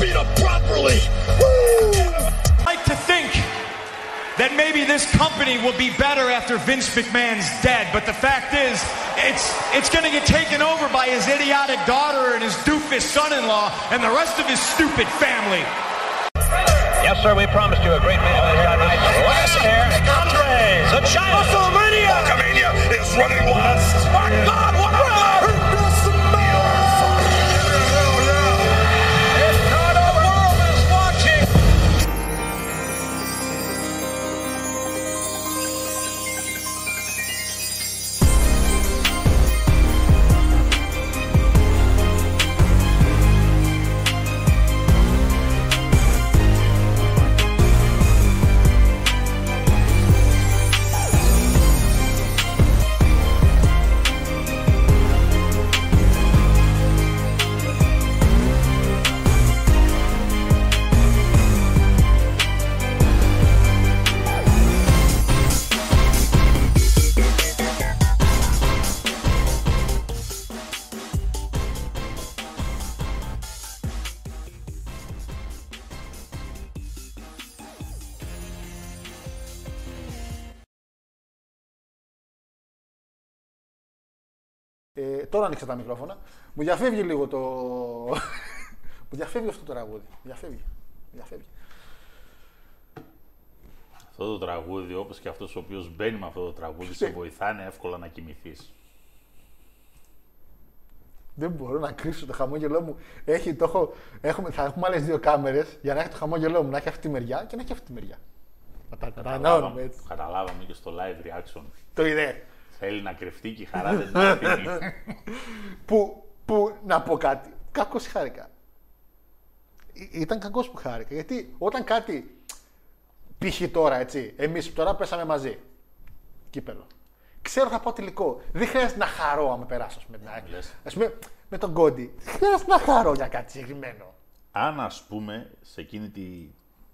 beat him properly. I like to think that maybe this company will be better after Vince McMahon's dead, but the fact is, it's it's going to get taken over by his idiotic daughter and his doofus son-in-law and the rest of his stupid family. Yes, sir, we promised you a great match tonight. Last here, Andre, the Giant. WrestleMania! Hulkamania is running wild. My God, what a τώρα άνοιξα τα μικρόφωνα. Μου διαφεύγει λίγο το. Μου διαφεύγει αυτό το τραγούδι. Μου Διαφεύγει. Μου Διαφεύγει. Αυτό το τραγούδι, όπως και αυτός ο οποίος μπαίνει με αυτό το τραγούδι, σε βοηθάνε εύκολα να κοιμηθείς. Δεν μπορώ να κρύψω το χαμόγελό μου. Έχει, το έχω, έχουμε, θα έχουμε άλλες δύο κάμερες για να έχει το χαμόγελό μου να έχει αυτή τη μεριά και να έχει αυτή τη μεριά. Να τα κατανάλωνουμε έτσι. Καταλάβαμε και στο live reaction. Το είδε. Θέλει να κρυφτεί και η χαρά δεν την αφήνει. Που, που να πω κάτι. Κακός χάρηκα. Ή- Ήταν κακός που χάρηκα. Γιατί όταν κάτι. Π.χ. τώρα, έτσι. Εμείς τώρα πέσαμε μαζί. Κύπελο. Ξέρω θα πάω τελικό. Δεν χρειάζεται να χαρώ άμα περάσω. Ας πούμε, την- λες. ας πούμε, με τον Κόντι. Δεν χρειάζεται να χαρώ για κάτι συγκεκριμένο. Αν ας πούμε σε εκείνη τη,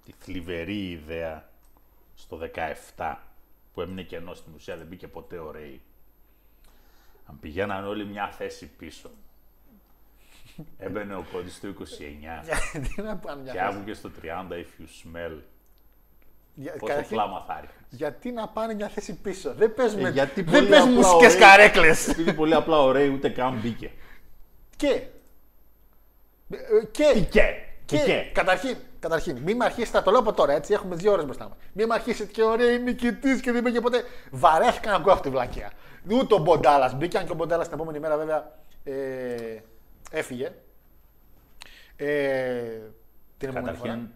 τη θλιβερή ιδέα στο 17 που έμεινε κενό στην ουσία, δεν μπήκε ποτέ ο Ρέι. Αν πηγαίναν όλοι μια θέση πίσω. Έμπαινε ο Κόντι στο 29 Τι να πάνε μια και θέση. άκουγε στο 30 if you smell. Για- Πόσο καταρχήν, φλάμα θα ρίχνεις. Γιατί να πάνε μια θέση πίσω; Δεν παίζουμε, Ε, γιατί δεν πολύ παίζουμε απλά ο μουσικές Ray- καρέκλες. Επειδή πολύ απλά ο Ρέι ούτε καν μπήκε. Και. Ε, Και. Και; Και, Και. και; καταρχήν, καταρχήν, μην με αρχίσετε, το λέω από τώρα, έτσι, έχουμε δύο ώρες μπροστά μας. Μην με αρχίσετε και ωραία νικητής και δεν μπήκε ποτέ. Βαρέθηκα να ακούω αυτή τη βλακία. Ούτε ο Μποντάλας μπήκε, αν και ο Μποντάλας την επόμενη μέρα βέβαια ε, έφυγε. Ε, την επόμενη φορά. Καταρχήν,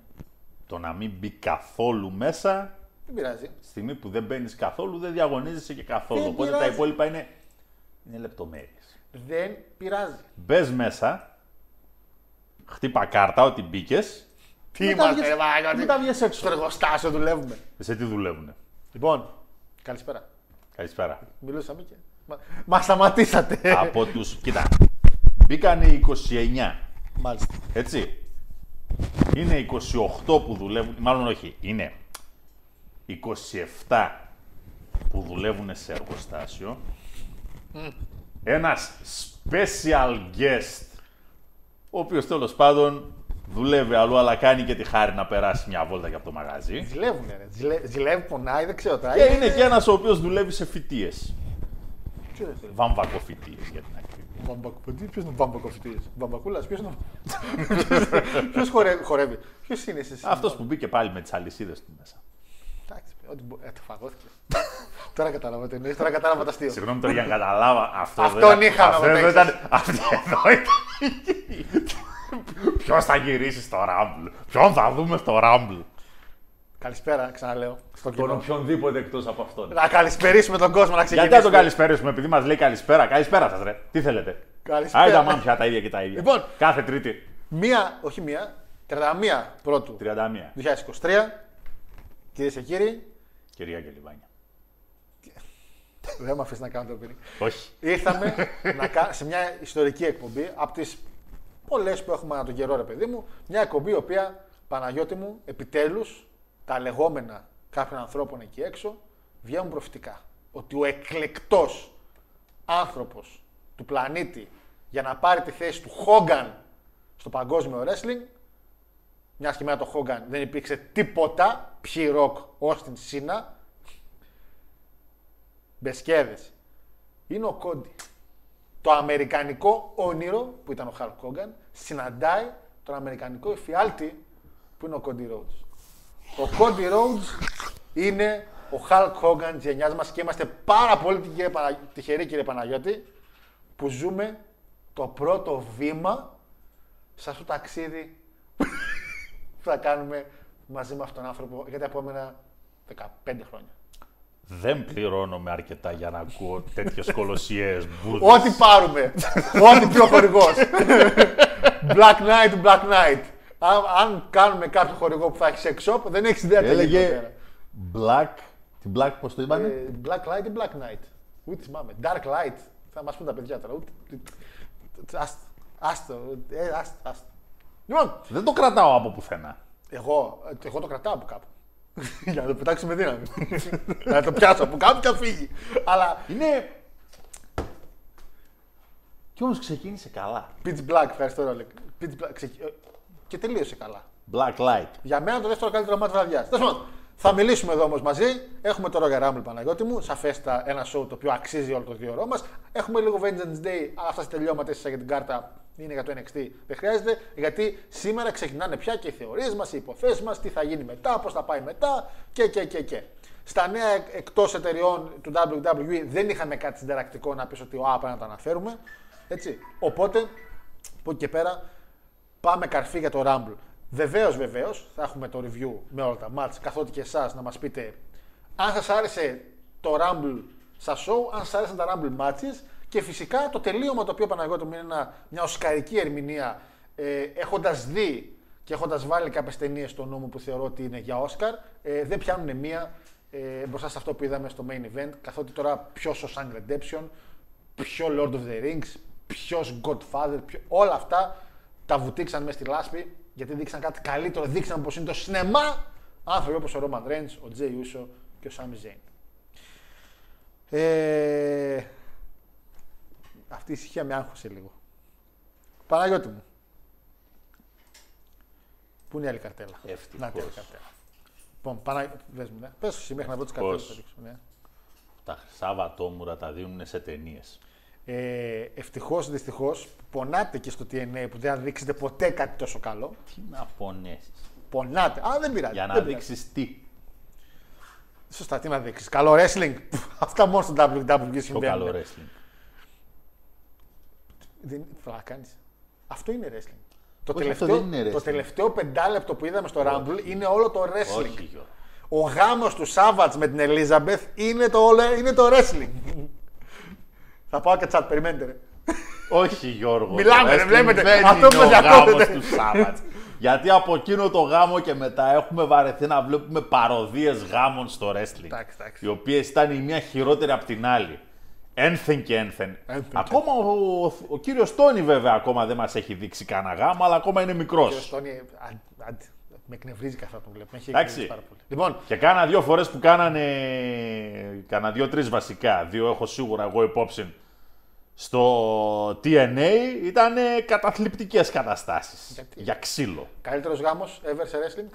το να μην μπει καθόλου μέσα, Δεν πειράζει. στη στιγμή που δεν μπαίνεις καθόλου, δεν διαγωνίζεσαι και καθόλου. Δεν Οπότε τα πειράζει. υπόλοιπα είναι, είναι λεπτομέρειες. Δεν πειράζει. Μπες μέσα, χτύπα κάρτα ότι μπήκες. Τι Μετά είμαστε, βγες- ρε μάγκα, τι- μετά βγες έξω. Στο εργοστάσιο δουλεύουμε. Σε τι δουλεύουνε; Λοιπόν, καλησπέρα. Καλησπέρα. Μιλούσαμε και. Μα, μα σταματήσατε. Από του. Κοίτα. Μπήκανε 29. Μάλιστα. Έτσι. Είναι 28 που δουλεύουν, μάλλον όχι, είναι 27 που δουλεύουν σε εργοστάσιο. Ένας special guest, ο οποίος τέλος πάντων δουλεύει αλλού, αλλά κάνει και τη χάρη να περάσει μια βόλτα και από το μαγαζί. Ζηλεύουνε, ρε. Ζηλε- Ζηλεύει, πονάει, δεν ξέρω τώρα. Και είναι και ένας ο οποίος δουλεύει σε φοιτίες. Ποιο είναι αυτό; Βαμβακοφοιτίες για την ακρίβεια. Βαμπακοφυτή, ποιος είναι ο βαμπακοφυτή. Βαμπακούλα, ποιος είναι. Ποιος χορεύει. χορεύει; Ποιος είναι εσύ. Αυτός που μπήκε πάλι με τις αλυσίδες του μέσα. Εντάξει, ό,τι μπο- ε, το φαγώθηκε. τώρα κατάλαβα τι εννοείς, τώρα κατάλαβα τα αστείο. Συγγνώμη τώρα για να καταλάβω. Αυτό Αυτόν δεν- είχαμε αυτό από δεν Texas. ήταν. Αυτή εδώ ήταν. Ποιος θα γυρίσεις στο Rumble; Ποιον θα δούμε στο Rumble; Καλησπέρα, ξαναλέω. Στο Τον κοινό. οποιονδήποτε εκτός από αυτόν. Να καλησπερίσουμε τον κόσμο, να Γιατί να ξεκινήσουμε. τον καλησπέρισουμε, επειδή μας λέει καλησπέρα. Καλησπέρα σας, ρε. Τι θέλετε; Καλησπέρα. Άιντα μάμ τα ίδια και τα ίδια. Λοιπόν. Κάθε Τρίτη. Μία, όχι μία, 31 πρώτου 31. 2023. Κυρίες και κύριοι, Κυρία και Λιβάνια. δεν με αφήσει να κάνω το παιδί. Όχι. Ήρθαμε να κα- σε μια ιστορική εκπομπή από τις πολλές που έχουμε ανά τον καιρό, ρε παιδί μου. Μια εκπομπή η οποία Παναγιώτη μου επιτέλους τα λεγόμενα κάποιων ανθρώπων εκεί έξω βγαίνουν προφητικά. Ότι ο εκλεκτός άνθρωπος του πλανήτη για να πάρει τη θέση του Χόγκαν στο παγκόσμιο wrestling μιας και μετά το Χόγκαν δεν υπήρξε τίποτα. Ποιοι ροκ, Όστιν, Σίνα. Μπεσκέδες. Είναι ο Κόντι. Το αμερικανικό όνειρο που ήταν ο Χαλκ Χόγκαν συναντάει τον αμερικανικό εφιάλτη που είναι ο Κόντι Ρόουτ. Ο Κόντι Ρόουτ είναι ο Χαλκ Χόγκαν της γενιάς μας και είμαστε πάρα πολύ τυχεροί, Πανα- τυχεροί, κύριε Παναγιώτη, που ζούμε το πρώτο βήμα σε αυτό το ταξίδι που θα κάνουμε μαζί με αυτόν τον άνθρωπο για τα επόμενα 15 χρόνια. Δεν πληρώνομαι αρκετά για να ακούω τέτοιες κολοσιαίε μπουρδες. Ό,τι πάρουμε. Ό,τι πει ο χορηγός. Black Knight, Black Knight. Αν, αν κάνουμε κάποιο χορηγό που θα έχει sex shop, δεν έχεις ιδέα τι γίνεται εδώ Έλεγε πέρα. Black. Την Black, πώς το είπανε; Ε, Black Light ή Black Knight. Ούτε θυμάμαι. Dark Light. Θα μας πούν τα παιδιά τώρα. Ούτε... Άστο. Άστο. Ε, άστο, άστο. Λοιπόν, Δεν το κρατάω από πουθενά. εγώ, ε, εγώ το κρατάω από κάπου. Για να το πετάξω με δύναμη. να το πιάσω από κάπου και να φύγει. Αλλά Είναι. Κι όμως ξεκίνησε καλά. Pitch Black, ευχαριστώ Ρόλεκ. Pitch Black. ξεκι- ε, Και τελείωσε καλά. Black light. Για μένα το δεύτερο καλύτερο μάτι βραδιάς. Τέλος πάντων, θα μιλήσουμε εδώ όμως μαζί. Έχουμε το Roger Rumble Παναγιώτη μου. Σαφέστα ένα show το οποίο αξίζει όλο το δύο ώρο μας. Έχουμε λίγο Vengeance Day, αλλά αυτά στα τελειώματα ίσα για την κάρτα είναι για το NXT. Δεν χρειάζεται, γιατί σήμερα ξεκινάνε πια και οι θεωρίες μας, οι υποθέσεις μας, τι θα γίνει μετά, πώς θα πάει μετά και, και, και, και. Στα νέα εκτός εταιριών του WWE δεν είχαμε κάτι συνταρακτικό να πεις ότι ο Α, πρέπει να το αναφέρουμε. Έτσι. Οπότε, από εκεί και πέρα, Πάμε καρφί για το Rumble. Βεβαίως, βεβαίως, θα έχουμε το review με όλα τα match, καθότι και εσάς να μας πείτε αν σας άρεσε το Rumble στα show, αν σας άρεσαν τα Rumble matches και φυσικά το τελείωμα το οποίο Παναγιώτη μου είναι ένα- μια οσκαρική ερμηνεία ε, έχοντας δει και έχοντας βάλει κάποιες ταινίες στο νόμο που θεωρώ ότι είναι για Όσκαρ, ε, δεν πιάνουν μία ε, μπροστά σε αυτό που είδαμε στο main event. Καθότι τώρα ποιο ο Sang Redemption, ποιο Lord of the Rings, ποιο Godfather, ποιο... όλα αυτά τα βουτήξαν μέσα στη λάσπη γιατί δείξαν κάτι καλύτερο. Δείξαν πως είναι το σινεμά άνθρωποι όπως ο Roman Reigns, ο Jay Uso και ο Sami Zayn. Ε, αυτή η ησυχία με άγχωσε λίγο. Παναγιώτη μου. Πού είναι η άλλη καρτέλα; Ευτυχώς. Να, την άλλη καρτέλα. Λοιπόν, Πανα... Πες μου, ναι. Πες εσύ μέχρι να βρω τις Πώς. καρτέλες. θα δείξω, ναι. Τα χρυσά βατόμουρα τα δίνουν σε ταινίες. Ε, Ευτυχώς, δυστυχώς, πονάτε και στο TNA που δεν θα δείξετε ποτέ κάτι τόσο καλό. Τι να πονέσεις. Πονάτε. Α, δεν πειράζει. Για να δεν πειράζει. δείξεις τι. Σωστά, τι να δείξεις. Καλό wrestling. Αυτά μόνο στο WWE Πιο συμβαίνουν. καλό wrestling. Δεν θα κάνεις. Αυτό είναι wrestling. Το, Όχι, αυτό τελευταίο, δεν είναι το wrestling. τελευταίο πεντάλεπτο που είδαμε στο Rumble είναι όλο το wrestling. Όχι, Γιώργο. Ο γάμος του Σάββατς με την Ελίζαμπεθ είναι το, όλο- είναι το wrestling. Θα πάω και τσάτ, περιμένετε. ρε. Όχι, Γιώργο. Μιλάμε, το ρε, wrestling βλέπετε. Δεν Αυτό είναι που μας ο γάμος διακόπτεται. του Σάββατ. Γιατί από εκείνο το γάμο και μετά έχουμε βαρεθεί να βλέπουμε παροδίες γάμων στο wrestling. Εντάξει, εντάξει. Οι οποίες ήταν η μία χειρότερη από την άλλη. Ένθεν και ένθεν. Ένθεν και Ακόμα ο, ο, ο κύριος Τόνι βέβαια ακόμα δεν μας έχει δείξει κανένα γάμο, αλλά ακόμα είναι μικρός. Ο Στόνι, αν- αν- με εκνευρίζει καθόλου να τον βλέπω. Με έχει Εντάξει. εκνευρίσει πάρα πολύ. Λοιπόν, Και κάνα δύο φορές που κάνανε. Κάνα δύο-τρει βασικά. Δύο έχω σίγουρα εγώ υπόψη. Στο TNA ήταν καταθλιπτικές καταστάσεις. Γιατί; Για ξύλο. καλύτερος γάμος ever σε wrestling;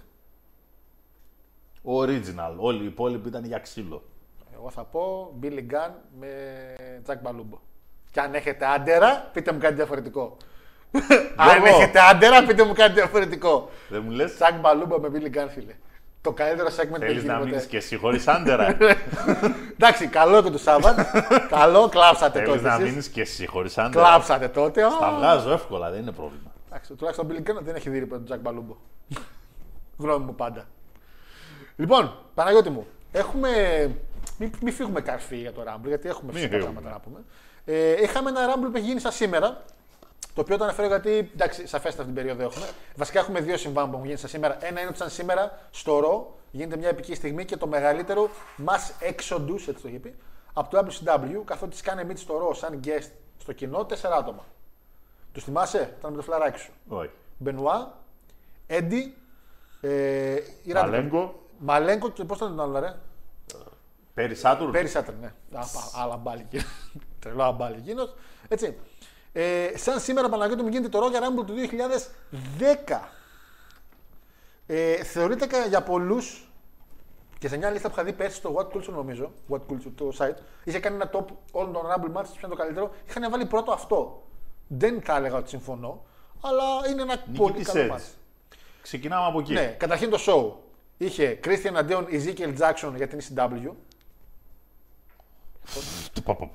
Original. Όλοι οι υπόλοιποι ήταν για ξύλο. Εγώ θα πω Billy Gunn με Jack Balumbo. Και αν έχετε άντερα, πείτε μου κάτι διαφορετικό. αν Γιώργο. έχετε άντερα, πείτε μου κάτι διαφορετικό. Δεν μου λες; Jack Balumbo με Billy Gunn, φίλε. Το καλύτερο segment που έχει Θέλεις γίνει να ποτέ. μείνει και εσύ χωρίς άντερα; Εντάξει, καλό και του Σάββατ. καλό, κλάψατε Θέλεις τότε. να εσείς. μείνεις και εσύ χωρίς άντερα; Κλάψατε τότε. Τα Α, βγάζω εύκολα, δεν είναι πρόβλημα. Εντάξει, τουλάχιστον ο Billy Gunn δεν έχει δει τον Jack Balumbo. Γνώμη μου πάντα. Λοιπόν, Παναγιώτη μου, έχουμε. Μην μη φύγουμε καρφί για το Rumble, γιατί έχουμε Μην φυσικά φύγουμε. πράγματα να πούμε. Ε, είχαμε ένα Rumble που έχει γίνει σαν σήμερα, το οποίο το αναφέρω γιατί εντάξει, σαφέστα αυτή την περίοδο έχουμε. Βασικά έχουμε δύο συμβάν που έχουν γίνει σαν σήμερα. Ένα είναι ότι σαν σήμερα στο Ρο γίνεται μια επική στιγμή και το μεγαλύτερο mass exodus, έτσι το είχε πει, από το WCW, καθότι σκάνε meet στο Ρο σαν guest στο κοινό τέσσερα άτομα. Τους θυμάσαι, ήταν με το φλαράκι σου. Όχι. Μπενουά, Έντι, ε, η Ράντι- Μαλέγκο, Μαλέγκο και πώς ήταν το άλλο, ρε; Πέρι Σάτουρν. Πέρυσι Σάτερ, ναι. Α, πα- Άλλα μπάλι εκείνο. Τρελό αμπάλι εκείνο. Έτσι. Ε, σαν σήμερα Παναγιώτη μου γίνεται το Royal Rumble του 2010. Ε, θεωρείται κα- για πολλούς και σε μια λίστα που είχα δει πέρσι στο What Culture νομίζω, What Culture το site, είχε κάνει ένα top όλων των Rumble matches, ποιο είναι το καλύτερο. Είχαν βάλει πρώτο αυτό. Δεν θα έλεγα ότι συμφωνώ, αλλά είναι ένα πολύ Νίκη καλό Edge. match. Ξεκινάμε από εκεί. Ναι, καταρχήν το show. Είχε Christian αντίον Ezekiel Jackson για την ECW. Του πα, πα, πα.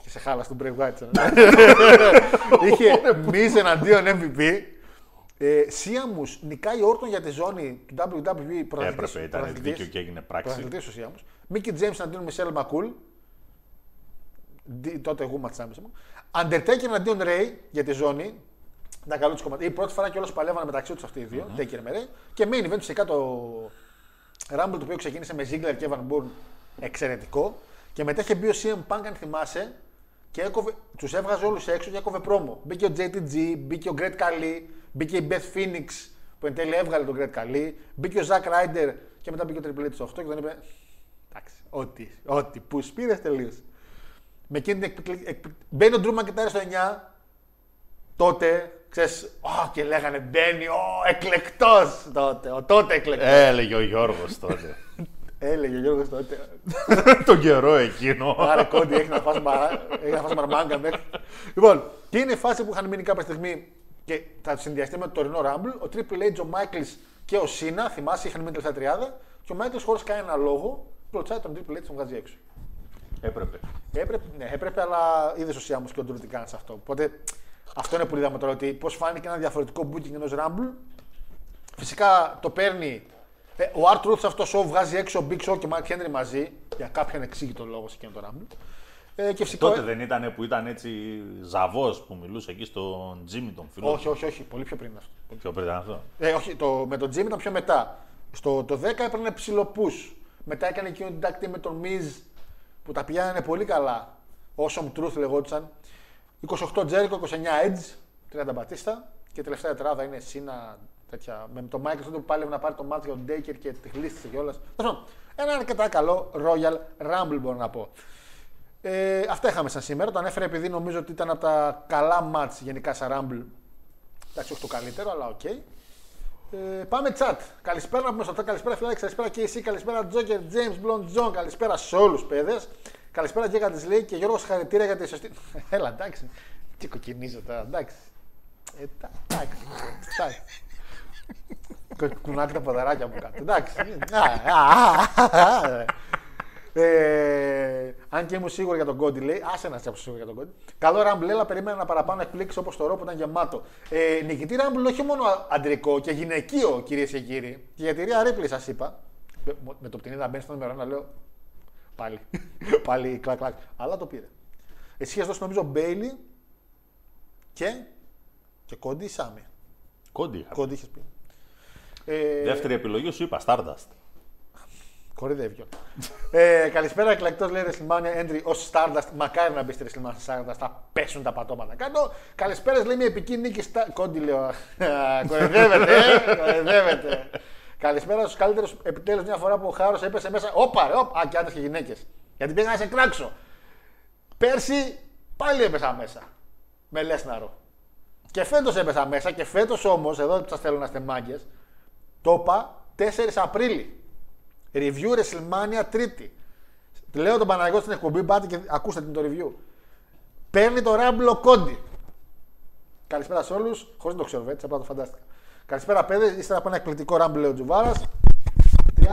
Και σε χάλα στον Bray Wyatt. ε. Είχε Miz εναντίον MVP. Ε, Σίαμους νικάει όρτον για τη ζώνη του WWE πρωταθλητής- Έπρεπε, ήταν πρωταθλητής. δίκιο και έγινε πράξη. Πρωταθλητής ο Σίαμους. Μίκη Τζέιμς εναντίον Μισελ Μακούλ. Δι- Τότε εγώ ματσάμισα μου. Undertaker εναντίον Ray για τη ζώνη. Τα καλό του κομμάτια. Η πρώτη φορά κιόλας παλεύανε μεταξύ τους αυτοί οι δύο. Taker με Ray. Και main event φυσικά το Rumble το οποίο ξεκίνησε με Ziggler και Evan Bourne εξαιρετικό. Και μετά είχε μπει ο CM Punk, αν θυμάσαι, και έκοβε, τους έβγαζε όλους έξω και έκοβε πρόμο. Μπήκε ο JTG, μπήκε ο Great Khali, μπήκε η Beth Phoenix που εν τέλει έβγαλε τον Great Khali, μπήκε ο Zack Ryder και μετά μπήκε ο Triple H στο 8 και τον είπε εντάξει, ό,τι, ό,τι, που σπήρες τελείως. Με εκείνη την εκπληκτική... εκπλη- Μπαίνει ο Drew McIntyre στο 9, τότε, ξέρεις, «Ω», και λέγανε μπαίνει, ο εκλεκτός τότε, ο τότε εκλεκτός. Έλεγε ο Γιώργος τότε. Έλεγε ο Γιώργος τότε, Τον καιρό εκείνο. Άρα κόντι έχεις να φας, μαρα... έχεις να φας μαρμάγκα μέχρι. Λοιπόν, και είναι η φάση που είχαν μείνει κάποια στιγμή και θα συνδυαστεί με το τωρινό Rumble. Ο Triple H, ο Michaels και ο Σίνα, θυμάσαι, είχαν μείνει τελευταία τριάδα. Και ο Michaels χωρίς κανένα λόγο πλωτσάει τον Triple H τον βγάζει έξω. Έπρεπε. Έπρεπε, ναι, έπρεπε, αλλά είδες ο Σιάμος και ο Ντρου τι κάνει σε αυτό. Οπότε αυτό είναι που είδαμε τώρα, ότι πώς φάνηκε ένα διαφορετικό booking ενός Rumble. Φυσικά το παίρνει. Ε, ο Art Truth σε αυτός το show βγάζει έξω Big Show και Mark Henry μαζί για κάποιον εξήγητο λόγο σε εκείνο το Rumble. Ε, και φυσικά. Τότε δεν ήταν που ήταν έτσι ζαβός που μιλούσε εκεί στον Τζίμι τον φίλο. Όχι, όχι, όχι, πολύ πιο πριν αυτό. Πιο πριν ήταν αυτό. Ε, όχι, το, με τον Jim ήταν πιο μετά. Στο το 10 έπαιρνε ψηλοπούς. Μετά έκανε εκείνο την τάκτη με τον Miz που τα πηγαίνανε πολύ καλά. Awesome Truth λεγόντουσαν. 28 Jericho, 29 Edge, 30 Batista και τελευταία τετράδα είναι Σίνα τέτοια. Με τον Michael τότε που πάλευε να πάρει το μάτι για τον Ντέικερ και τη χλίστησε κιόλας. Ένα αρκετά καλό Royal Rumble μπορώ να πω. Ε, αυτά είχαμε σαν σήμερα. Το ανέφερε επειδή νομίζω ότι ήταν από τα καλά match γενικά σαν Rumble. Εντάξει, όχι το καλύτερο, αλλά οκ. Ε, πάμε chat. Καλησπέρα να πούμε στο chat. Καλησπέρα φιλάκι, καλησπέρα και εσύ, καλησπέρα Joker, James Blond John, καλησπέρα σε όλους παιδες. Καλησπέρα και της λέει και Γιώργος συγχαρητήρια για τη σωστή. Έλα, εντάξει. Τι κοκκινίζω τώρα, εντάξει. Ε, τα- εντάξει. εντάξει. Κο- Κουνάκι τα ποδαράκια μου κάτω. Εντάξει. Α, α, α, α. Ε, αν και ήμουν σίγουρο για τον Cody, λέει. Άσε να είσαι σίγουρο για τον Cody. Καλό Rumble, αλλά περίμενα να παραπάνω εκπλήξει όπως το Raw που ήταν γεμάτο. Ε, νικητή Rumble όχι μόνο αντρικό και γυναικείο, κυρίες και κύριοι. Και για τη Rhea Ripley, σας είπα. Με, με το πτηνί να μπαίνει στο νούμερο ένα, λέω. Πάλι. Πάλι κλακ κλακ. Αλλά το πήρε. Εσύ είχες δώσει νομίζω Bayley και. και Cody ή Sami. Cody. είχα. Cody είχες πει. Ε, Δεύτερη επιλογή σου είπα, Stardust. Κοροϊδεύει κιόλα. ε, καλησπέρα, εκλεκτός λέει WrestleMania Entry ως Stardust. Μακάρι να μπεις στη WrestleMania Stardust, θα πέσουν τα πατώματα κάτω. Καλησπέρας, λέει μια επική νίκη στα. Κόντι λέω. Κορυδεύεται, ε, κορυδεύεται. Καλησπέρα στους καλύτερους. Επιτέλους μια φορά που ο Χάρος έπεσε μέσα. Όπα, ρε, όπα. Α, και άντρε και γυναίκες. Γιατί πήγα να σε κράξω. Πέρσι πάλι έπεσα μέσα. Με Λέσναρο. Και φέτος έπεσα μέσα και φέτος όμως, εδώ που σας θέλω να είστε μάγκες, το είπα 4 Απρίλη. Review WrestleMania Τρίτη. Λέω τον Παναγιώτη στην εκπομπή, πάτε και ακούστε την το review. Παίρνει το ράμπλο κόντι. Καλησπέρα σε όλους, χωρίς να το ξέρω, έτσι απλά το φαντάστηκα. Καλησπέρα, παιδες. Ύστερα από ένα εκπληκτικό ράμπλο, λέει ο Τζουβάρας. 30.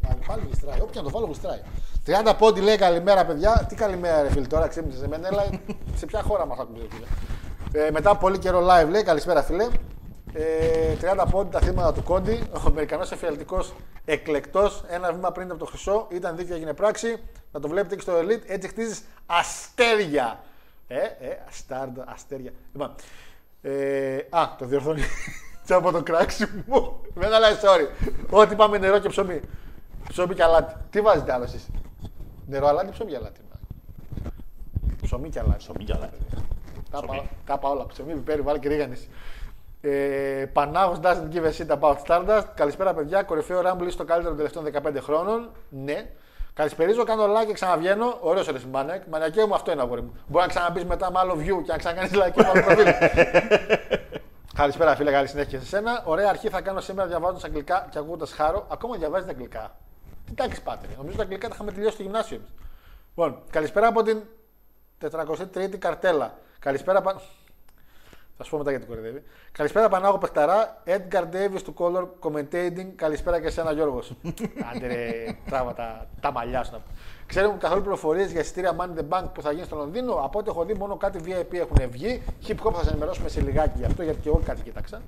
Πάλι, πάλι γλιστράει. Όποια το βάλω, γλιστράει. 30 πόντι λέει καλημέρα, παιδιά. Τι καλημέρα, ρε φίλε, τώρα ξύπνησε σε μένα. Έλα, σε ποια χώρα μας ακούτε, φίλε. Ε, μετά από πολύ καιρό live λέει καλησπέρα, φίλε. Ε, 30 πόντι τα θύματα του Κόντι. Ο Αμερικανός εφιαλτικός εκλεκτός. Ένα βήμα πριν από το χρυσό. Ήταν δίκαιο, έγινε πράξη. Να το βλέπετε και στο Elite. Έτσι χτίζεις αστέρια. Ε, ε, αστάρντα, αστέρια. Λοιπόν, ε, α, το διορθώνει. Τι από το κράξι μου. Μεγάλα, sorry. Ό,τι πάμε νερό και ψωμί. Ψωμί και αλάτι. Τι βάζετε άλλο εσείς; Νερό, αλάτι, ψωμί και αλάτι. Ψωμί και αλάτι. Ψωμί κι άλλα. Τα Ψωμί. πάω- Τα πάω όλα. Ψωμί, πιπέρι, βάλει και ρίγανης. Ε, Πανάγος doesn't give a shit about Stardust. Καλησπέρα, παιδιά. Κορυφαίο Rumble στο καλύτερο των τελευταίων 15 χρόνων. Ναι. Καλησπερίζω, κάνω like και ξαναβγαίνω. Ωραίος ο Ρεσιμπάνεκ. Μανιακέ μου αυτό είναι αγόρι μου. Μπορεί να ξαναμπεί μετά με άλλο view και να ξανακάνεις like και με άλλο προφίλ. Καλησπέρα, φίλε, καλή συνέχεια σε σένα. Ωραία αρχή θα κάνω σήμερα διαβάζοντας αγγλικά και ακούγοντας χάρο. Ακόμα διαβάζεις τα αγγλικά. Τι τάξη πάτε. ρε. Νομίζω τα αγγλικά τα είχαμε τελειώσει στο γυμνάσιο εμείς. Λοιπόν, καλησπέρα από την 403η καρτέλα. Καλησπέρα. Πα... Θα σου πω μετά γιατί κορυδεύει. Καλησπέρα Πανάγο Πεχταρά. Edgar Davis του Color Commentating. Καλησπέρα και εσένα Γιώργος. Άντε ρε, τράβα τα, τα μαλλιά σου. να πω. Ξέρουμε καθόλου πληροφορίες για εισιτήρια Money in the Bank που θα γίνει στο Λονδίνο. Από ό,τι έχω δει, μόνο κάτι VIP έχουν βγει. Hip hop θα σα ενημερώσουμε σε λιγάκι γι' αυτό, γιατί και εγώ κάτι κοίταξα.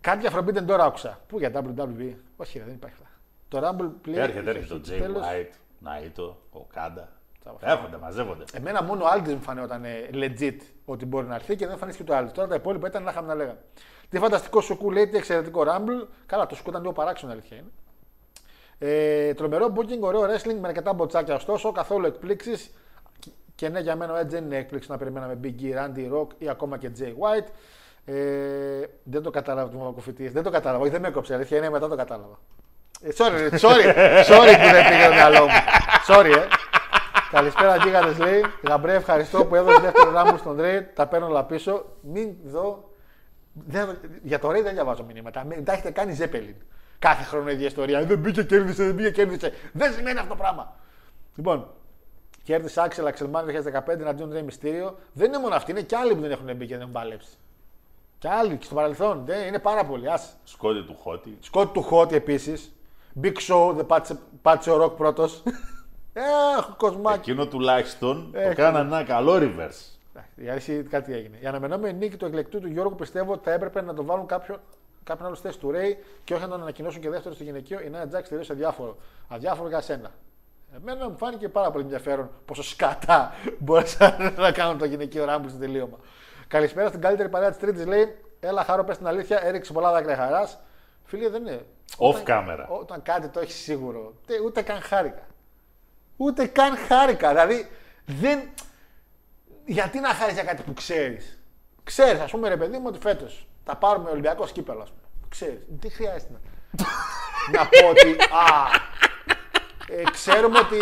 Κάτι για Forbidden Door άκουσα. Πού για WWE. Όχι, ρε, δεν υπάρχει αυτά. Το Rumble Play. Έρχεται, έρχεται ο Jay Τέλος. White, Ναΐτο, Οκάντα. Τα Έρχονται, μαζεύονται. Εμένα μόνο ο Άλντι μου φανόταν ε, legit ότι μπορεί να έρθει και δεν φανίστηκε το Άλντι. Τώρα τα υπόλοιπα ήταν να είχαμε να λέγαμε. Τι φανταστικό σουκού λέει, τι εξαιρετικό Rumble. Καλά, το σουκού ήταν λίγο παράξενο, αλήθεια είναι. Ε, τρομερό booking, ωραίο wrestling με αρκετά μποτσάκια ωστόσο, καθόλου εκπλήξεις. Και ναι, για μένα ο Edge δεν είναι έκπληξη να περιμέναμε Big E, Randy, Rock ή ακόμα και Jay White. Ε, δεν το κατάλαβα του Μαβακοφητή. Δεν το κατάλαβα, όχι δεν με έκοψε. Αλήθεια είναι μετά το κατάλαβα. Ε, sorry, sorry, sorry που δεν πήγε το μυαλό μου. Sorry, ε. Καλησπέρα, γίγαντε λέει. Γαμπρέ, ευχαριστώ που έδωσες δεύτερο ράμου στον Ρέι. Τα παίρνω όλα πίσω. Μην δω. Δεν, για το Ρέι δεν διαβάζω μηνύματα. Μην τα έχετε κάνει Ζέπελιν. Κάθε χρόνο η ίδια ιστορία. «Ε, Δεν μπήκε, κέρδισε, δεν μπήκε, κέρδισε. Δεν σημαίνει αυτό το πράγμα. Λοιπόν, κέρδισε Άξελ Αξελμάν 2015 εναντίον Ρέι Μυστήριο. Δεν είναι μόνο αυτοί, είναι και άλλοι που δεν έχουν μπει και δεν έχουν παλέψει. Και άλλοι και στο παρελθόν. Δεν, είναι πάρα πολλοί. Άσε. Σκότι του Χότι. Σκότ του Χότι επίσης. Big Show, δεν πάτησε, πάτησε ο Ροκ πρώτος. Έχω κοσμάκι. Εκείνο τουλάχιστον το Έχει. κάνανε ένα καλό reverse. Εντάξει, Η αλήθεια κάτι έγινε. Η αναμενόμενη νίκη του εκλεκτού του Γιώργου πιστεύω ότι θα έπρεπε να τον βάλουν κάποιον, κάποιον άλλος στη θέση του Ρέι και όχι να τον ανακοινώσουν και δεύτερο στο γυναικείο. Η Νέα Τζάξ τελείωσε αδιάφορο. Αδιάφορο για σένα. Εμένα μου φάνηκε πάρα πολύ ενδιαφέρον πόσο σκατά μπόρεσαν να κάνουν το γυναικείο ράμπου στο τελείωμα. Καλησπέρα στην καλύτερη παρέα της Τρίτης, λέει. Έλα, χάρο, πες την αλήθεια, έριξε πολλά δάκρυα χαράς. Φίλε, δεν είναι. Off camera. Όταν κάτι το έχεις σίγουρο, τε- ούτε καν χάρηκα. Ούτε καν χάρηκα. Δηλαδή, δεν, γιατί να χάρη για κάτι που ξέρεις; Ξέρεις, ας πούμε, ρε παιδί μου, ότι φέτος θα πάρουμε Ολυμπιακό κύπελο, ας πούμε. Ξέρεις. Δεν χρειάζεται να. να πω ότι. Α, ε, ξέρουμε ότι,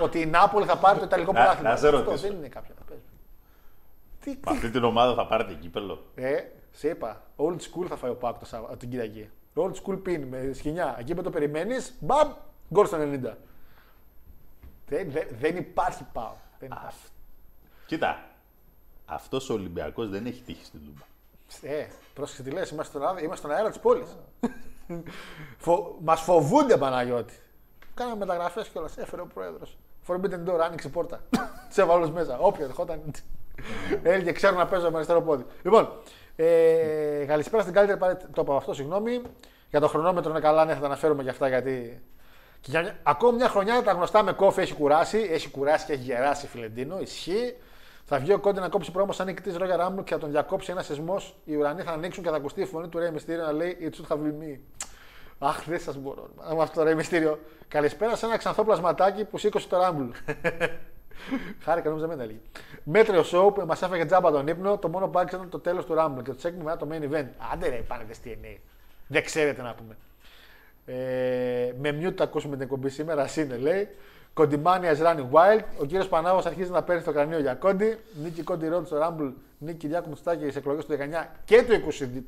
ότι η Νάπολη θα πάρει το Ιταλικό Να- πρωτάθλημα. να σε Αυτό ρωτήσω. δεν είναι κάποια να παίζει. Τι, Με τι, αυτή την ομάδα θα πάρετε κύπελο. ε, σε είπα, old school θα φάει ο Πάκ το Σάββα- την Κυριακή. Old school pin με σκηνιά. Εκεί που το περιμένεις, μπαμ, γκολ στο 90. Δεν, δεν, δεν υπάρχει πάω. Δεν υπάρχει. Κοίτα, αυτός ο Ολυμπιακός δεν έχει τύχει στην Τούμπα. Ε, πρόσεξε τι λες, είμαστε στον, αέρα- είμαστε στον αέρα της πόλης. Φο, Μας φοβούνται Παναγιώτη. Κάναμε μεταγραφές κιόλας. Έφερε ο πρόεδρος. Forbidden door, άνοιξε η πόρτα. Τι έβαλε όλους μέσα. Όποιο ερχόταν. Έλεγε ξέρω να παίζω με αριστερό πόδι. Λοιπόν, ε, καλησπέρα στην καλύτερη παρέα. Το είπα αυτό, συγγνώμη. Για το χρονόμετρο είναι καλά, ναι, θα τα αναφέρουμε και αυτά γιατί. Και για μια... Ακόμα μια χρονιά τα γνωστά με κόφι έχει κουράσει. Έχει κουράσει και έχει γεράσει Φιλεντίνο. Ισχύει. Θα βγει ο Κόντι να κόψει πρόμο σαν νικητής Ρόγια Ράμπλ και θα τον διακόψει ένας σεισμός. Οι ουρανοί θα ανοίξουν και θα ακουστεί η φωνή του Ρέι Μυστήριο να λέει It should have been me. Αχ, δεν σας μπορώ. Με αυτό το Ρέι Μυστήριο. Καλησπέρα σε ένα ξανθό πλασματάκι που σήκωσε το Ράμπλ. Χάρηκα, νόμιζα μην τα έλεγε. Μέτριο show που μας έφαγε τζάμπα τον ύπνο. Το μόνο που άξιζε ήταν το τέλος του Ράμπλ και το τσέκ μετά το main event. Άντε ρε, πάνε στη TNA. Δεν ξέρετε να πούμε. Ε, με mute τα ακούσουμε την εκπομπή σήμερα, είναι λέει. Κοντιμάνια is running wild. Ο κύριος Πανάγος αρχίζει να παίρνει το κρανίο για κόντι. Νίκη Κόντι Ρόντ στο Rumble. Νίκη Κυριάκου Μουστάκη στις εκλογές του 19 και του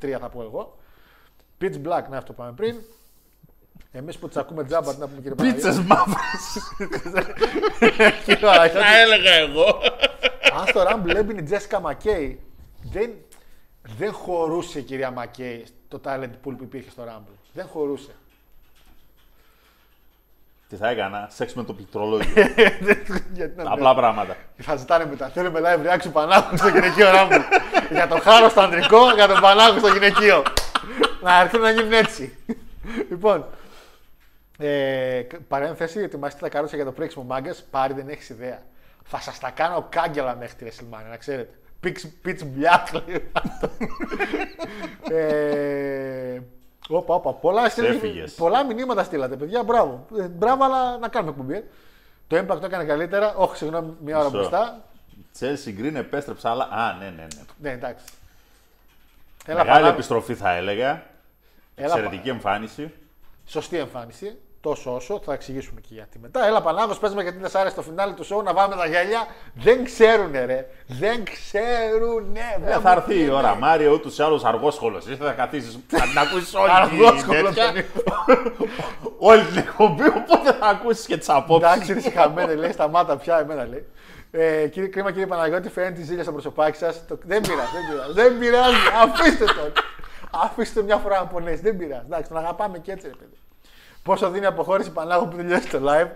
23 θα πω εγώ. Pitch Black, να αυτό πάμε πριν. Εμείς που τι ακούμε τζάμπα, τι να πούμε κύριε Παναγιώτη. Πίτσες μαύρες. Κύριε Παναγιώτη. Θα έλεγα εγώ. Αν στο Rumble έμπαινε η Τζέσικα Μακέι, δεν, δεν χωρούσε η κυρία Μακέι το talent pool που υπήρχε στο Rumble. Δεν χωρούσε. Τι θα έκανα, σεξ με το πληκτρολόγιο. Γιατί να Απλά πράγματα. Θα ζητάνε μετά. Θέλουμε live reaction Πανάγου στο γυναικείο Rumble. για το χάρο στο αντρικό, για τον Πανάγου στο γυναικείο. να έρθουν να γίνουν έτσι. λοιπόν, ε, παρένθεση, ετοιμαστείτε τα καρότσια για το πρίξιμο μάγκες. Πάρει δεν έχεις ιδέα. Θα σας τα κάνω κάγκελα μέχρι τη WrestleMania, να ξέρετε. Pitch, pitch black, λέει αυτό. ε, Όπα, όπα. Πολλά, στείλατε- Έφυγες. πολλά μηνύματα στείλατε, παιδιά. Μπράβο. Ε, μπράβο, αλλά να κάνουμε εκπομπή. ε. Το Impact το έκανε καλύτερα. Όχι, συγγνώμη, μία ώρα Μισό. μπροστά. Chelsea Green επέστρεψε, αλλά. Α, ναι, ναι, ναι. Ναι, εντάξει. Μεγάλη παρά- επιστροφή θα έλεγα. Έλα, Εξαιρετική εμφάνιση. Σωστή εμφάνιση. Τόσο όσο, θα εξηγήσουμε και γιατί μετά. Έλα Πανάγος, παίζουμε γιατί δεν σ' άρεσε το φινάλι του show να βάλουμε τα γέλια. Δεν ξέρουνε, ρε. Δεν ξέρουνε. Ε, Βλέπω θα έρθει τι η ώρα, είναι. Μάριο, ούτως ή άλλως αργόσχολο. Εσύ θα καθίσεις να ακούσεις όλη Αργόσχολο την τέτοια. δεν Όλη την εκπομπή, οπότε θα ακούσεις και τις απόψεις. Εντάξει, ρε χαμένες, λέει, σταμάτα πια, εμένα λέει. Ε, κύριε, κρίμα κύριε Παναγιώτη, φαίνεται η ζήλια στο προσωπάκι σας. Το... Δεν πειράζει, δεν πειράζει. Δεν πειράζει, αφήστε τον. αφήστε τον μια φορά να πονέσει. Δεν πειράζει. Εντάξει, τον αγαπάμε και έτσι, ρε παιδί. Πόσο δίνει αποχώρηση Πανάγου που τελειώσει το live.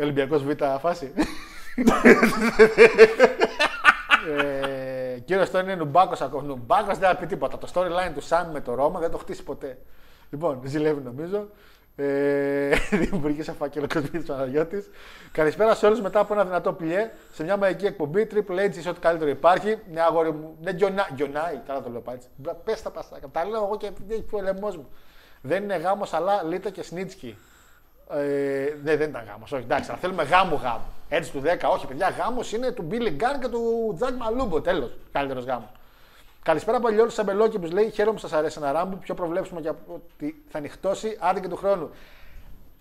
Ολυμπιακός Β φάση. ε, κύριος Στόνι είναι νουμπάκος ακόμα. Νουμπάκος δεν θα πει τίποτα. Το storyline του Σαν με το Ρώμα δεν το χτίσει ποτέ. Λοιπόν, ζηλεύει νομίζω. Ε, Δημιουργεί σε φάκελο Κοσμίτη Παναγιώτης. Καλησπέρα σε όλους μετά από ένα δυνατό πλιέ σε μια μαγική εκπομπή. Triple H είσαι ό,τι καλύτερο υπάρχει. Ναι, αγόρι μου. Ναι, γιονά, γιονάει. Καλά το λέω πάει έτσι. Πες τα παστάκια. Τα λέω εγώ και επειδή έχει ο λαιμό μου. Δεν είναι γάμος, αλλά Λίτα και Σνίτσκι. Ε, ναι, δεν ήταν γάμος. Όχι, εντάξει, αλλά θέλουμε γάμο γάμο. Έτσι του 10, όχι, παιδιά, γάμος είναι του Billy Gunn και του Τζακ Μαλούμπο. Τέλος. Καλύτερος γάμος. Καλησπέρα από Λιόλου Σαμπελόκη που λέει: Χαίρομαι που σας αρέσει ένα ράμπου. Πιο προβλέψιμο και από ότι θα ανοιχτώσει άντε και του χρόνου.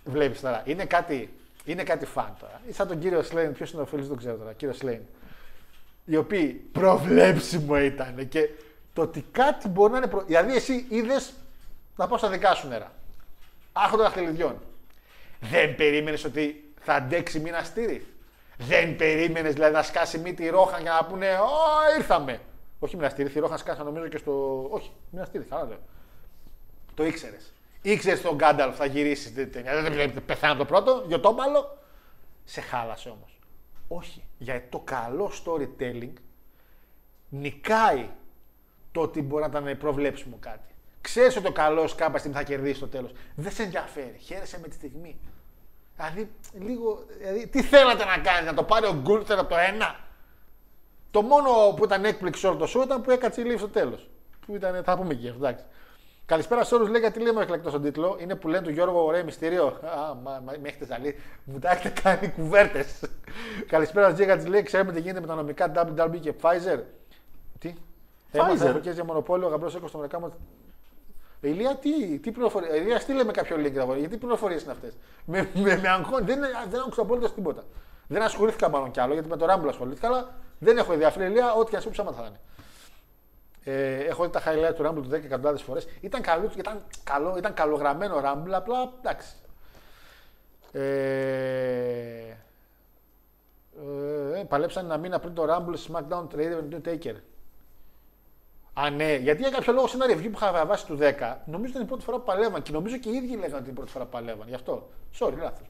Βλέπεις τώρα, είναι κάτι, είναι κάτι φαν τώρα. Ή σαν τον κύριο Σλέιν, ποιος είναι ο φίλος, δεν το ξέρω τώρα. Κύριο Σλέιν. Οι οποίοι προβλέψιμο ήταν και το ότι κάτι μπορεί να είναι. Προ... Δηλαδή, εσύ είδες να πάω στα δικά σου νερά. Άχοντα δαχτυλιδιών. Δεν περίμενες ότι θα αντέξει μήνα στήρι. Δεν περίμενες δηλαδή να σκάσει μύτη ρόχαν για να πούνε Ω, ήρθαμε. Όχι μοιραστήρι, η ρόχαν σκάσα νομίζω και στο. Όχι, μοιραστήρι, καλά λέω. Το ήξερες. Ήξερες τον Γκάνταλφ θα γυρίσεις την ταινία. Δεν πεθάνε από το πρώτο, για το μπάλο. Σε χάλασε όμως. Όχι. Γιατί το καλό storytelling νικάει το ότι μπορεί να ήταν προβλέψιμο κάτι. Ξέρεις ότι ο καλός κάποια στιγμή θα κερδίσει το τέλος. Δεν σε ενδιαφέρει. Χαίρεσαι με τη στιγμή. Δηλαδή, λίγο. Δηλαδή, τι θέλατε να κάνετε, να το πάρει ο Γκούλτερ από το ένα; Το μόνο που ήταν έκπληξη όλο το show ήταν που έκατσε η Λίβ στο τέλος. Που ήταν, θα πούμε και αυτό, εντάξει. Καλησπέρα σε όλους. Λέει γιατί λέμε εκλεκτό στον τίτλο. Είναι που λένε του Γιώργο Ωραίο Μυστήριο. Α, μα, μα, με έχετε ζαλεί. Μου τα έχετε κάνει κουβέρτες. Καλησπέρα, Τζίγα της λέει. Ξέρουμε τι γίνεται με τα νομικά WWE και Pfizer. Τι; Έμαθα εποχές για μονοπόλιο, γαμπρός έκο στο Αμερικάνο. Ε, Ηλία, τι, τι πληροφορίες. Ε, Ηλία, στείλε με κάποιο link εδώ. Γιατί πληροφορίες είναι αυτές; Με, με, με αγχώνει. Δεν, δεν άκουσα απολύτω τίποτα. Δεν ασχολήθηκα μάλλον κι άλλο γιατί με το Rumble ασχολήθηκα, αλλά δεν έχω ενδιαφέρει. Ηλία, ό,τι και αν σου ψάμα θα είναι. Ε, έχω δει τα highlight του Rumble του 10 εκατοντάδες φορές. Ήταν, καλό, ήταν, καλό, ήταν καλογραμμένο Rumble, απλά εντάξει. Ε, ε, παλέψαν ένα μήνα πριν το Rumble SmackDown Trader με τον Taker. Α, ναι, γιατί για κάποιο λόγο σε ένα review που είχα διαβάσει του 10, νομίζω ήταν η πρώτη φορά που παλεύαν και νομίζω και οι ίδιοι λέγανε ότι είναι η πρώτη φορά που παλεύαν. Γι' αυτό. Sorry, λάθος.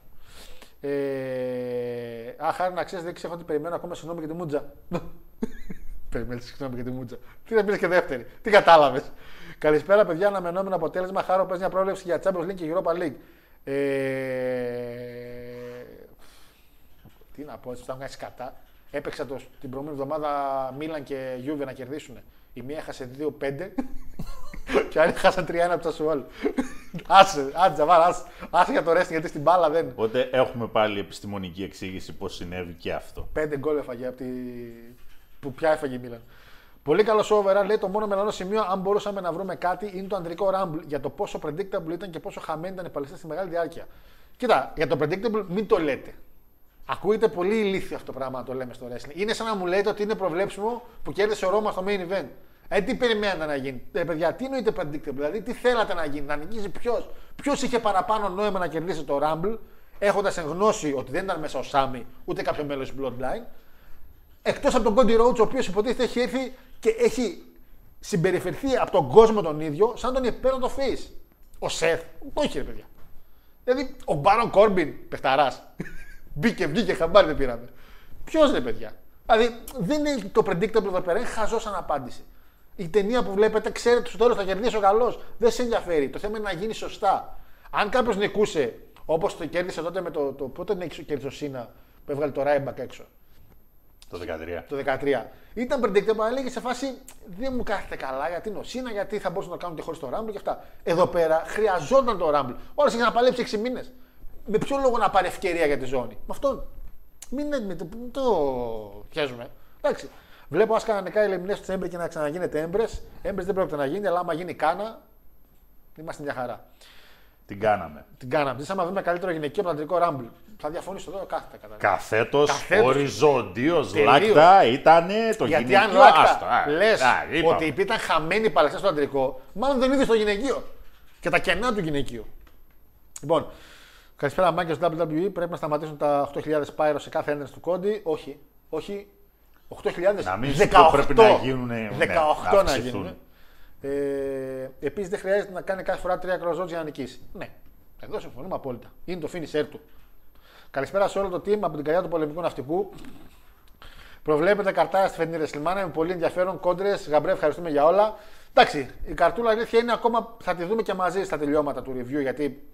Ε, α, χάρη να ξέρεις, δεν ξέρω ότι περιμένω ακόμα συγγνώμη για τη Μούτζα. Περιμένεις συγγνώμη για τη Μούτζα. Τι να πεις και δεύτερη. Τι κατάλαβες. Καλησπέρα, παιδιά. Αναμενόμενο αποτέλεσμα. Χάρο παίζει μια πρόβλεψη για Champions League και Europa League. Ε, τι να πω, έτσι θα βγάλεις κατά. Έπαιξα το, την προηγούμενη εβδομάδα Μίλαν και Γιούβε να κερδίσουν. Η μία έχασε 2-5 και άλλοι χάσαν 3-1 από τα Σουόλ. άσε, άσε, Τζαβάρ, άσε, άσε για το wrestling γιατί στην μπάλα δεν. Οπότε έχουμε πάλι επιστημονική εξήγηση πώς συνέβη και αυτό. 5 γκολ έφαγε από τη. που πια έφαγε η Μίλαν. Πολύ καλό overall. Λέει το μόνο μελανό σημείο, αν μπορούσαμε να βρούμε κάτι, είναι το ανδρικό Rumble για το πόσο predictable ήταν και πόσο χαμένη ήταν η παλαιστή στη μεγάλη διάρκεια. Κοίτα, για το predictable μην το λέτε. Ακούγεται πολύ ηλίθιο αυτό το πράγμα να το λέμε στο wrestling. Είναι σαν να μου λέτε ότι είναι προβλέψιμο που κέρδισε ο Ρώμα στο main event. Ε, τι περιμένατε να γίνει; Ε, παιδιά, τι εννοείται predictable, δηλαδή τι θέλατε να γίνει, να νικήσει ποιος; Ποιος είχε παραπάνω νόημα να κερδίσει το Rumble, έχοντας εν γνώση ότι δεν ήταν μέσα ο Σάμι ούτε κάποιο μέλος της Bloodline. Εκτός από τον Cody Rhodes, ο οποίος υποτίθεται έχει έρθει και έχει συμπεριφερθεί από τον κόσμο τον ίδιο σαν τον υπέροχο face. Ο Σεφ, όχι ρε παιδιά. Δηλαδή, ο Μπάρον Κόρμπιν, παιχταράς. Μπήκε, βγήκε, χαμπάρι δεν πήραμε. Ποιος ρε παιδιά. Δηλαδή, δεν είναι το predictable εδώ πέρα, είναι χαζός σαν απάντηση. Η ταινία που βλέπετε, ξέρετε ότι στο τέλο θα κερδίσει ο καλό. Δεν σε ενδιαφέρει. Το θέμα είναι να γίνει σωστά. Αν κάποιο νικούσε, όπω το κέρδισε τότε με το. το πότε νίκησε κέρδισε ο Σίνα που έβγαλε το Ράιμπακ έξω. Το 13. Το 13. Ήταν predictable, αλλά έλεγε σε φάση δεν μου κάθεται καλά γιατί είναι ο Σίνα, γιατί θα μπορούσαν να το κάνουν και χωρί το Rumble και αυτά. Εδώ πέρα χρειαζόταν το Rumble. Όλα είχε να παλέψει 6 μήνε. Με ποιο λόγο να πάρει ευκαιρία για τη ζώνη. Με αυτόν. Μην, μην, το, μην το πιέζουμε. Εντάξει. Βλέπω ας κανονικά ελεμινέ τους έμπρε και να ξαναγίνεται έμπρες. Έμπρες δεν πρόκειται να γίνει, αλλά άμα γίνει κάνα, είμαστε μια χαρά. Την κάναμε. Την κάναμε. Ζήσαμε να δούμε καλύτερο γυναικείο από το αντρικό Ράμπλ. Θα διαφωνήσω εδώ κάθετα κατά. Καθέτος, Καθέτος. οριζόντιος, Τελείως. λάκτα ήταν το Γιατί γυναικείο. αν λάκτα άστο, α, λες α, είπαμε. ότι ήταν χαμένη η παλαιστές στο αντρικό, μάλλον δεν είδε στο γυναικείο. Και τα κενά του γυναικείου. Λοιπόν, καλησπέρα μάγκε στο WWE. Πρέπει να σταματήσουν τα 8.000 πάιρο σε κάθε ένδυνση του κόντι. Όχι, όχι. 8.000. Να μην σου 18. πω πρέπει να γίνουν, ναι, 18 να να αυξηθούν. γίνουν. Ε, Επίσης δεν χρειάζεται να κάνει κάθε φορά τρία κροζότ για να νικήσει. Ναι, εδώ συμφωνούμε απόλυτα. Είναι το finisher του. Καλησπέρα σε όλο το team από την καρδιά του πολεμικού ναυτικού. Προβλέπετε καρτάρα στη φετινή WrestleMania με πολύ ενδιαφέρον. Κόντρες, γαμπρέ, ευχαριστούμε για όλα. Εντάξει, η καρτούλα αλήθεια είναι ακόμα. Θα τη δούμε και μαζί στα τελειώματα του review γιατί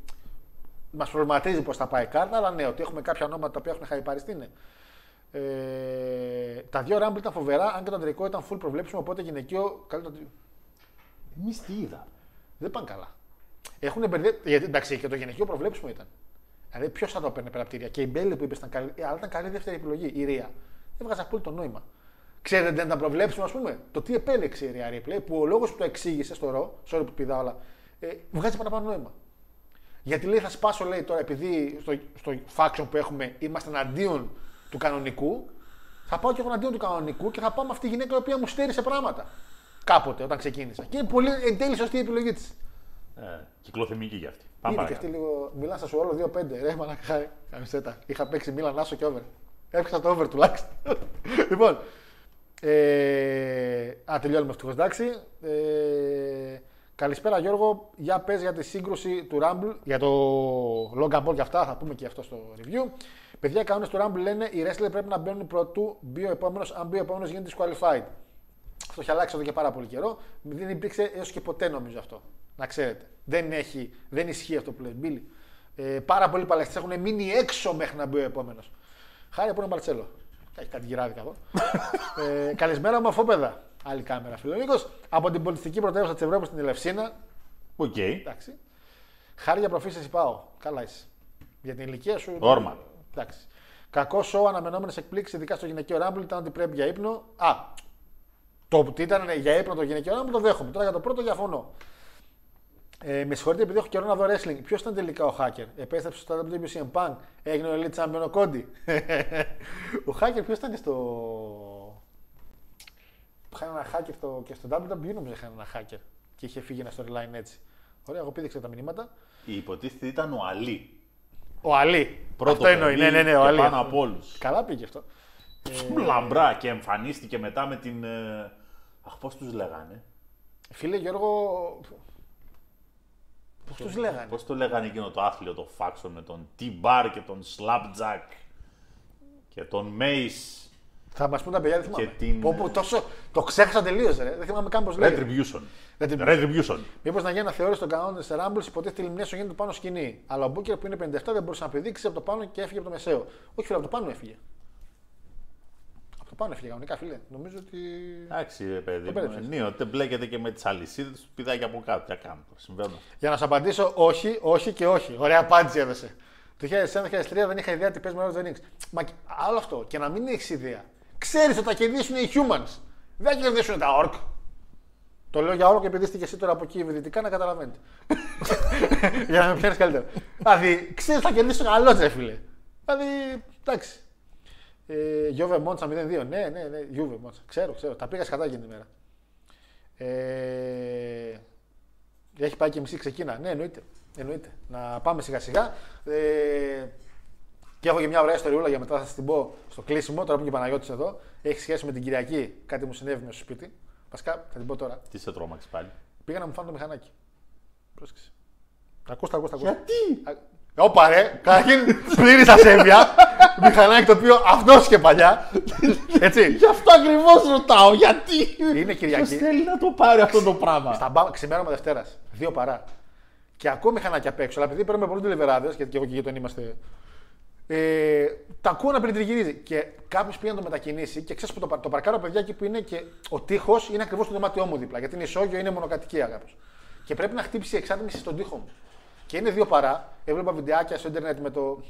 μας προβληματίζει πώς θα πάει η κάρτα. Αλλά ναι, ότι έχουμε κάποια ονόματα τα οποία έχουν χαϊπαριστεί. Ναι. Ε, τα δύο Rumble ήταν φοβερά, αν και το αντρικό ήταν full προβλέψιμο. Οπότε γυναικείο. Καλύτερο... Εμείς τι είδα. Δεν πάνε καλά. Έχουν μπερδέψει. Γιατί εντάξει, και το γυναικείο προβλέψιμο ήταν. Δηλαδή, ποιος θα το παίρνει πέρα από τη Ρία; Και η Μπέλη που είπε ήταν καλή, ε, αλλά ήταν καλή δεύτερη επιλογή. Η Ρία. Έβγαζε απόλυτο νόημα. Ξέρετε, δεν ήταν προβλέψιμο, ας πούμε, το τι επέλεξε η Ρία Ρίπλεϊ, που ο λόγος που το εξήγησε στο ρο, sorry που πηδά όλα, ε, βγάζει παραπάνω νόημα. Γιατί λέει, θα σπάσω, λέει τώρα, επειδή στο, στο faction που έχουμε είμαστε εναντίον του κανονικού, θα πάω και εγώ εναντίον του κανονικού και θα πάω με αυτή τη γυναίκα η οποία μου στέρισε πράγματα. Κάποτε όταν ξεκίνησα. Και είναι πολύ εν τέλει σωστή η επιλογή της. Ε, κυκλοθυμική κι αυτή. Πάμε Είναι και παρακάτω. αυτή λίγο. Μιλάς σα όλο 2-5. Ρε, μαλακά. Καμισέτα. Είχα παίξει Μίλαν Άσο και over. Έπαιξα το over τουλάχιστον. λοιπόν. Ε, α, τελειώνουμε ευτυχώς. Εντάξει. Ε, καλησπέρα Γιώργο. Για πες για τη σύγκρουση του Rumble. Για το Logan Paul και αυτά. Θα πούμε και αυτό στο review. Παιδιά, οι κανόνες του Rumble λένε οι wrestler πρέπει να μπαίνουν πρωτού μπει ο επόμενος. Αν μπει ο επόμενος γίνεται disqualified. Αυτό έχει αλλάξει εδώ και πάρα πολύ καιρό. Δεν υπήρξε έως και ποτέ νομίζω αυτό. Να ξέρετε. Δεν, έχει, δεν ισχύει αυτό που λες, Μπίλι. Ε, πάρα πολλοί παλαιστές έχουν μείνει έξω μέχρι να μπει ο επόμενος. Χάρη που είναι ο Μαρτσέλο. Έχει κάτι γυράδικα εδώ. ε, καλησπέρα, μαφόπεδα. Άλλη κάμερα, φίλο Νίκος. Από την πολιτιστική πρωτεύουσα της Ευρώπης στην Ελευσίνα. Οκ. Εντάξει. Χάρη για προφήσεις πάω. Καλά είσαι. Για την ηλικία σου. Όρμα. Εντάξει. Κακό σοου, αναμενόμενες εκπλήξεις, ειδικά στο γυναικείο Rumble, ήταν ότι πρέπει για ύπνο. Α, το ότι ήταν για ύπνο το γυναικείο Rumble το δέχομαι. Τώρα για το πρώτο διαφωνώ. Ε, με συγχωρείτε επειδή έχω καιρό να δω wrestling. Ποιος ήταν τελικά ο Hacker; Επέστρεψε στο WCM Punk. Έγινε ο Elite Champion ο Κόντι. ο Hacker ποιος ήταν στο. Είχαν ένα hacker στο... και στο WWE νομίζω είχαν ένα hacker. Και είχε φύγει ένα storyline έτσι. Ωραία, εγώ πήδηξα τα μηνύματα. Η υποτίθεται ήταν ο Αλή. Ο Αλή. Πρώτο Αυτό εννοεί. παιδί Ναι, ναι, ναι, ο και Αλή. πάνω από όλους. Καλά πήγε αυτό. Λαμπρά και εμφανίστηκε μετά με την. ε, Αχ, πώς τους λέγανε; Φίλε Γιώργο. Πώς τους λέγανε; Πώς το λέγανε εκείνο το άθλιο το φάξο με τον T-Bar και τον Slapjack και τον Mace. Θα μας πούν τα παιδιά, δεν θυμάμαι. Και την- Πω, πω, τόσο... Το ξέχασα τελείως. Δεν θυμάμαι καν πώς λέει. Retribution. Retribution. Retribution. Μήπως να γίνει να θεώρηση τον κανόνα της Rumble, υποτίθεται η elimination γίνεται πάνω σκηνή. Αλλά ο Μπούκερ που είναι 57 δεν μπορούσε να πηδήξει από το πάνω και έφυγε από το μεσαίο. Όχι, φίλε, από το πάνω έφυγε. Από το πάνω έφυγε κανονικά, φίλε. Νομίζω ότι. Εντάξει, ρε παιδί. Το μου, πέρασες. Ενίοτε μπλέκεται και με τις αλυσίδες τους πηδάει από κάτω. Τι να κάνουμε τώρα. Συμβαίνουν αυτά. Για να σου απαντήσω, όχι, όχι και όχι. Ωραία απάντηση έδωσε. Το 2001-2003 δεν είχα ιδέα τι παίζει με Roger Nix. Μα και- άλλο αυτό. Και να μην έχεις ιδέα. Ξέρεις ότι θα κερδίσουν οι humans. Δεν θα κερδίσουν τα orc. Το λέω για orc επειδή είστε και εσύ τώρα από εκεί δυτικά να καταλαβαίνετε. για να με πιάνεις καλύτερα. Δηλαδή, ξέρεις ότι θα κερδίσουν καλό ρε φίλε. Δηλαδή, εντάξει. Ε, Γιώβε Μόντσα 0-2. Ναι, ναι, ναι. Γιούβε Μόντσα. Ξέρω, ξέρω. Τα πήγα σκατά εκείνη την ημέρα. Ε, έχει πάει και μισή ξεκίνα. Ναι, εννοείται. εννοείται. Να πάμε σιγά σιγά. Ε, και έχω και μια ωραία ιστοριούλα για μετά θα σας την πω στο κλείσιμο. Τώρα που είναι και ο Παναγιώτης εδώ. Έχει σχέση με την Κυριακή. Κάτι μου συνέβη με στο σπίτι. Βασικά θα την πω τώρα. Τι σε τρόμαξε πάλι; Πήγα να μου φάνε το μηχανάκι. Πρόσεξε. Τα ακούς, τα ακούς, τα ακούς. Γιατί; Α, Όπα ρε, καταρχήν πλήρης ασέβεια. μηχανάκι το οποίο αυτό και παλιά. Έτσι. Γι' αυτό ακριβώς ρωτάω. Γιατί; Είναι Ποιος Κυριακή. θέλει να το πάρει αυτό το πράγμα; Στα μπα... ξημέρωμα Δευτέρας. Δύο παρά. Και ακούω μηχανάκια απ' έξω. Αλλά επειδή παίρνουμε πολλούς τηλεβεράδε, γιατί και εγώ και οι γείτονοι είμαστε. Ε, τα ακούω να περιτριγυρίζει. Και κάποιος πήγε να το μετακινήσει και ξέρεις που το, πα- το παρκάρω παιδιά εκεί που είναι και ο τείχος είναι ακριβώς στο δωμάτιό μου δίπλα. Γιατί είναι ισόγειο, είναι μονοκατοικία κάπω. Και πρέπει να χτύψει η εξάτμιση στον τοίχο μου. Και είναι δύο παρά. Έβλεπα βιντεάκια στο Ιντερνετ με το.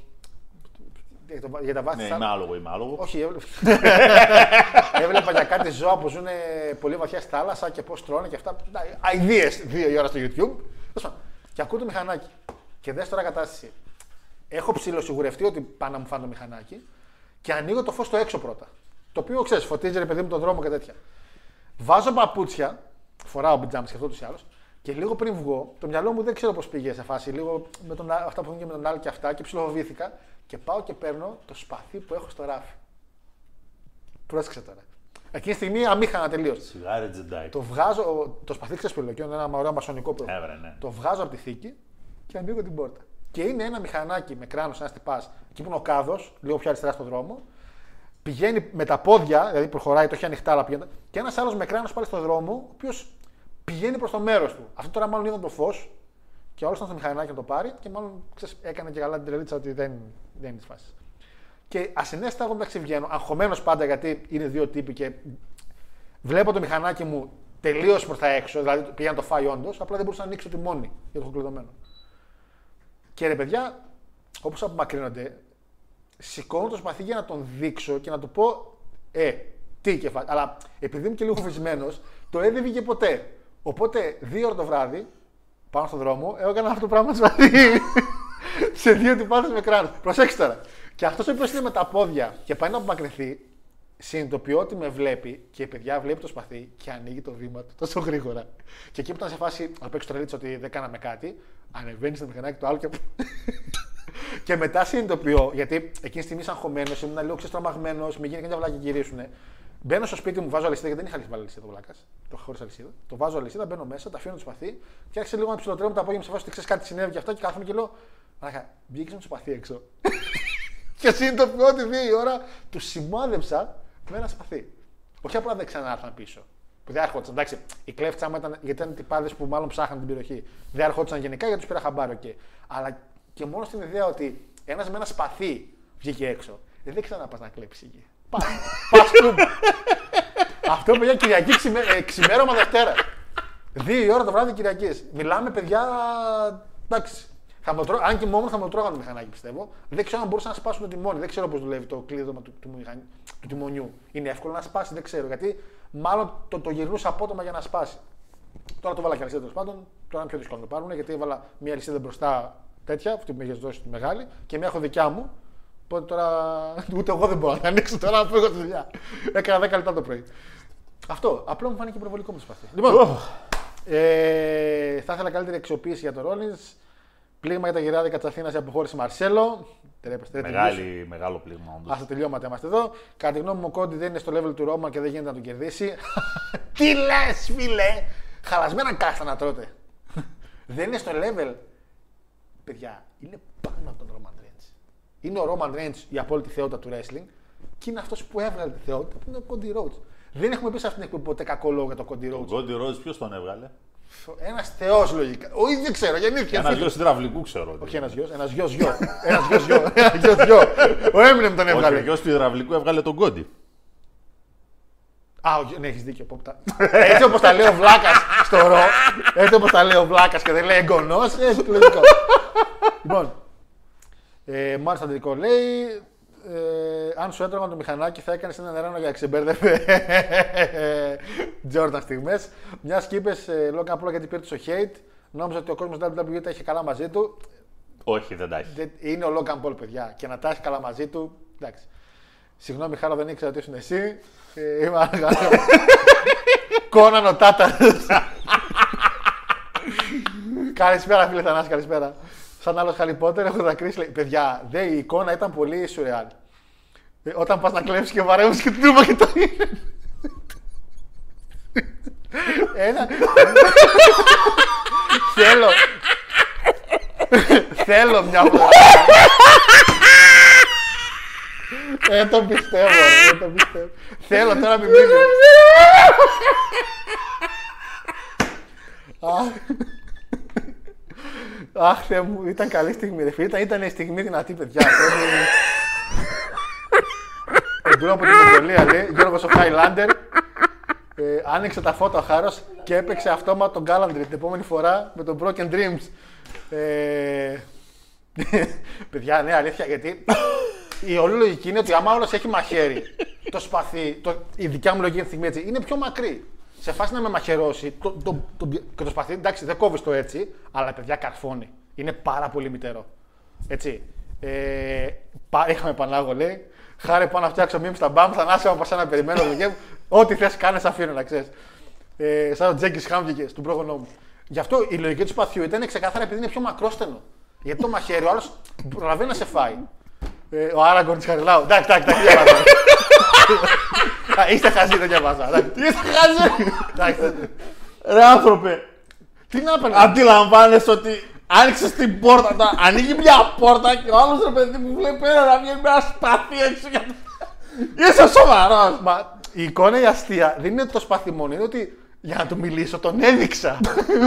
για το- Για τα βάθη Ναι, της είμαι άλογο, είμαι άλογο. όχι, έβλεπα. έβλεπα για κάτι ζώα που ζουν πολύ βαθιά στη θάλασσα και πώς τρώνε και αυτά. Αιδίε δύο η ώρα στο YouTube. Τέλος πάντων. Και ακούω το μηχανάκι. Και δες τώρα κατάσταση. Έχω ψηλοσιγουρευτεί ότι πάνε να μου φάνε το μηχανάκι και ανοίγω το φως στο έξω πρώτα. Το οποίο ξέρεις, φωτίζει ρε παιδί μου τον δρόμο και τέτοια. Βάζω παπούτσια, φοράω πιτζάμι και αυτό του ή άλλως, και λίγο πριν βγω, το μυαλό μου δεν ξέρω πώς πήγε σε φάση. Λίγο με τον, αυτά που έχουν και με τον άλλο και αυτά και ψιλοφοβήθηκα και πάω και παίρνω το σπαθί που έχω στο ράφι. Πρόσεξε τώρα. Εκείνη τη στιγμή αμήχανα τελείως. Σιγάρι τζεντάι. Το βγάζω, το σπαθί ξεσπηλωκιό, είναι ένα ωραίο μασονικό πρόβλημα. Έβρε, ναι. Το βγάζω από τη θήκη και ανοίγω την πόρτα. Και είναι ένα μηχανάκι με κράνο, ένας τυπάς, εκεί που είναι ο κάδος, λίγο πιο αριστερά στον δρόμο. Πηγαίνει με τα πόδια, δηλαδή προχωράει, το έχει ανοιχτά, αλλά πηγαίνει. Και ένας άλλος με κράνο πάλι στον δρόμο, ο οποίος πηγαίνει προς το μέρος του. Αυτό τώρα μάλλον είδαν το φως και όλος ήταν στο μηχανάκι να το πάρει και μάλλον ξέρεις, έκανε και καλά την τρελίτσα ότι δεν, δεν είναι της φάσης. Και ασυνέστητα εγώ μεταξύ βγαίνω, αγχωμένος πάντα γιατί είναι δύο τύποι και βλέπω το μηχανάκι μου τελείως προς τα έξω, δηλαδή πήγα να το φάει όντως, απλά δεν μπορούσα να ανοίξω τη μόνη γιατί το έχω κλειδωμένο. Και ρε παιδιά, όπως απομακρύνονται, σηκώνω το σπαθί για να τον δείξω και να του πω, Ε, τι κεφάλι. Αλλά επειδή είμαι και λίγο φοβισμένος, το ε δεν βγήκε ποτέ. Οπότε, δύο ώρα το βράδυ, πάνω στον δρόμο, έκανα αυτό το πράγμα σπαθί. σε δύο τυπάδες με κράνος. Προσέξτε τώρα. Και αυτός ο οποίος είναι με τα πόδια και πάει να απομακρυνθεί, συνειδητοποιώ ότι με βλέπει και παιδιά βλέπει το σπαθί και ανοίγει το βήμα του τόσο γρήγορα. Και εκεί που ήταν σε φάση να παίξει το ρελίτσα ότι δεν κάναμε κάτι, ανεβαίνει στο μηχανάκι το άλλο και. και μετά συνειδητοποιώ, γιατί εκείνη τη στιγμή αγχωμένο, ήμουν λίγο ξεστραμαγμένο, με γίνει κάποια βλάκια και γυρίσουν. Μπαίνω στο σπίτι μου, βάζω αλυσίδα γιατί δεν είχα βάλει αλυσίδα το βλάκας. Το είχα χωρίς αλυσίδα. Το βάζω αλυσίδα, μπαίνω μέσα, τα αφήνω το σπαθί και άρχισε λίγο να ψιλοτρέμω τα απόγευμα σε φάση ότι ξέρεις κάτι συνέβη και αυτά και κάθομαι και λέω. Μαλάκα, βγήκε με το σπαθί έξω. και συνειδητοποιώ ότι δύο η ώρα του σημάδεψα με ένα σπαθί. Όχι απλά δεν ξανάρθαν πίσω. Που δεν έρχονταν. Εντάξει, η κλέφτσα μου ήταν γιατί ήταν τυπάδες που μάλλον ψάχναν την περιοχή. Δεν έρχονταν γενικά γιατί τους πήρα χαμπάρο και. Αλλά και μόνο στην ιδέα ότι ένας με ένα σπαθί βγήκε έξω. Ε, δεν ξαναπά να κλέψεις εκεί. Πας κλουμπ. Αυτό παιδιά Κυριακή ξημέ, ε, ξημέρωμα Δευτέρα. Δύο η ώρα το βράδυ Κυριακής. Μιλάμε παιδιά. Εντάξει. Θα με τρώ... Αν και μόνο θα με τρώγανε το μηχανάκι πιστεύω. Δεν ξέρω αν μπορούσαν να σπάσουν το τιμόνι. Δεν ξέρω πώς δουλεύει το κλείδωμα του, του, μηχανι... του τιμονιού. Είναι εύκολο να σπάσει, δεν ξέρω. Γιατί μάλλον το, το γυρνούσα απότομα για να σπάσει. Τώρα το βάλα και αλυσίδα τέλος πάντων. Τώρα είναι πιο δύσκολο να το πάρουν γιατί έβαλα μια αλυσίδα μπροστά τέτοια, αυτή που με έχεις δώσει τη μεγάλη, και μια έχω δικιά μου. Οπότε τώρα ούτε εγώ δεν μπορώ να ανοίξω τώρα να φύγω στη δουλειά. Έκανα 10 λεπτά το πρωί. Αυτό. Απλά μου φάνηκε προβολικό με το σπαθί. Λοιπόν, ε, θα ήθελα καλύτερη αξιοποίηση για το Rollins. Πλήγμα για τα γυράδικα της Αθήνας η αποχώρηση Μαρσέλο. Μεγάλη, μεγάλο πλήγμα όντως. Α τα τελειώματα είμαστε εδώ. Κατά τη γνώμη μου, ο Κόντι δεν είναι στο level του Ρώμα και δεν γίνεται να τον κερδίσει. Τι λες, φίλε! Χαλασμένα κάστα να τρώτε. δεν είναι στο level. Παιδιά, είναι πάνω από τον Roman Reigns. Είναι ο Roman Reigns η απόλυτη θεότητα του wrestling και είναι αυτός που έβγαλε τη θεότητα που είναι ο Cody Rhodes. Δεν έχουμε πει σε αυτήν την εκπομπή ποτέ κακό λόγο για τον Cody Rhodes. Ο Κόντι Ρόζ ποιος τον έβγαλε; Ένας θεός λογικά. Όχι, δεν ξέρω, γεννήθηκε. Ένας φίλος. γιος υδραυλικού ξέρω. Όχι ένας γιος, ένας γιος γιο. Ένας γιος γιο. Ένας γιος γιο. Ο Έμινεμ τον Όχι, ο έβγαλε. γιος του υδραυλικού έβγαλε τον Κόντι. Α, ο γιο- ναι, έχεις δίκιο. Πόπτα. Έτσι όπως τα λέει ο Βλάκας στο ρο, έτσι όπως τα λέει ο Βλάκας και δεν λέει εγγονός, έτσι το λογικό. λοιπόν, ε, μάλιστα αντιδικό λέει, ε, αν σου έτρωγαν το μηχανάκι θα έκανες ένα νεράνο για να ξεμπέρδευε. Τζόρνταν στιγμές. Μιας και είπες, ε, Λόγκαν Πόλα γιατί πήρε το hate, νόμιζα ότι ο κόσμος WWE τα είχε καλά μαζί του. Όχι, δεν τα έχει. Δεν- Είναι ο Λόγκαν Πολ, παιδιά. Και να τα έχει καλά μαζί του. Εντάξει. Συγγνώμη, Χάρο, δεν ήξερα ότι ήσουν εσύ. Ε, είμαι αργά. Κόναν ο Τάτα. καλησπέρα, φίλε Θανάση, καλησπέρα. Σαν άλλος Χάρι Πότερ, έχω δακρύσει. Λέει, παιδιά, δε, η εικόνα ήταν πολύ σουρεάλ. Ε, όταν πας να κλέψει και βαρεύεις και την τούμπα και το είναι. Ένα. Θέλω. Θέλω μια φορά. Δεν το πιστεύω, δεν το πιστεύω. Θέλω τώρα μην μείνει. Αχ, Θεέ μου, ήταν καλή στιγμή. Ρε, φίλε. Ήταν, ήταν η στιγμή δυνατή, παιδιά. Εντρώ από την Μογγολία, λέει, Γιώργος ο Χάιλάντερ. Ε, άνοιξε τα φώτα ο Χάρος και έπαιξε αυτόμα τον Γκάλαντρι την επόμενη φορά με τον Broken Dreams. Ε, παιδιά, ναι, αλήθεια, γιατί η όλη λογική είναι ότι άμα όλος έχει μαχαίρι, το σπαθί, το, η δικιά μου λογική αυτή τη στιγμή έτσι, είναι πιο μακρύ. Σε φάση να με μαχαιρώσει, το, το, το, και το σπαθί, εντάξει, δεν κόβεις το έτσι, αλλά παιδιά καρφώνει. Είναι πάρα πολύ μητερό. Έτσι. Ε, πα- είχαμε Πανάγο, λέει. Χάρη πάω να φτιάξω μήνυμα στα μπαμ, θα νάσαι από σένα περιμένω. δουλειά μου. Ό,τι θες, κάνε, αφήνω να ξέρεις. Ε, σαν ο Τζέκη Χάμβικε του πρόγονό μου. Γι' αυτό η λογική του σπαθιού ήταν ξεκάθαρα επειδή είναι πιο μακρόστενο. Γιατί το μαχαίρι ο άλλος προλαβαίνει να σε φάει. Ε, ο Άραγκορν της Χαριλάου. Εντάξει, εντάξει, εντάξει, διαβάζω. Α, Είστε χαζοί, δεν διαβάζα. Εντάξει. Τι θα χάζει! Εντάξει. Ρε άνθρωπε, Τι να έπαιρνε. αντιλαμβάνεσαι ότι άνοιξες την πόρτα, τα, ανοίγει μια πόρτα και ο άλλος ρε παιδί μου βλέπει ένα να βγαίνει με ένα σπαθί έξω. για- Είσαι σοβαρός! Μα η εικόνα η αστεία δεν είναι το σπαθί μόνο, είναι ότι για να του μιλήσω τον έδειξα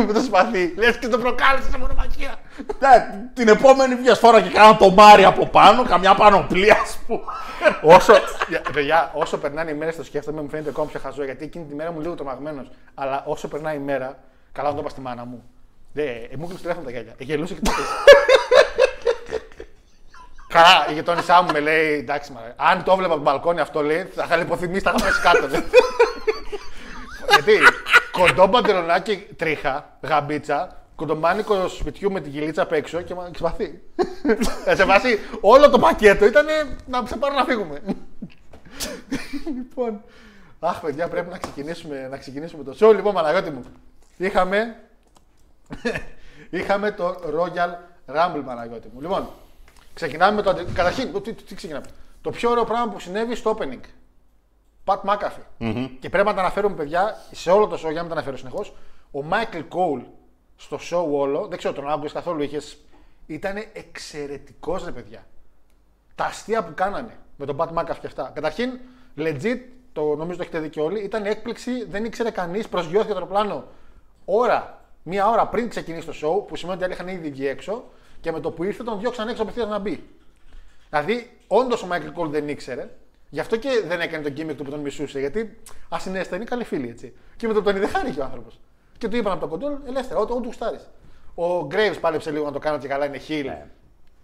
με το σπαθί. Λες και το προκάλεσε σε μονομαχία. Ναι, την επόμενη βγες φορά και κάνα το μάρι από πάνω, καμιά πανοπλία, ας πούμε. όσο, για- παιδιά, όσο περνάνε οι μέρες το σκέφτομαι, μου φαίνεται ακόμα πιο χαζό γιατί εκείνη τη μέρα μου λίγο τρομαγμένος. Αλλά όσο περνάει η μέρα, καλά να το είπα στη μάνα μου. Δε, ε, μου κλείσει τηλέφωνο τα γέλια. Ε, γελούσε και το πες. Καλά, η γειτόνισά μου με λέει, εντάξει, μα, αν το έβλεπα από τον μπαλκόνι αυτό λέει, θα είχα λιποθυμίσει, θα είχα πέσει κάτω. Λέει. Γιατί κοντό παντελονάκι τρίχα, γαμπίτσα, κοντομάνικο σπιτιού με την κυλίτσα απ' έξω και μα ξυπαθεί. Ε, σε βάση όλο το πακέτο ήταν να σε πάρω να φύγουμε. λοιπόν. Αχ, παιδιά, πρέπει να ξεκινήσουμε, να ξεκινήσουμε το show. Λοιπόν, Παναγιώτη μου, είχαμε, είχαμε το Royal Rumble, Παναγιώτη μου. Λοιπόν, ξεκινάμε με το. αντι- Καταρχήν, τι, τι, τι ξεκινάμε; Το πιο ωραίο πράγμα που συνέβη στο opening. Πατ McAfee. Και πρέπει να τα αναφέρουμε, παιδιά, σε όλο το show, για να μην τα αναφέρω συνεχώς. Ο Michael Cole στο show όλο, δεν ξέρω τον άκουγε καθόλου, είχες. Ήταν εξαιρετικός, ρε παιδιά. Τα αστεία που κάνανε με τον Πατ McAfee και αυτά. Καταρχήν, legit, το νομίζω το έχετε δει και όλοι, ήταν έκπληξη, δεν ήξερε κανείς, προσγειώθηκε το αεροπλάνο ώρα, μία ώρα πριν ξεκινήσει το show, που σημαίνει ότι άλλοι είχαν ήδη βγει έξω και με το που ήρθε τον διώξαν έξω απευθείας να μπει. Δηλαδή, όντως ο Michael Cole δεν ήξερε, γι' αυτό και δεν έκανε τον gimmick του που τον μισούσε. Γιατί ασυνέστα είναι καλή φίλη έτσι. Και με το που τον είδε χάρηκε ο άνθρωπος. Και του είπαν από το κοντόλ, ελεύθερα, ό,τι ό,τι γουστάρεις. Ο Graves πάλεψε λίγο να το κάνω και καλά, είναι heel.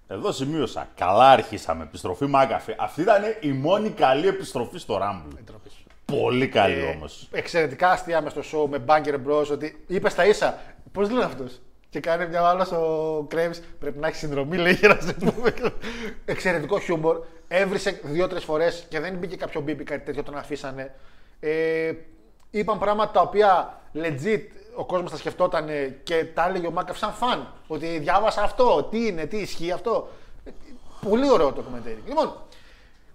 Εδώ σημείωσα. Καλά αρχίσαμε. Επιστροφή Μάκαφε. Αυτή ήταν η μόνη καλή επιστροφή στο Rumble. Πολύ καλή Ε, όμως. Εξαιρετικά αστεία μες στο show με Bunker Bros. Ότι είπες στα ίσα. Πώς λένε αυτό. Και κάνει μια άλλο ο Κρέμι. Πρέπει να έχει συνδρομή, λέει για να σε πούμε. Εξαιρετικό χιούμορ. Έβρισε δύο-τρεις φορές και δεν μπήκε κάποιο μπίπι κάτι τέτοιο, τον αφήσανε. Ε, είπαν πράγματα τα οποία legit ο κόσμος τα σκεφτόταν και τα έλεγε ο Μάκαφ σαν φαν. Ότι διάβασα αυτό, τι είναι, τι ισχύει αυτό. Ε, Πολύ ωραίο το κομμεντέρι. Λοιπόν,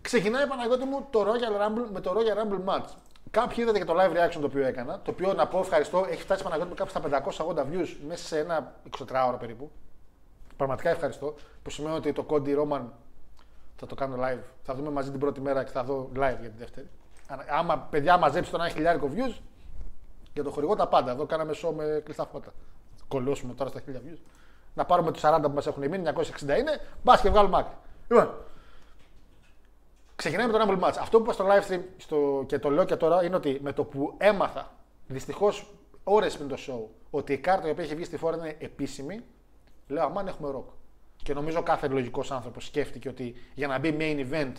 Ξεκινάει Παναγιώτη μου το Royal Rumble με το Royal Rumble match. Κάποιοι είδατε και το live reaction το οποίο έκανα. Το οποίο να πω ευχαριστώ, έχει φτάσει Παναγιώτη μου κάπου στα 580 views μέσα σε ένα 24ωρο περίπου. Πραγματικά ευχαριστώ. Που σημαίνει ότι το Cody Roman θα το κάνω live. Θα δούμε μαζί την πρώτη μέρα και θα δω live για την δεύτερη. Αν- Άμα παιδιά μαζέψει τον ένα χιλιάρικο views, για το χορηγό τα πάντα. Εδώ κάναμε show με κλειστά φώτα. Κολλώσουμε τώρα στα 1000 views. Να πάρουμε τους 40 που μας έχουν μείνει, 960 είναι, μπας και βγάλουμε άκρη. Λοιπόν, Ξεκινάει με το Rumble Match. Αυτό που είπα στο live stream στο, και το λέω και τώρα είναι ότι με το που έμαθα δυστυχώς ώρες πριν το show ότι η κάρτα η οποία είχε βγει στη φόρα είναι επίσημη, λέω αμάν έχουμε ροκ. Και νομίζω κάθε λογικός άνθρωπος σκέφτηκε ότι για να μπει main event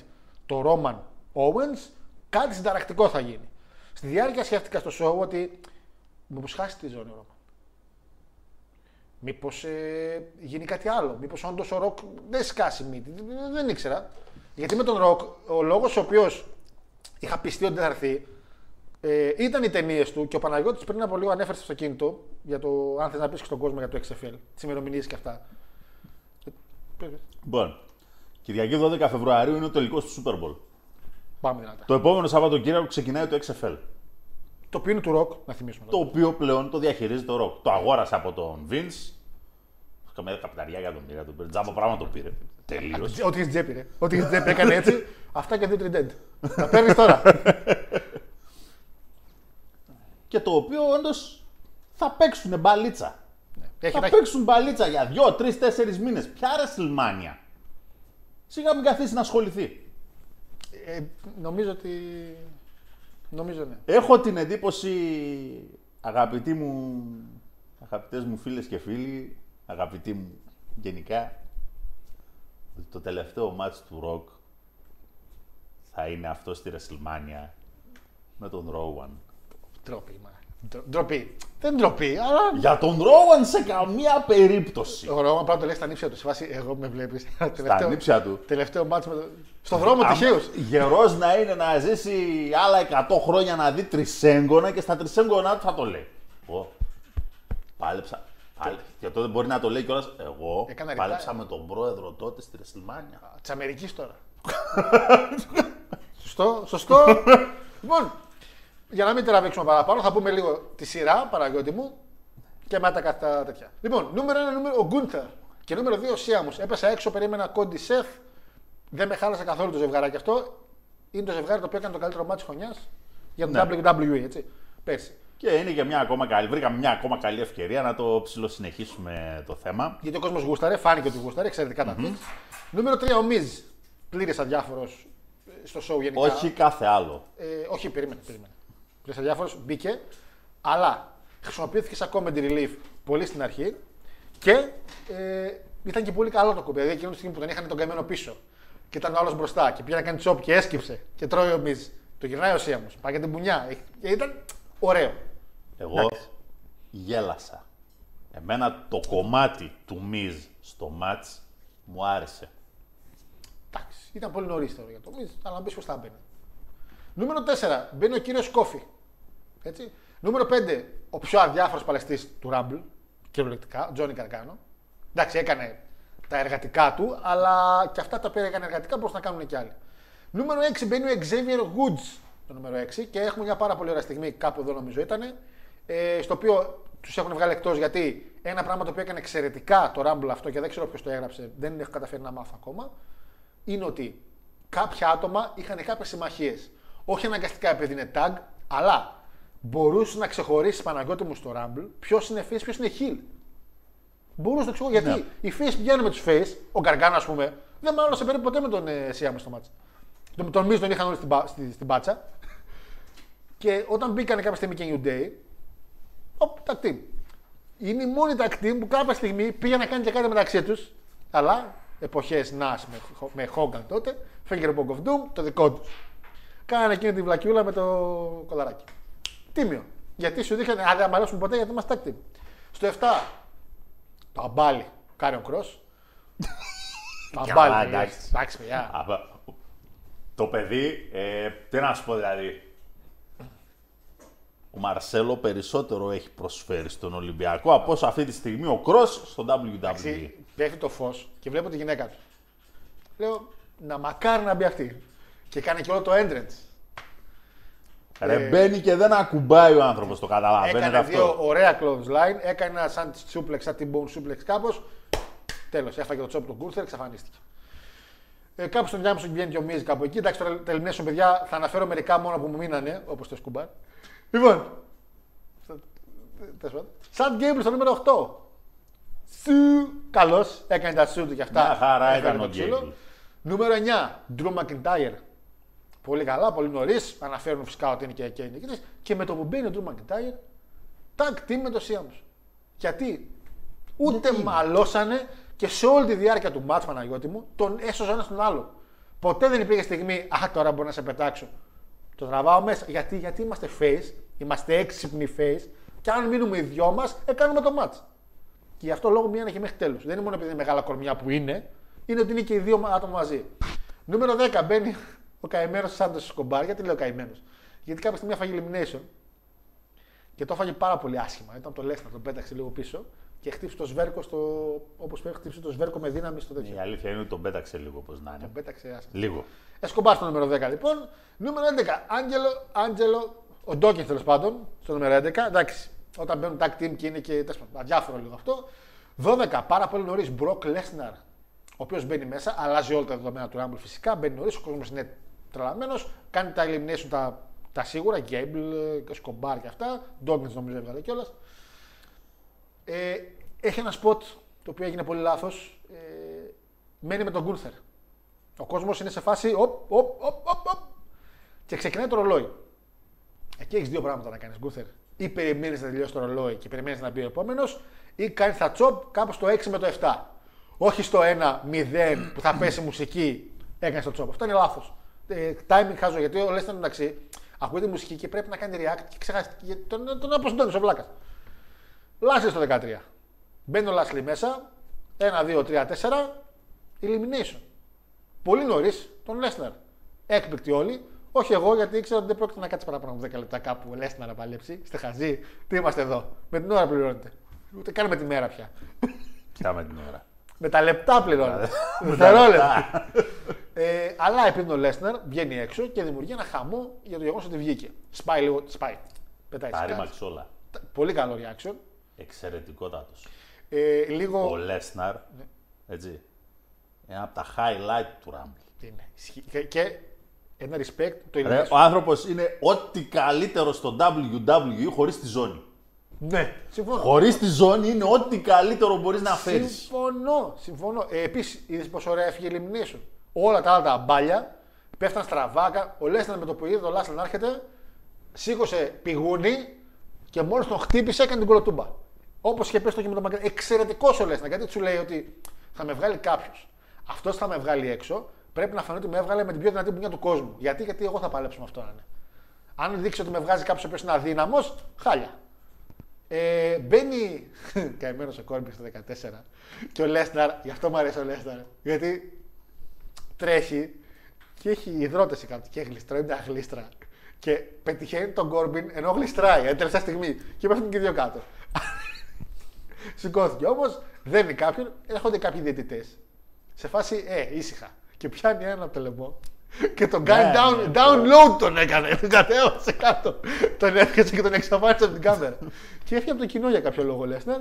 το Roman Owens, κάτι συνταρακτικό θα γίνει. Στη διάρκεια σκέφτηκα στο show ότι μήπω χάσει τη ζώνη ο Roman. Μήπως ε, γίνει κάτι άλλο. Μήπως όντως ο Ροκ δεν σκάσει μύτη. Δεν, δεν ήξερα. Γιατί με τον Ροκ, ο λόγος ο οποίος είχα πιστεί ότι δεν θα έρθει ε, ήταν οι ταινίες του και ο Παναγιώτης πριν από λίγο ανέφερε στο αυτοκίνητο για το αν θες να πεις στον κόσμο για το XFL, τις ημερομηνίες και αυτά. Ε, Λοιπόν, Κυριακή 12 Φεβρουαρίου είναι ο τελικός του Super Bowl. Πάμε δυνατά. Το επόμενο Σαββατοκύριακο ξεκινάει το XFL. Το οποίο είναι του Ροκ, να θυμίσουμε. Το οποίο πλέον το διαχειρίζεται ο Rock. Το αγόρασε από τον Vince. Καμία καπιταριά εκατομμύρια τον πήρε. Τζάμπο πράγμα το πήρε. Τελείως. Ό,τι έχεις τσέπη, ρε. Ό,τι έχεις τσέπη έκανε έτσι. Αυτά και δύο τριντέντ. Τα παίρνεις τώρα. Και το οποίο όντως θα παίξουν μπαλίτσα. Έχει, θα θα έχει. παίξουν μπαλίτσα για δύο, τρεις, τέσσερις μήνες. Ποια WrestleMania. Σιγά μην καθίσει να ασχοληθεί. Ε, νομίζω ότι. Νομίζω ναι. Έχω την εντύπωση, αγαπητοί μου, αγαπητές μου φίλες και φίλοι, αγαπητοί μου γενικά, ότι το τελευταίο μάτς του Rock θα είναι αυτό στη WrestleMania με τον Rowan. Τρόποι, μα. Ντρο- Ντροπή. Δεν ντροπή, αλλά. Για τον Ρόγαν σε καμία περίπτωση. Ο Ρώμα πρέπει να το λέει στα νύψια του. Σε φάση, εγώ με βλέπεις. Στα νύψια του. Τελευταίο μάτσο με το. Στο δρόμο τυχαίως. Γερός να είναι να ζήσει άλλα 100 χρόνια να δει τρισέγγωνα και στα τρισέγγωνα του θα το λέει. Εγώ πάλεψα. Πάλε. Και τότε μπορεί να το λέει κιόλας. Εγώ Έκανα πάλεψα retire. με τον πρόεδρο τότε στη Ρεσιλμάνια. Της Αμερικής τώρα. σωστό, σωστό. λοιπόν, για να μην τραβήξουμε παραπάνω, θα πούμε λίγο τη σειρά, Παναγιώτη μου, και μετά κάτι τα τέτοια. Λοιπόν, νούμερο 1 νούμερο, ο Γκούντερ. Και νούμερο 2 ο Sheamus. Έπεσα έξω, περίμενα Cody, Seth. Δεν με χάλασε καθόλου το ζευγαράκι αυτό. Είναι το ζευγάρι το οποίο έκανε το καλύτερο ματς χρονιάς για το Ναι. WWE, έτσι. Πέρσι. Και είναι και μια ακόμα καλή. Βρήκαμε μια ακόμα καλή ευκαιρία να το ψιλοσυνεχίσουμε το θέμα. Γιατί ο κόσμος γούσταρε, φάνηκε ότι γούσταρε, εξαιρετικά τα πικ. Νούμερο 3 ο Μιζ. Πλήρε αδιάφορος στο show γενικά. Όχι κάθε άλλο. Ε, όχι, περίμενε, περίμενε. Πλήρε αδιάφορος μπήκε, αλλά χρησιμοποιήθηκε σαν comedy relief πολύ στην αρχή και ε, ήταν και πολύ καλό το κουμπί. Δηλαδή εκείνη τη στιγμή που τον είχαν τον καημένο πίσω και ήταν ο άλλος μπροστά και πήγε να κάνει τσόπ και έσκυψε και τρώει ο Μιζ. Το γυρνάει ο Σίαμος. Πάει για την πουνιά. Ε, Και ήταν ωραίο. Εγώ γέλασα. Εμένα το κομμάτι του Μιζ στο μάτς μου άρεσε. Εντάξει, ήταν πολύ νωρίς τώρα για το Μιζ, αλλά να πει πώς θα μπαίνει. Νούμερο 4, μπαίνει ο κύριος Κόφι. Έτσι. Νούμερο 5, ο πιο αδιάφορος παλαιστής του Rumble, κυριολεκτικά, Τζόνι Καρκάνο. Εντάξει, έκανε τα εργατικά του, αλλά και αυτά τα οποία έκανε εργατικά μπορούσαν να κάνουν και άλλοι. Νούμερο 6 μπαίνει ο Xavier Woods, το νούμερο 6, και έχουμε μια πάρα πολύ ωραία στιγμή, κάπου εδώ νομίζω ήταν, ε, στο οποίο τους έχουν βγάλει εκτός γιατί ένα πράγμα το οποίο έκανε εξαιρετικά το Rumble αυτό και δεν ξέρω ποιος το έγραψε, δεν έχω καταφέρει να μάθω ακόμα, είναι ότι κάποια άτομα είχαν κάποιες συμμαχίες. Όχι αναγκαστικά επειδή είναι tag, αλλά μπορούσε να ξεχωρίσει Παναγιώτη μου στο Rumble ποιος είναι face, ποιος είναι heel. Μπορούσε να ξεχωρίσει. Γιατί οι face πηγαίνουν με τους face, ο Γκαργκάνο ας πούμε, δεν μάλλον περίπου ποτέ με τον ε, Σιάμ στο μάτσα. Τον, τον Miz τον είχαν όλοι στην, πα- στη- στην πάτσα. Και όταν μπήκαν κάποια στιγμή και New Day, οπ, tag team. Είναι η μόνη tag team που κάποια στιγμή πήγε να κάνει και κάτι μεταξύ τους. Αλλά εποχές Nash με, με Hogan τότε, Finger Poke of Doom, το δικό τους. Κάνανε εκείνη τη βλακιούλα με το κολαράκι. Τίμιο. Γιατί σου δείχνανε, αν δεν μ' αρέσουν ποτέ, γιατί είμαστε tag team. Στο 7, το αμπάλι, Karrion Kross. το αμπάλι. Καλά, παιδιά. εντάξει. Εντάξει, παιδιά. Α, Το παιδί, ε, τι να σου πω δηλαδή. Ο Μαρσέλο περισσότερο έχει προσφέρει στον Ολυμπιακό από όσο αυτή τη στιγμή ο Κρός στο WWE. Εντάξει, Πέφτει το φως και βλέπω τη γυναίκα του. Λέω, να μακάρι να μπει αυτή. Και κάνει και όλο το entrance. Ρε μπαίνει και δεν ακουμπάει ο άνθρωπος, το καταλαβαίνετε Έκανε αυτό. δύο ωραία clothesline, έκανε ένα σαν suplex, σαν την bone suplex κάπως. Τέλος, έφαγε το τσόπ του Γκούρθερ, εξαφανίστηκε. Ε, κάπου στον Γιάννη βγαίνει και ο Μίζ κάπου εκεί. Εντάξει, τώρα τα elimination, παιδιά, θα αναφέρω μερικά μόνο που μου μείνανε, όπως το σκουμπάρ. Λοιπόν. τέλος πάντων. Σαν Γκέμπλ στο νούμερο 8. Σου. Καλός, έκανε τα σου του και αυτά. Μια χαρά Έφερε ήταν το ο ξύλο. Gable. Νούμερο 9. Drew McIntyre. Πολύ καλά, πολύ νωρίς. Αναφέρουν φυσικά ότι είναι και, και, νικητής. και με το που μπαίνει ο Drew McIntyre, tag team με το Siams. Γιατί ούτε μαλώσανε και σε όλη τη διάρκεια του μάτς Παναγιώτη μου τον έσωζε ένα τον άλλο. Ποτέ δεν υπήρχε στιγμή, Α, τώρα μπορώ να σε πετάξω. Το τραβάω μέσα. Γιατί, γιατί είμαστε face, είμαστε έξυπνοι face, και αν μείνουμε οι δυο μας, έκανουμε το μάτς. Και γι' αυτό λόγο μείνανε και μέχρι τέλου. Δεν είναι μόνο επειδή είναι μεγάλα κορμιά που είναι, είναι ότι είναι και οι δύο άτομα μαζί. Νούμερο 10 μπαίνει ο καημένος Σάντος Σκομπάρ. Γιατί λέω καημένος; Γιατί κάποια στιγμή έφαγε elimination και το έφαγε πάρα πολύ άσχημα. Ήταν το Λέσνα, τον πέταξε λίγο πίσω και χτύπησε το σβέρκο στο. Όπως πρέπει, χτύπησε το σβέρκο με δύναμη στο τέτοιο. Η αλήθεια είναι ότι τον πέταξε λίγο όπως να είναι. Τον πέταξε άσχημα. Λίγο. Εσκομπάρ στο νούμερο 10 λοιπόν. Νούμερο 11. Άγγελο, Άντζελο, ο Ντόκιν τέλος πάντων, στο νούμερο 11. Εντάξει, όταν μπαίνουν tag team και είναι και τέλος πάντων, αδιάφορο λίγο αυτό. 12. Πάρα πολύ νωρίς. Μπροκ Λέσναρ, ο οποίος μπαίνει μέσα, αλλάζει όλα τα δεδομένα του Rumble φυσικά. Μπαίνει νωρίς, ο κόσμος είναι τρελαμένος. Κάνει τα elimination τα, τα σίγουρα. Γκέμπλ, Σκομπάρ και αυτά. Ντόκιν νομίζω έβγαλε κιόλας. Ε, έχει ένα spot το οποίο έγινε πολύ λάθος. Ε, μένει με τον Γκούνθερ. Ο κόσμος είναι σε φάση. Οπ, οπ, οπ, οπ, οπ, και ξεκινάει το ρολόι. Εκεί έχεις δύο πράγματα να κάνεις, Γκούθερ. Ή περιμένεις να τελειώσει το ρολόι και περιμένεις να μπει ο επόμενος, ή κάνει τα τσοπ κάπου στο 6 με το 7. Όχι στο 1-0 που θα πέσει μουσική, έκανες το τσοπ. Αυτό είναι λάθος. Ε, timing χάζω γιατί ο Λέσταν εντάξει, Ακούει τη μουσική και πρέπει να κάνει react και ξεχάσει και τον, τον αποσυντώνει ο βλάκας. Λάσλι στο 13. Μπαίνει ο Λάσλι μέσα. 1, 2, 3, 4. Elimination. Πολύ νωρίς τον Λέσναρ. Έκπληκτοι όλοι. Όχι εγώ, γιατί ήξερα ότι δεν πρόκειται να κάτσει παραπάνω από 10 λεπτά κάπου ο Λέσναρ να παλέψει. Είστε χαζοί. Τι είμαστε εδώ. Με την ώρα πληρώνετε. Ούτε καν με τη μέρα πια. Κοιτάμε την ώρα. Με τα λεπτά πληρώνετε. Δευτερόλεπτα. ε, αλλά επειδή ο Λέσναρ βγαίνει έξω και δημιουργεί ένα χαμό για το γεγονός ότι βγήκε. Σπάει λίγο. Σπάει. Πετάει Τα σκάτς. ρήμαξε όλα. Πολύ καλό reaction. Εξαιρετικότατος. Ε, λίγο. Ο Λέσναρ. Έτσι. Ένα από τα highlight του Rumble. Είναι. Ισχύει. Και, και ένα respect το Ρε, elimination. ο άνθρωπος είναι ό,τι καλύτερο στο WWE χωρίς τη ζώνη. Ναι, συμφωνώ. Χωρίς τη ζώνη είναι ό,τι καλύτερο μπορείς να φέρεις. Συμφωνώ. συμφωνώ. Ε, Επίσης, είδες πόσο ωραία έφυγε η elimination. Όλα τα άλλα τα μπάλια πέφταν στραβάκα. Ο Λέσναρ με το που είδε το Λάσλαν να έρχεται, σήκωσε πηγούνι και μόλις τον χτύπησε έκανε την κολοτούμπα. Όπως είχε πέσει το και με τον Μαγκρέ. Εξαιρετικός ο Λέσναρ γιατί σου λέει ότι θα με βγάλει κάποιος. Αυτός θα με βγάλει έξω. Πρέπει να φανεί ότι με έβγαλε με την πιο δυνατή μπουνιά του κόσμου. Γιατί, γιατί εγώ θα παλέψω με αυτό να είναι. Αν δείξει ότι με βγάζει κάποιος ο οποίος είναι αδύναμος, χάλια. Ε, μπαίνει καημένος ο Κόρμπι στο 14 και ο Λέσναρ, γι' αυτό μου αρέσει ο Λέσναρ. Γιατί τρέχει και έχει υδρότες κάτω και γλιστράει μια γλίστρα. Και πετυχαίνει τον Κόρμπιν ενώ γλιστράει, ε, τελευταία στιγμή. Και πέφτουν και οι δύο κάτω. Σηκώθηκε όμως, δένει κάποιον, έρχονται κάποιοι διαιτητές. Σε φάση, ε, ήσυχα. Και πιάνει έναν από το λαιμό και τον κάνει Ναι, down, ναι, download τον έκανε. Τον κατέβασε κάτω. τον έφυγε και τον εξαφάνισε από την κάμερα. και έφυγε από το κοινό για κάποιο λόγο ο Λέσνερ.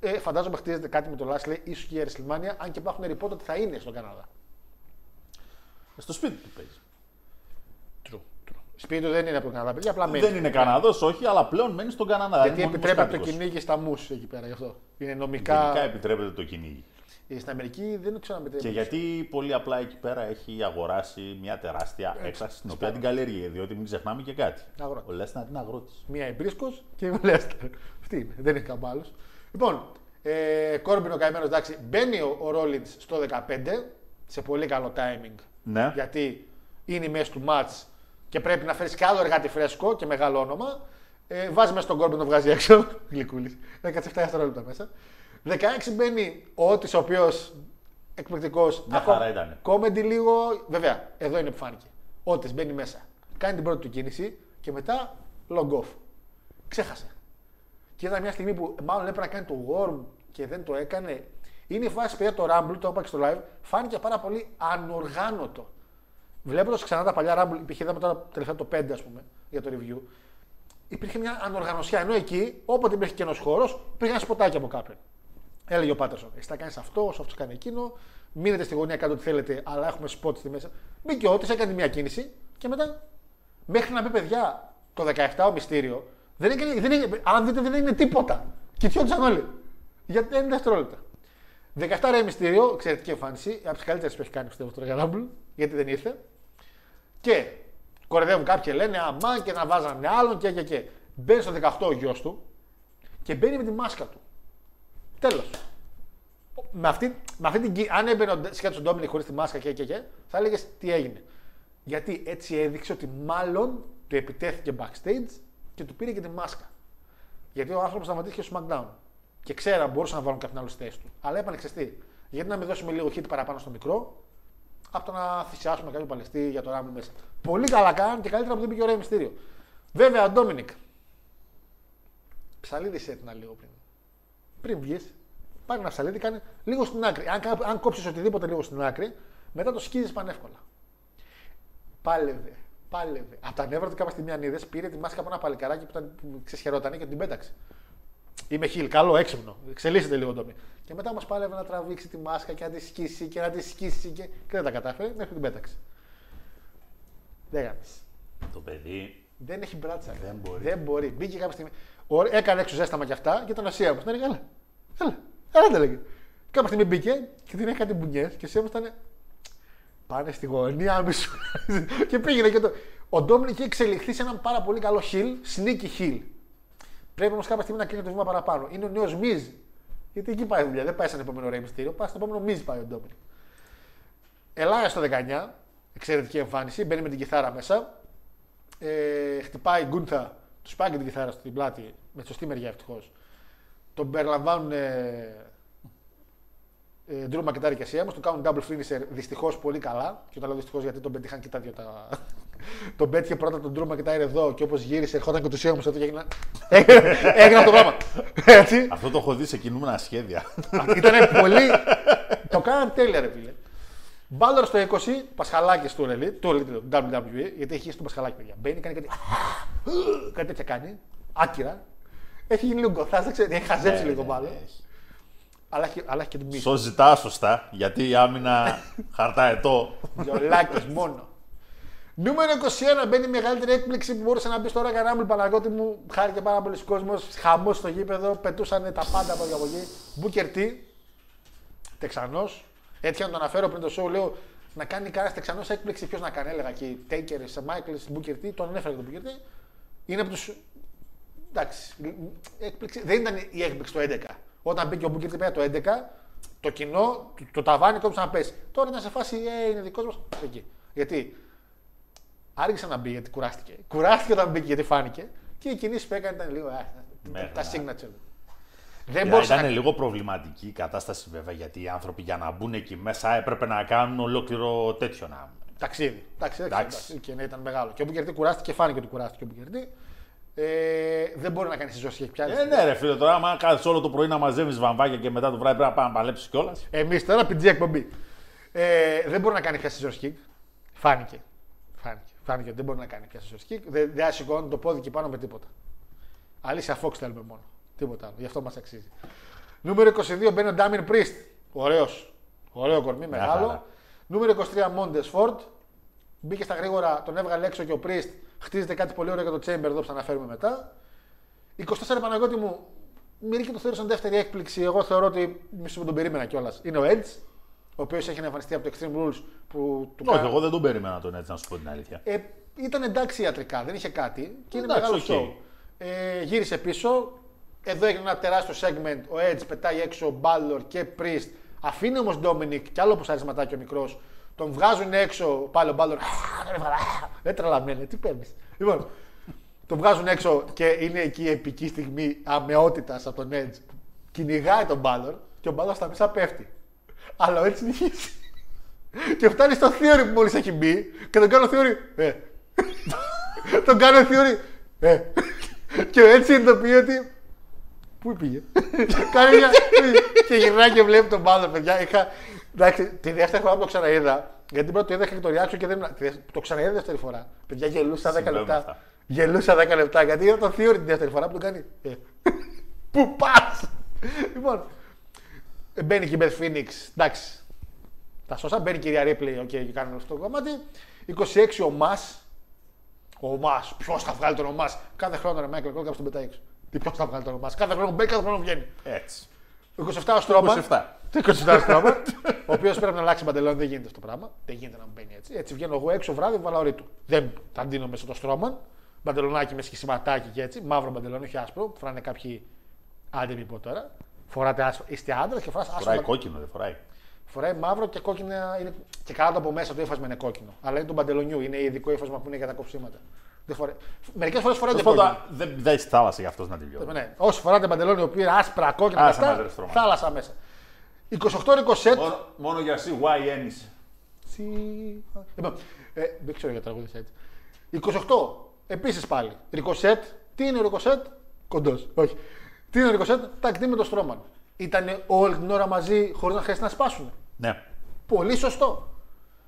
Ε, φαντάζομαι χτίζεται κάτι με το Λάσλι, ίσως και η WrestleMania, αν και υπάρχουν ρηπότα ότι θα είναι στον Καναδά. Στο σπίτι του παίζει. True, true. Σπίτι του δεν είναι από τον Καναδά, παιδιά, απλά μένει. Δεν είναι Καναδός, όχι, αλλά πλέον μένει στον Καναδά. Γιατί είναι επιτρέπεται το μονιμος κυνήγι στα μου εκεί πέρα γι' αυτό. Είναι νομικά. Γενικά επιτρέπεται το κυνήγι. Ε, Στην Αμερική δεν ξέρω αν επιτρέπεται. Και γιατί πολύ απλά εκεί πέρα έχει αγοράσει μια τεράστια έκταση την οποία την καλλιεργεί. Διότι μην ξεχνάμε και κάτι. Αγρότης. Ο Λέσναρ είναι αγρότης. Μία εμπρίσκο και ο Λέστερ. Αυτή είναι, δεν έχει καμπάλος. Λοιπόν, ε, Κόρμπιν ο καημένος εντάξει, μπαίνει ο, ο Ρόλιντς στο 15 σε πολύ καλό timing. Ναι. Γιατί είναι η μέση του match και πρέπει να φέρεις και άλλο εργάτη φρέσκο και μεγάλο όνομα. Ε, βάζει μέσα τον Κόρμπιν, τον βγάζει έξω. Γλυκούλης. Έκατσε 7 δευτερόλεπτα μέσα. 16 μπαίνει ο Ότης, ο οποίος εκπληκτικός. Μια χαρά ήτανε. Κόμεντι λίγο. Βέβαια, εδώ είναι που φάνηκε. Ότης μπαίνει μέσα. Κάνει την πρώτη του κίνηση και μετά log off. Ξέχασε. Και ήταν μια στιγμή που μάλλον έπρεπε να κάνει το worm και δεν το έκανε. Είναι η φάση παιδιά το Rumble, το είπα και στο live, φάνηκε πάρα πολύ ανοργάνωτο. Βλέποντας ξανά τα παλιά Rumble, υπήρχε είδαμε τώρα τελευταία το 5 ας πούμε για το review. Υπήρχε μια ανοργανωσιά. Ενώ εκεί, όποτε υπήρχε κενός χώρος, υπήρχε ένα σποτάκι από κάποιον. Έλεγε ο Πάτερσον: Εσύ θα κάνεις αυτό, ο αυτός κάνει εκείνο. Μείνετε στη γωνία, κάντε ό,τι θέλετε, αλλά έχουμε σποτ στη μέσα. Μπήκε ο Ότη, έκανε μια κίνηση και μετά μέχρι να πει παιδιά το 17 ο μυστήριο. Δεν έκανε, δεν έγινε, αν δείτε, δεν έγινε τίποτα. Κοιτιόντουσαν όλοι. Για 10 δευτερόλεπτα. 17 ρε μυστήριο, εξαιρετική εμφάνιση, από τις καλύτερες που έχει κάνει πιστεύω στο Rumble, γιατί δεν ήρθε. Και κορυδεύουν κάποιοι λένε αμά και να βάζανε άλλον και και και. Μπαίνει στο 18 ο γιος του και μπαίνει με τη μάσκα του. Τέλος. Με αυτή, με αυτή την, κι- αν έμπαινε ο- σκέτο ο Ντόμινικ χωρίς τη μάσκα και, και, και θα έλεγες τι έγινε. Γιατί έτσι έδειξε ότι μάλλον του επιτέθηκε backstage και του πήρε και τη μάσκα. Γιατί ο άνθρωπος σταματήθηκε στο SmackDown. Και ξέραν μπορούσαν να βάλουν κάποιον άλλο στη θέση του. Αλλά έπανε ξεστή. Γιατί να μην δώσουμε λίγο hit παραπάνω στο μικρό, από το να θυσιάσουμε κάποιον παλαιστή για το Rumble μέσα. Πολύ καλά κάνουν και καλύτερα που δεν πήγε ωραίο μυστήριο. Βέβαια, ο Ντόμινικ. Ψαλίδι έτεινα λίγο πριν. Πριν βγεις, πάρει ένα ψαλίδι, κάνει λίγο στην άκρη. Αν, κα- αν κόψεις οτιδήποτε λίγο στην άκρη, μετά το σκίζεις πανεύκολα. Πάλευε. Πάλευε. Από τα νεύρα του κάποια στιγμή αν είδες, πήρε τη μάσκα από ένα παλικαράκι που, ήταν, που ξεσχερόταν και την πέταξε. Είμαι χιλ, καλό, έξυπνο. Εξελίσσεται λίγο το μη. Και μετά μα πάλευε να τραβήξει τη μάσκα και να τη σκίσει και να τη σκίσει και, και δεν τα κατάφερε μέχρι την πέταξε. Δεν γάμισε. Το παιδί Δεν έχει μπράτσα. ρε. Δεν μπορεί. Δεν μπορεί. Μπήκε κάποια στιγμή. Ωραία, έκανε έξω ζέσταμα κι αυτά και ήταν ασία μου. Ήταν έλα. Έλα. Έλα τα λέγε. Κάποια στιγμή μπήκε και την έκανε κάτι μπουνιές και σε ήταν. Πάνε στη γωνία, μη σου. και πήγαινε και το. Ο Ντόμινικ είχε εξελιχθεί σε έναν πάρα πολύ καλό χιλ, sneaky hill. Πρέπει όμως κάποια στιγμή να κάνει το βήμα παραπάνω. Είναι ο νέος Μιζ. Γιατί εκεί πάει η δουλειά. Δεν πάει σαν επόμενο Ρέι Μυστήριο. Πάει στο επόμενο Μιζ πάει ο Ντόμινικ. Ελάια στο 19. Εξαιρετική εμφάνιση. Μπαίνει με την κιθάρα μέσα. Ε, χτυπάει Γκούντα, του σπάει και την κιθάρα στην πλάτη, με τη σωστή μεριά ευτυχώς. Τον περιλαμβάνουν ε, ε, Drew McIntyre και Σιέμος, του κάνουν double finisher δυστυχώς πολύ καλά. Και όταν λέω δυστυχώς γιατί τον πετύχαν και τα δύο τα. τον πέτυχε πρώτα τον Drew McIntyre εδώ και όπως γύρισε, ερχόταν και τους Σιέμος εδώ και έγιναν. Έγιναν το πράγμα. Έτσι. Αυτό το έχω δει σε κινούμενα σχέδια. Ήταν πολύ. το κάναν τέλεια, ρε φίλε. Μπάλορ στο 20, Πασχαλάκης του Elite, του Elite, WWE, γιατί έχει στο Πασχαλάκη, παιδιά. Μπαίνει, κάνει κάτι. κάτι τέτοια κάνει. Άκυρα. Έχει γίνει λίγο γκοθά, δεν ξέρω, έχει χαζέψει Ναι, λίγο ναι, μάλλον. ναι, έχει. Αλλά έχει, αλλά έχει και την μύτη. Σο ζητά σωστά, γιατί η άμυνα χαρταετό. Γιολάκης μόνο. Νούμερο 21 μπαίνει η μεγαλύτερη έκπληξη που μπορούσε να μπει στο Ράγκα Ράμπλ Παναγιώτη μου. Χάρηκε πάρα πολλοί κόσμος. Χαμός στο γήπεδο. Πετούσαν τα πάντα από εδώ από εκεί. Μπούκερ Τι. Τεξανός. Έτσι να το αναφέρω πριν το show, λέω να κάνει κανένας Τεξανός έκπληξη. Ποιος να κάνει, έλεγα εκεί. Τέικερ, σε Μάικλς, Μπούκερ Τι. Τον ανέφερε τον Μπούκερ Τι. Είναι από τους. Εντάξει. Έκπληξη. Δεν ήταν η έκπληξη το 11. Όταν μπήκε ο Μπούκερ Τι πέρα το 11, το κοινό, το, το ταβάνι κόψε να πέσει. Τώρα ήταν σε φάση, ε, είναι δικός μας. Εκεί. Γιατί άργησε να μπει γιατί κουράστηκε. Κουράστηκε όταν μπήκε γιατί φάνηκε. Και οι κινήσει που έκανε ήταν λίγο. ε, Μέχρι τα να- signature. Δεν Ήταν, μπορούσε ήταν να. λίγο προβληματική η κατάσταση βέβαια, γιατί οι άνθρωποι για να μπουν εκεί μέσα έπρεπε να κάνουν ολόκληρο τέτοιο να. Ταξίδι. Εντάξει, εντάξει, Εντάξει. εντάξει. Και ναι, ήταν μεγάλο. Και ο Μπουκερτή κουράστηκε, φάνηκε ότι κουράστηκε ο Μπουκερτή. Ε, δεν μπορεί να κάνει τη ζωή έχει πια. Ε, ναι, ρε φίλε, τώρα άμα κάθεσαι όλο το πρωί να μαζεύεις βαμβάκια και μετά το βράδυ πρέπει να πάει να παλέψεις κιόλας. Εμείς τώρα PG εκπομπή. Ε, δεν μπορεί να κάνει πια scissors kick. Φάνηκε. Φάνηκε. Φάνηκε ότι δεν μπορεί να κάνει πια scissors kick. Δεν, δεν σηκώνει το πόδι και πάνω με τίποτα. Αλήθεια Fox θέλουμε μόνο. Τίποτα άλλο. Γι' αυτό μας αξίζει. Νούμερο 22 μπαίνει ο Ντάμιν Πρίστ. Ωραίος. Ωραίο κορμί, μεγάλο. χαρά. Νούμερο 23 Montez Ford. Μπήκε στα γρήγορα, τον έβγαλε έξω και ο Priest. Χτίζεται κάτι πολύ ωραίο για το Chamber εδώ που θα αναφέρουμε μετά. 24 Παναγιώτη μου, μερικοί το θεωρούσαν δεύτερη έκπληξη. Εγώ θεωρώ ότι μισό τον περίμενα κιόλας. Είναι ο Edge, ο οποίος έχει εμφανιστεί από το Extreme Rules που του Όχι, κα- εγώ δεν τον περίμενα τον έτσι, να σου πω την αλήθεια. ε, ήταν εντάξει ιατρικά, δεν είχε κάτι και είναι Εντάξει, μεγάλο οκ. show. Ε, γύρισε πίσω. Εδώ έγινε ένα τεράστιο segment. Ο Edge πετάει έξω Balor και Priest. Αφήνει όμως Dominic και άλλο ποσαρισματάκι ο μικρός. Τον βγάζουν έξω πάλι ο Balor. Δεν τρελαμένε, τι παίρνεις. Λοιπόν, τον βγάζουν έξω και είναι εκεί η επική στιγμή αμεότητας από τον Edge. Κυνηγάει τον Balor και ο Balor στα μισά πέφτει. Αλλά ο Edge συνεχίζει. Και φτάνει στο Theory που μόλις έχει μπει και τον κάνω Theory. Ε. τον κάνω Theory. Ε. και έτσι συνειδητοποιεί ότι. Πού πήγε. Κάνει μια. και γυρνάει και βλέπει τον Balor, παιδιά. Είχα... Εντάξει, τη δεύτερη φορά που το ξαναείδα, γιατί την πρώτη το είδα και το reaction και δεν. τη δε- Το ξαναείδα δεύτερη φορά. Παιδιά, γελούσα 10 Συμβαίνουν λεπτά. αυτά. Γελούσα 10 λεπτά γιατί είδα το Theory τη δεύτερη φορά που τον κάνει. Ε. Πού πας! λοιπόν, ε, μπαίνει και η Beth Phoenix. Εντάξει, τα σώσα. Μπαίνει η κυρία Ripley, οκ, και κάνουν αυτό το κομμάτι. 26 ο Μα. Ο Μα. Ποιος θα βγάλει τον Omos. Κάθε χρόνο ρε Michael Cole τον πετάει έξω. Τι ποιος θα βγάλει τον Omos. Κάθε χρόνο μπαίνει, κάθε χρόνο βγαίνει. Έτσι. 27 ο Strowman. 27. Το 27 ο Strowman. ο οποίος πρέπει να αλλάξει παντελόνι, δεν γίνεται αυτό το πράγμα. Δεν γίνεται να μου μπαίνει έτσι. Έτσι βγαίνω εγώ έξω βράδυ, Βαλαωρίτου. Δεν τα ντύνω μέσα στο Strowman. Παντελονάκι με σχισματάκι και έτσι. Μαύρο παντελόνι, όχι άσπρο. που Φοράνε κάποιοι. Άντε μη πω τώρα. Φοράτε άσπρο. Είστε άντρα και φοράς άσπρο. Φοράει κόκκινο, δεν φοράει. Φοράει μαύρο και κόκκινα. Είναι... Και καλά το από μέσα το ύφασμα είναι κόκκινο. Αλλά είναι του παντελονιού. Είναι ειδικό ύφασμα που είναι για τα κοψίματα. Δεν φορέ... Μερικές φορές φοράει και Τέλος κόκκινο. πάντων, δεν δεν έχει θάλασσα για αυτό να τη βιώσει. Ναι. Όσοι φοράτε παντελόνι που είναι άσπρα, κόκκινα Άσε και μας, αυτά, ρε Στρώμα. θάλασσα μέσα. 28-27. Μόνο, μόνο για CY ένισε. Σι- Λοιπόν, ε, δεν ξέρω για τραγούδια έτσι. 28. Επίσης πάλι. Ρικοσέτ. Τι είναι ο Ρικοσέτ; Κοντός. Όχι. Τι είναι ο Ρικοσέτ; Τακτή με το Στρώμαν. Ήταν όλη την ώρα μαζί χωρίς να χρειάζεται να σπάσουν. Ναι. Πολύ σωστό.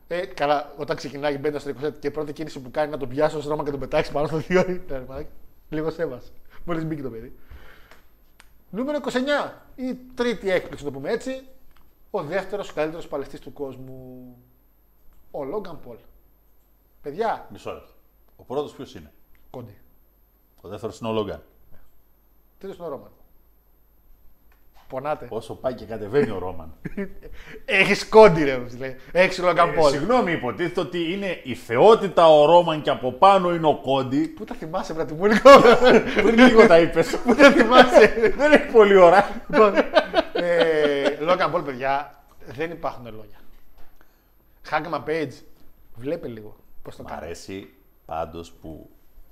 Ε, καλά, όταν ξεκινάει μπαίνει στο Ρικοσέτ και η πρώτη κίνηση που κάνει να τον πιάσει στο Στρώμαν και τον πετάξει πάνω στο δύο. Ναι, ρε μαλάκα. Λίγο σέβας. Μόλις μπήκε το παιδί. Νούμερο 29. Η τρίτη έκπληξη, να το πούμε έτσι. Ο δεύτερος καλύτερος παλαιστής του κόσμου. Ο Λόγκαν Πολ. Παιδιά, Μισό λεπτό. Ο πρώτος ποιος είναι; κόντι. Ο δεύτερος είναι ο Λόγκαν. Τρίτος είναι ο Ρόμαν. Πονάτε. Όσο πάει και κατεβαίνει ο Ρόμαν. Έχεις κόντι, ρε. Έχεις Λόγκαν Ε, Πολ. Συγγνώμη, υποτίθεται ότι είναι η θεότητα ο Ρόμαν και από πάνω είναι ο Κόντι. Πού τα θυμάσαι, βρε Τιμούλικο. Πριν λίγο τα είπες. Πού τα θυμάσαι; Δεν έχει πολύ ώρα. Λόγκαν Πολ, παιδιά, δεν υπάρχουν λόγια. Χάγκμα Page, βλέπε λίγο πώς το Μ' κάνει. αρέσει πάντως που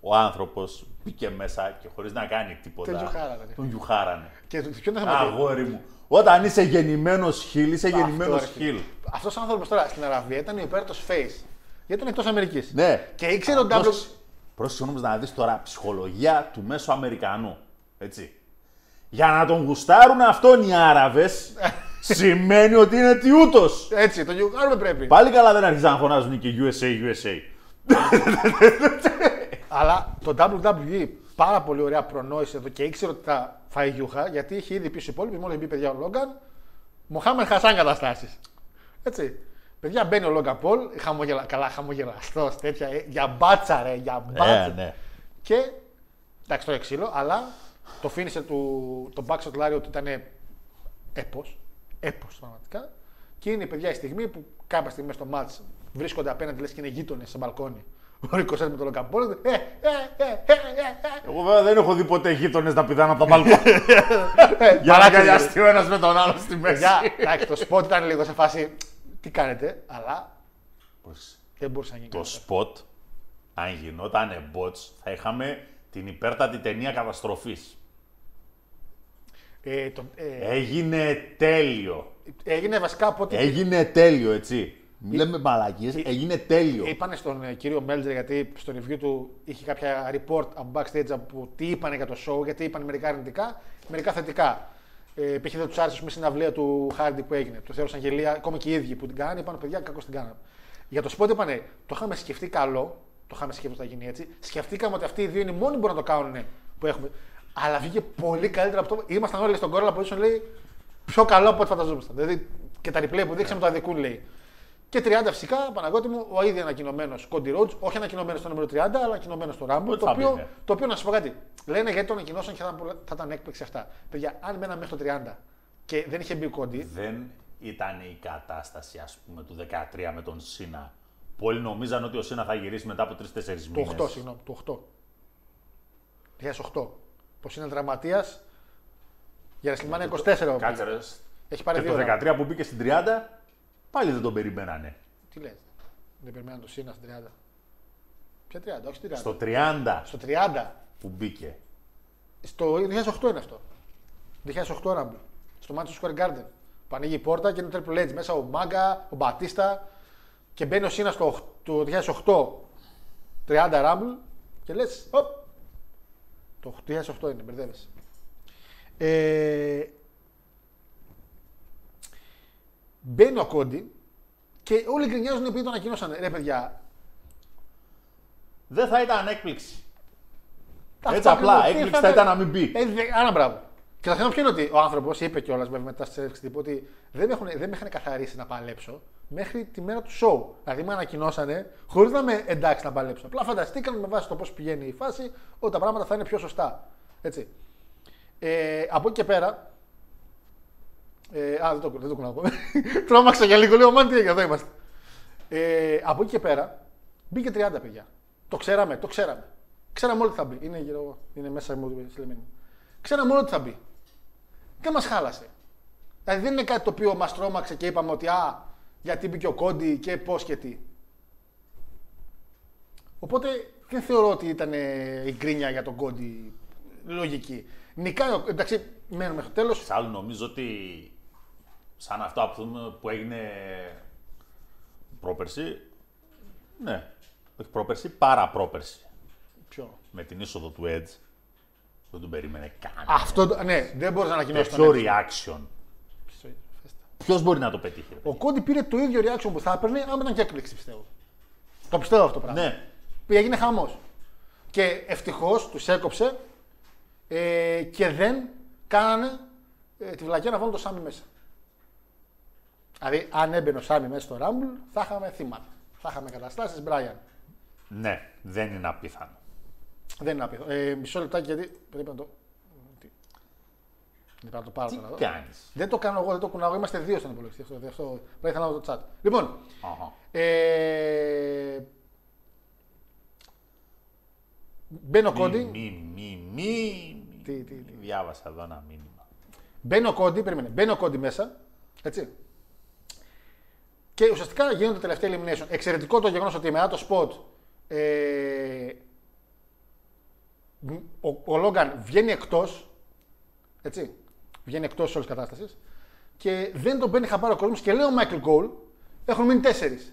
ο άνθρωπος μπήκε μέσα και χωρίς να κάνει τίποτα. Τον γιουχάρανε. Τον γιουχάρανε. Και το ποιο είναι το θέμα. Αγόρι μου. Όταν είσαι γεννημένος χιλ, είσαι γεννημένος Αυτό, ρε, χιλ. Αυτός ο άνθρωπος τώρα στην Αραβία ήταν υπέρ το face. Γιατί ήταν εκτός Αμερικής. Ναι. Και ήξερε τον W. Πρόσεχε όμως να δεις τώρα ψυχολογία του μέσου Αμερικανού. Έτσι. Για να τον γουστάρουν αυτόν οι Άραβες, σημαίνει ότι είναι τιούτος. Έτσι, τον γιουχάρουμε πρέπει. Πάλι καλά δεν άρχισαν να φωνάζουν και USA, USA. Αλλά το WWE πάρα πολύ ωραία προνόησε εδώ και ήξερε ότι θα φάει γιούχα γιατί είχε ήδη πει στου υπόλοιπου. Μόλις μπει παιδιά ο Λόγκαν, Μοχάμεν Χασάν καταστάσεις. Έτσι. Παιδιά μπαίνει ο Λόγκαν Πολ, χαμογελα... καλά χαμογελαστός, τέτοια. ε, για μπάτσα, ρε, για μπάτσα. Ε, ναι. Και εντάξει, το ξύλο, αλλά το φίνισε του το backshot Λάριο ότι ήταν έπος. Έπος πραγματικά. Και είναι παιδιά η στιγμή που κάποια στιγμή στο match βρίσκονται απέναντι λες και είναι γείτονες σε μπαλκόνι. Ο Ρίκο με τον Λογκαμπόλ. Ε, ε, ε, ε, ε, ε. Εγώ βέβαια δεν έχω δει ποτέ γείτονες να πηδάνε από τα μπαλκόνια. Για να παράξενο. αγκαλιαστεί ο ένας με τον άλλο στη μέση. Παιδιά, εντάξει, το spot ήταν λίγο σε φάση. Τι κάνετε, αλλά δεν μπορούσε να γίνει. Το κάτι. spot, αν γινόταν bots, θα είχαμε την υπέρτατη ταινία καταστροφής. Ε, το, ε, Έγινε τέλειο. έγινε βασικά από ό,τι Έγινε τέλειο, έτσι. Μην λέμε μαλακίες, έγινε τέλειο. Είπανε στον ε, κύριο Μέλτζερ, γιατί στο review του είχε κάποια report από backstage από τι είπανε για το show, γιατί είπαν μερικά αρνητικά, μερικά θετικά. Ε, π.χ. δεν τους άρεσε η συναυλία του Χάρντι που έγινε. Το θεώρησαν γελία, ακόμη και οι ίδιοι που την κάνανε, είπαν παιδιά, κακώς την κάναμε. Για το spot είπανε, το είχαμε σκεφτεί καλό, το είχαμε σκεφτεί ότι θα γίνει έτσι. Σκεφτήκαμε ότι αυτοί οι δύο είναι οι μόνοι που μπορούν να το κάνουν που έχουμε. Αλλά βγήκε πολύ καλύτερα από το. Ήμασταν όλοι στον κόλλα position, λέει, πιο καλό από ό,τι φανταζόμασταν. Δηλαδή και τα replay που δείξαμε το αδικούν, λέει. Και 30 φυσικά, Παναγώτη μου, ο ήδη ανακοινωμένος Κόντι Ρότζ, όχι ανακοινωμένος στο νούμερο 30, αλλά ανακοινωμένος στο Ράμπο. Πότε Το θα οποίο, μπει, ναι. το οποίο να σου πω κάτι. Λένε γιατί το ανακοινώσαν και θα, ήταν πολλά- θα ήταν έκπληξη αυτά. Παιδιά, αν μέναμε μέχρι το 30 και δεν είχε μπει ο Κόντι, Δεν ήταν η κατάσταση, ας πούμε, του 13 με τον Σίνα. Πολλοί νομίζαν ότι ο Σίνα θα γυρίσει μετά από 3-4 το μήνες. 8, συγγνώμη, το 8. 2008. Πω είναι δραματία για WrestleMania 24. ο Κάτσε οποίος. ρε. Έχει πάρει Και δύο. το ράμπο. 13 που μπήκε στην 30, πάλι δεν τον περιμένανε. Τι λες. Δεν περιμέναν το Σίνα στην 30. Ποια 30, όχι στην 30. Στο 30 Στο 30. που μπήκε. Στο 2008 είναι αυτό. 2008 Rumble. Στο Madison Square Garden. Που ανοίγει η πόρτα και είναι το Triple H μέσα ο Μάγκα, ο Μπατίστα και μπαίνει ο Σίνα στο οχ- το 2008 30 Rumble και λες. Το 2008 είναι, μπερδεύεσαι. Ε, μπαίνει ο Κόντι και όλοι γκρινιάζουν επειδή το ανακοινώσαν. Ρε παιδιά, Δεν θα ήταν έκπληξη. Αυτό Έτσι απλά, ακριβώς. Τι έκπληξη θα ήταν- ήταν να μην μπει. Ε, δε- άρα μπράβο. Και το θέμα ποιο είναι ότι ο άνθρωπος είπε κιόλας βέβαια μετά στη συνέντευξη τύπου ότι δεν, με έχουν, δεν με είχαν καθαρίσει να παλέψω μέχρι τη μέρα του show. Δηλαδή με ανακοινώσανε χωρίς να με εντάξει να παλέψω. Απλά φανταστήκαν με βάση το πώς πηγαίνει η φάση ότι τα πράγματα θα είναι πιο σωστά. Έτσι. Ε, από εκεί και πέρα. Ε, α, δεν το, δεν το κουνάω. Τρόμαξα για λίγο, λέω, μαν τι έγινε, εδώ είμαστε. Ε, από εκεί και πέρα μπήκε 30 παιδιά. Το ξέραμε, το ξέραμε. Ξέραμε όλοι ότι θα μπει. Είναι, γύρω, είναι μέσα μου στη λεμίνη. Ξέραμε όλοι ότι θα μπει. Δεν μας χάλασε. Δηλαδή δεν είναι κάτι το οποίο μας τρόμαξε και είπαμε ότι α, γιατί μπήκε ο Κόντι και πώς και τι. Οπότε δεν θεωρώ ότι ήταν ε, η γκρίνια για τον Κόντι λογική. Νικάει, ο- εντάξει, μένουμε μέχρι το τέλος. Εξάλλου νομίζω ότι σαν αυτό που πούμε που έγινε πρόπερση, ναι, όχι πρόπερση, παραπρόπερση. Ποιο; Με την είσοδο του Edge, δεν τον περίμενε καν. Αυτό, το- ναι, δεν μπορεί να ανακοινώσει Τέτοιο τον Edge. reaction. Φέστα. Ποιος μπορεί να το πετύχει. ρε Ο Κόντι πήρε το ίδιο reaction που θα έπαιρνε, άμα ήταν και έκπληξη πιστεύω. Το πιστεύω αυτό το πράγμα. Ναι, Που έγινε χαμός. Και ευτυχώς τους έκοψε ε, και δεν κάνανε ε, τη βλακία να βάλουν το Σάμι μέσα. Δηλαδή, αν έμπαινε ο Σάμι μέσα στο Rumble, θα είχαμε θύματα. Θα είχαμε καταστάσεις Μπράιαν. ναι, δεν είναι απίθανο. Δεν είναι απίθανο. Ε, μισό λεπτάκι γιατί πρέπει να το. Τι. Δεν πρέπει να το πάρω Τι τώρα. εδώ. κάνεις; Δεν το κάνω εγώ, δεν το κουνάω. εγώ. Είμαστε δύο στον υπολογιστή. Αυτό, αυτό πρέπει να το chat. Λοιπόν, ε, μπαίνει ο Κόντι. Μη, μη, μη, μη. Τι, τι, τι. Διάβασα εδώ ένα μήνυμα. Μπαίνει ο Κόντι, περίμενε, μπαίνει ο Κόντι μέσα. Έτσι. Και ουσιαστικά γίνεται τελευταία elimination. Εξαιρετικό το γεγονός ότι μετά το spot ε, ο, ο Λόγκαν βγαίνει εκτός. Έτσι. Βγαίνει εκτός της όλης κατάστασης. Και δεν τον παίρνει χαμπάρι ο κόσμο και λέει ο Μάικλ Κόλ, έχουν μείνει τέσσερις.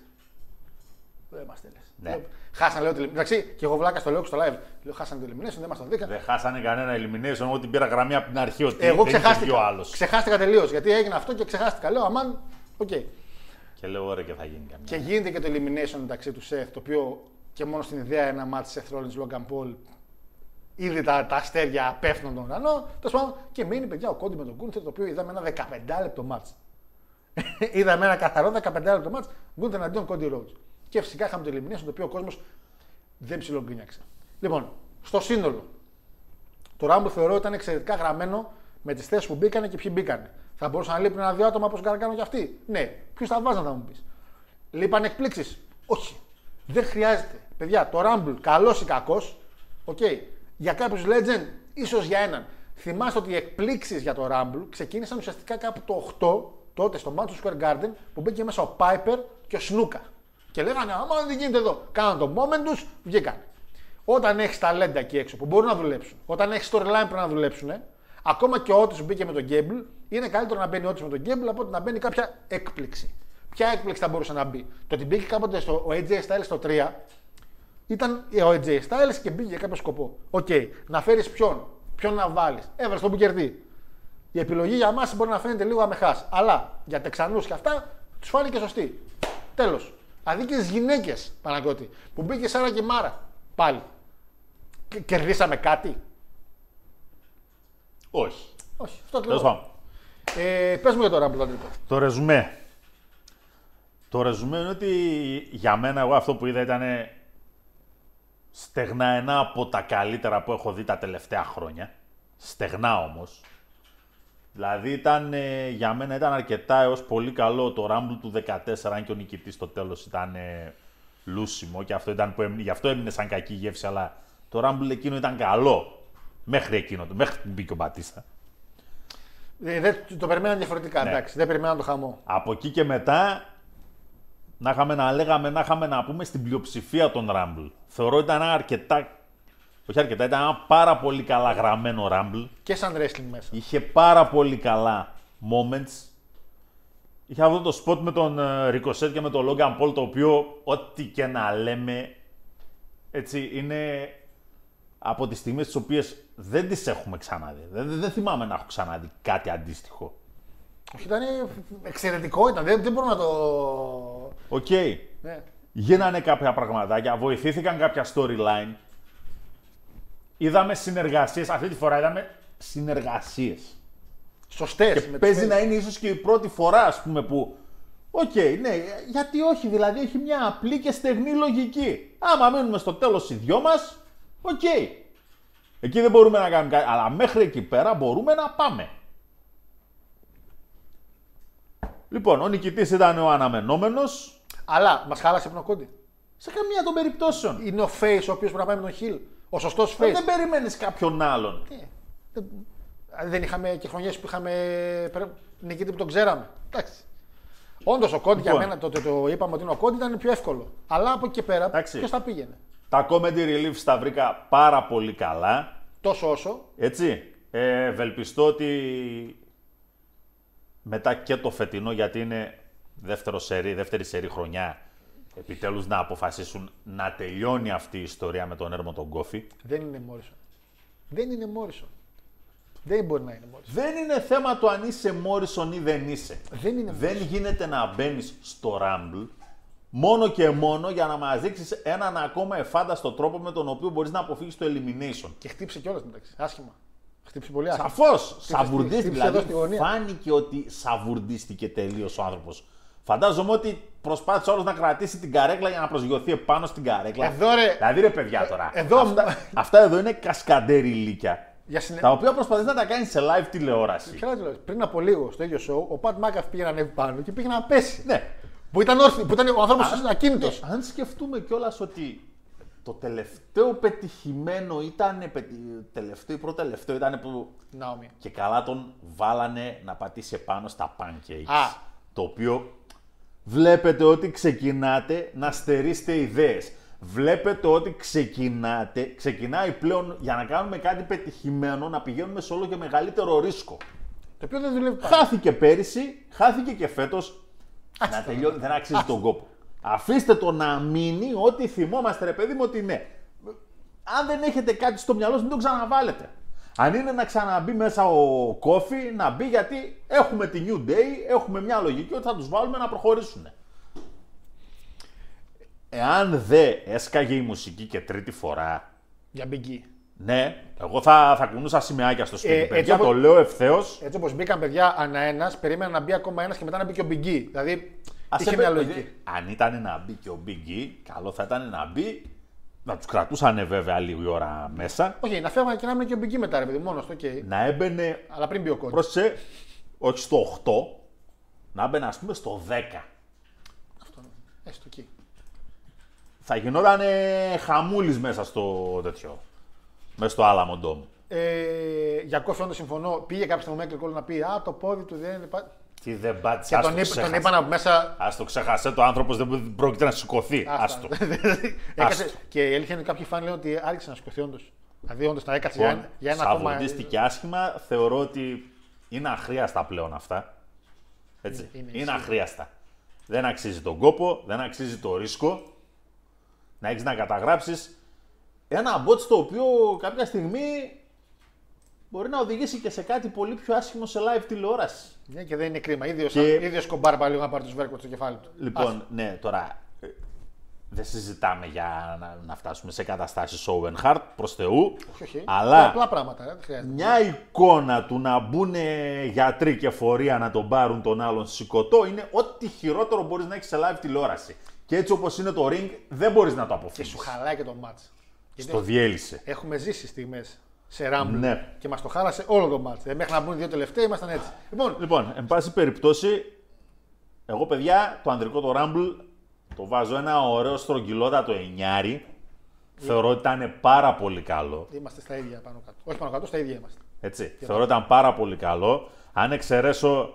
Δεν μας τέλε. Ναι. Χάσαν, λέω, τη Εντάξει, και εγώ βλάκας στο λέω και στο live. Λέω, χάσαν το elimination, δεν μας το δείχναν. Δεν χάσανε κανένα elimination, εγώ την πήρα γραμμή από την αρχή ότι Εγώ δεν είχε βγει ξεχάστηκα. ο άλλος. Ξεχάστηκα τελείως γιατί έγινε αυτό και ξεχάστηκα. Λέω, αμάν, οκ. Και λέω, ωραία και θα γίνει καμιά. Και γίνεται και το elimination μεταξύ του Seth, το οποίο και μόνο στην ιδέα ένα ματς Seth Rollins Logan Paul. Ήδη τα, τα αστέρια πέφτουν τον ουρανό. Τέλος πάντων, και μείνει παιδιά ο Cody με τον Γκούντερ, το οποίο είδαμε ένα 15 λεπτό ματς. είδαμε ένα καθαρό 15 λεπτό ματς. Gunther εναντίον Cody Rhodes. Και φυσικά είχαμε το elimination, το οποίο ο κόσμος δεν ψιλογκρίνιαξε. Λοιπόν, στο σύνολο, το Rumble θεωρώ ότι ήταν εξαιρετικά γραμμένο με τις θέσεις που μπήκανε και ποιοι μπήκανε. Θα μπορούσαν να λείπουν ένα-δύο άτομα όπως Γκαργκάνο και αυτοί. Ναι. Ποιους θα βάζαν, θα μου πεις. Λείπαν εκπλήξεις. Όχι. Δεν χρειάζεται. Παιδιά, το Rumble, καλός ή κακός, οκ. Για κάποιους legend, ίσως για έναν. Θυμάστε ότι οι εκπλήξεις για το Rumble ξεκίνησαν ουσιαστικά κάπου το 8, τότε στο Madison Square Garden, που μπήκε μέσα ο Piper και ο Σνούκα. Και λέγανε, Άμα δεν γίνεται εδώ. Κάναν το moment τους, βγήκαν. Όταν έχεις ταλέντα εκεί έξω που μπορούν να δουλέψουν, όταν έχεις storyline που να δουλέψουν, ακόμα και ο Otis μπήκε με τον Γκέμπλ, είναι καλύτερο να μπαίνει ο Otis με τον Γκέμπλ από ότι να μπαίνει κάποια έκπληξη. Ποια έκπληξη θα μπορούσε να μπει; Το ότι μπήκε κάποτε στο, ο AJ Styles στο 3 ήταν ο AJ Styles και μπήκε για κάποιο σκοπό. Οκ, να φέρεις ποιον, ποιον να βάλεις; Έφερες τον Booker T. Η επιλογή για εμάς μπορεί να φαίνεται λίγο αμεχάς. Αλλά για Τεξανούς και αυτά τους φάνηκε σωστή. Τέλος. Αδίκες γυναίκες, Παναγιώτη, που μπήκε Σάρα και Μάρα. Πάλι. Και κερδίσαμε κάτι; Όχι. Όχι, αυτό Τέλος ακριβώ. πάντων. Ε, Πες μου για το Rumble, Αντρίκο. Το ρεζουμέ. Το ρεζουμέ είναι ότι για μένα εγώ αυτό που είδα ήταν στεγνά ένα από τα καλύτερα που έχω δει τα τελευταία χρόνια. Στεγνά όμως. Δηλαδή ήταν, ε, για μένα ήταν αρκετά έως πολύ καλό το Rumble του 14, αν και ο νικητής στο τέλος ήταν ε, λούσιμο και αυτό ήταν που έμεινε, γι' αυτό έμεινε σαν κακή γεύση, αλλά το Rumble εκείνο ήταν καλό. Μέχρι εκείνο, μέχρι που μπήκε ο Μπατίστα. Ε, δεν, το περιμέναν διαφορετικά, Ναι. εντάξει. Δεν περιμέναν το χαμό. Από εκεί και μετά να είχαμε να λέγαμε, να είχαμε να πούμε στην πλειοψηφία των Rumble. Θεωρώ ότι ήταν ένα αρκετά, όχι αρκετά, ήταν ένα πάρα πολύ καλά γραμμένο Rumble. Και σαν wrestling μέσα. Είχε πάρα πολύ καλά moments. Είχε αυτό το spot με τον ε, Ricochet και με τον Logan Paul, το οποίο ό,τι και να λέμε, έτσι, είναι από τις στιγμές τις οποίες δεν τις έχουμε ξαναδεί. Δεν, δεν θυμάμαι να έχω ξαναδεί κάτι αντίστοιχο. Όχι, ήταν εξαιρετικό, ήταν. Δεν, δεν μπορώ να το. Οκ. Ναι. Γίνανε κάποια πραγματάκια, βοηθήθηκαν κάποια storyline. Είδαμε συνεργασίες, αυτή τη φορά είδαμε συνεργασίες. Σωστές. Και παίζει να είναι ίσως και η πρώτη φορά, ας πούμε, που... Οκ, ναι, γιατί όχι, δηλαδή έχει μια απλή και στεγνή λογική. Άμα μείνουμε στο τέλος οι δυο μας, οκ. Εκεί δεν μπορούμε να κάνουμε κάτι, αλλά μέχρι εκεί πέρα μπορούμε να πάμε. Λοιπόν, ο νικητής ήταν ο αναμενόμενος, Αλλά μας χάλασε πριν ο Κόντι. σε καμία των περιπτώσεων. Είναι ο Face ο οποίος πρέπει να πάει με τον Heel. Ο σωστός Face. Δεν περιμένεις κάποιον άλλον. Ε, δεν- Δεν είχαμε και χρονιές που είχαμε πρέ- νικητή που τον ξέραμε. Εντάξει. Όντως ο Κόντι για Λοιπόν. μένα το, το, το είπαμε ότι είναι ο Κόντι ήταν πιο εύκολο. Αλλά από εκεί και πέρα Εντάξει. ποιος θα πήγαινε. Τα comedy reliefs τα βρήκα πάρα πολύ καλά. Τόσο όσο. Έτσι. Ε, ευελπιστώ ότι μετά και το φετινό, γιατί είναι δεύτερο σερί, δεύτερη σερή χρονιά, επιτέλους να αποφασίσουν να τελειώνει αυτή η ιστορία με τον Έρμο τον Κόφη. Δεν είναι Μόρισον. Δεν είναι Μόρισον. Δεν μπορεί να είναι Μόρισον. Δεν είναι θέμα το αν είσαι Μόρισον ή δεν είσαι. Δεν είναι Δεν γίνεται να μπαίνεις στο Rumble μόνο και μόνο για να μας δείξεις έναν ακόμα εφάνταστο τρόπο με τον οποίο μπορείς να αποφύγεις το elimination. Και χτύπησε κιόλας μεταξύ. Άσχημα. Χτύπησε πολύ άσχημα. Σαφώς. Σαβουρδίστηκε. χτύπησε εδώ στη Δηλαδή, γωνία. φάνηκε ότι σαβουρδίστηκε τελείως ο άνθρωπος. Φαντάζομαι ότι προσπάθησε όλο να κρατήσει την καρέκλα για να προσγειωθεί επάνω στην καρέκλα. Εδώ, ρε. Δηλαδή ρε παιδιά τώρα. εδώ- Αυτά, αυτά εδώ είναι κασκαντέρι ηλίκια. Για συνε- Τα οποία προσπαθείς να τα κάνεις σε live τηλεόραση. Ποια να τη λέω, Πριν από λίγο στο ίδιο show, ο Πατ Μάκαφ πήγε να ανέβει πάνω και πήγε να πέσει. Ναι. Που ήταν όρθιο, που ήταν ο άνθρωπος ακίνητος. Ναι, αν σκεφτούμε κιόλας ότι το τελευταίο πετυχημένο ήταν. πετυ- Τελευταίο ή προτελευταίο ήταν που Ναόμι. και καλά τον βάλανε να πατήσει επάνω στα pancakes. Α. Το οποίο βλέπετε ότι ξεκινάτε να στερείστε ιδέες. βλέπετε ότι ξεκινάτε, ξεκινάει πλέον για να κάνουμε κάτι πετυχημένο να πηγαίνουμε σε όλο και μεγαλύτερο ρίσκο. Το οποίο δεν δουλεύει πάντα. Χάθηκε πέρυσι, χάθηκε και φέτος. Να τελειώνει, δεν αξίζει τον κόπο. Αφήστε το να μείνει ότι θυμόμαστε, ρε παιδί μου, ότι ναι. Αν δεν έχετε κάτι στο μυαλό σας, μην το ξαναβάλετε. Αν είναι να ξαναμπεί μέσα ο κόφι, να μπει γιατί έχουμε τη New Day, έχουμε μια λογική ότι θα τους βάλουμε να προχωρήσουν. Εάν δεν έσκαγε η μουσική και τρίτη φορά, Για Big E. ναι, εγώ θα, θα κουνούσα σημαίακια στο σπίτι. Ε, παιδιά, έτσι όπως- το λέω ευθέως. Έτσι όπως μπήκαν παιδιά ανά ένας, περίμενα να μπει ακόμα ένας και μετά να μπει και ο Big E. Δηλαδή Ας είχε έπαι- μια λογική. Αν ήταν να μπει και ο Big E, καλό θα ήταν να μπει. Να τους κρατούσαν βέβαια λίγη ώρα μέσα. Όχι, να φεύγανε και να είναι και ο Big E μετά, ρε παιδί, μόνος στο OK. Να έμπαινε, Αλλά πριν μπει ο Κόντι. πρόσεχε, όχι στο 8, να έμπαινε ας πούμε στο 10. Έστω εκεί. Θα γινόταν χαμούλης μέσα στο τέτοιο. Μέσα στο Άλαμο Ντόμ. Ε, για κόφι όντως συμφωνώ. Πήγε κάποιο στο Μέκλ να πει Α, το πόδι του δεν είναι. πα-». Τι δεν πάτησε. Και ας τον, το είπε, τον ξέχασε. είπαν από μέσα. Ας το ξέχασε το άνθρωπος δεν πρόκειται να σηκωθεί. Άστα. Άστο. Έκατσε- Άστο. και η αλήθεια είναι ότι κάποιοι φαν λένε ότι άρχισε να σκοθεί όντως. Δηλαδή, όντως να έκατσε για, Λοιπόν, ένα- για ένα ακόμα. σαβουντίστηκε άσχημα, θεωρώ ότι είναι αχρίαστα πλέον αυτά. Έτσι. Είναι- Είναι, είναι αχρίαστα. Δεν αξίζει τον κόπο, δεν αξίζει το ρίσκο να έχεις να καταγράψεις ένα μπότ το οποίο κάποια στιγμή μπορεί να οδηγήσει και σε κάτι πολύ πιο άσχημο σε live τηλεόραση. Ναι, και δεν είναι κρίμα. Ίδιος Και- ίδιος σκομπάρ πάλι λίγο να πάρει τους βέρκους στο κεφάλι του. Λοιπόν, ναι, τώρα ε, δεν συζητάμε για να, να φτάσουμε σε καταστάσεις Owen Hart προς Θεού. Όχι, όχι. Αλλά Απλά πράγματα. ε, Δεν χρειάζεται. μια εικόνα του να μπουν γιατροί και φορεία να τον πάρουν τον άλλον σηκωτό είναι ό,τι χειρότερο μπορείς να έχεις σε live τηλεόραση. Και έτσι όπως είναι το ring, δεν μπορείς να το Και αποφύγεις. σου χαλάει και το μάτς. Γιατί Το διέλυσε. έχουμε ζήσει στιγμές σε Rumble Ναι. και μας το χάλασε όλο το μάτς. Δηλαδή, μέχρι να μπουν οι δύο τελευταίοι ήμασταν έτσι. Λοιπόν, Λοιπόν, εν πάση περιπτώσει, εγώ παιδιά το ανδρικό το Rumble το βάζω ένα ωραίο στρογγυλότατο εννιάρι. Θεωρώ ότι ήταν πάρα πολύ καλό. είμαστε στα ίδια πάνω κάτω. Όχι πάνω κάτω, στα ίδια είμαστε. Έτσι. Θεωρώ ότι ήταν πάρα πολύ καλό. Αν εξαιρέσω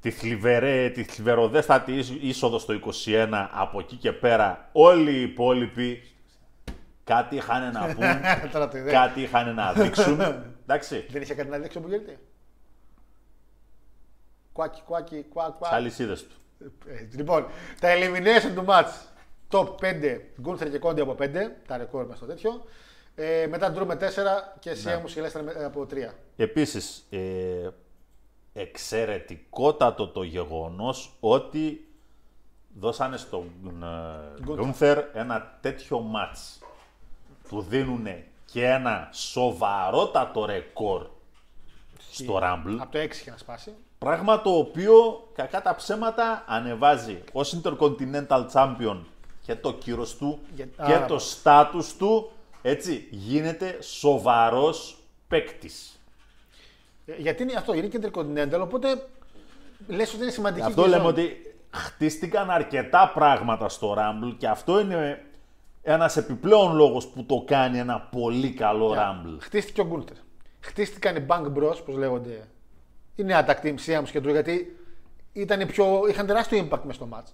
τη, θλιβερέ, τη θλιβεροδέστατη ίσ- είσοδο στο 21, από εκεί και πέρα όλοι οι υπόλοιποι κάτι είχαν να πούν, Τώρα το είδε. κάτι είχαν να δείξουν. Εντάξει, Δεν είχε κάτι να δείξει ο Μπουγερτή. Κουάκι, κουάκι, κουά, κουά. τις αλυσίδες του. Ε, Λοιπόν, τα elimination του match. Top 5, Γκούνθερ και Κόντι από 5, τα ρεκόρ μας στο τέτοιο. Ε, μετά Drew με 4 και Σιέμους και Λέστερ με- από 3. Επίσης, ε, εξαιρετικότατο το γεγονός ότι δώσανε στον ε, Γκούνθερ ένα τέτοιο μάτς. Του δίνουν και ένα σοβαρότατο ρεκόρ στο Rumble. Από το 6 είχε να σπάσει. Πράγμα το οποίο, κακά τα ψέματα, ανεβάζει ως Intercontinental Champion και το κύρος του Για- και άρα, το στάτους του, έτσι, γίνεται σοβαρός παίκτης. Ε, γιατί είναι αυτό, είναι και Intercontinental, οπότε λες ότι είναι σημαντική Γι' αυτό και η λέμε ζώνη. ότι χτίστηκαν αρκετά πράγματα στο Rumble και αυτό είναι ένας επιπλέον λόγος που το κάνει ένα πολύ καλό Rumble. Χτίστηκε ο Γκούντερ. Χτίστηκαν οι Bank Bros, όπω λέγονται. Οι νέα tag team, Siams και Drew, γιατί ήταν πιο, είχαν τεράστιο impact μες στο match.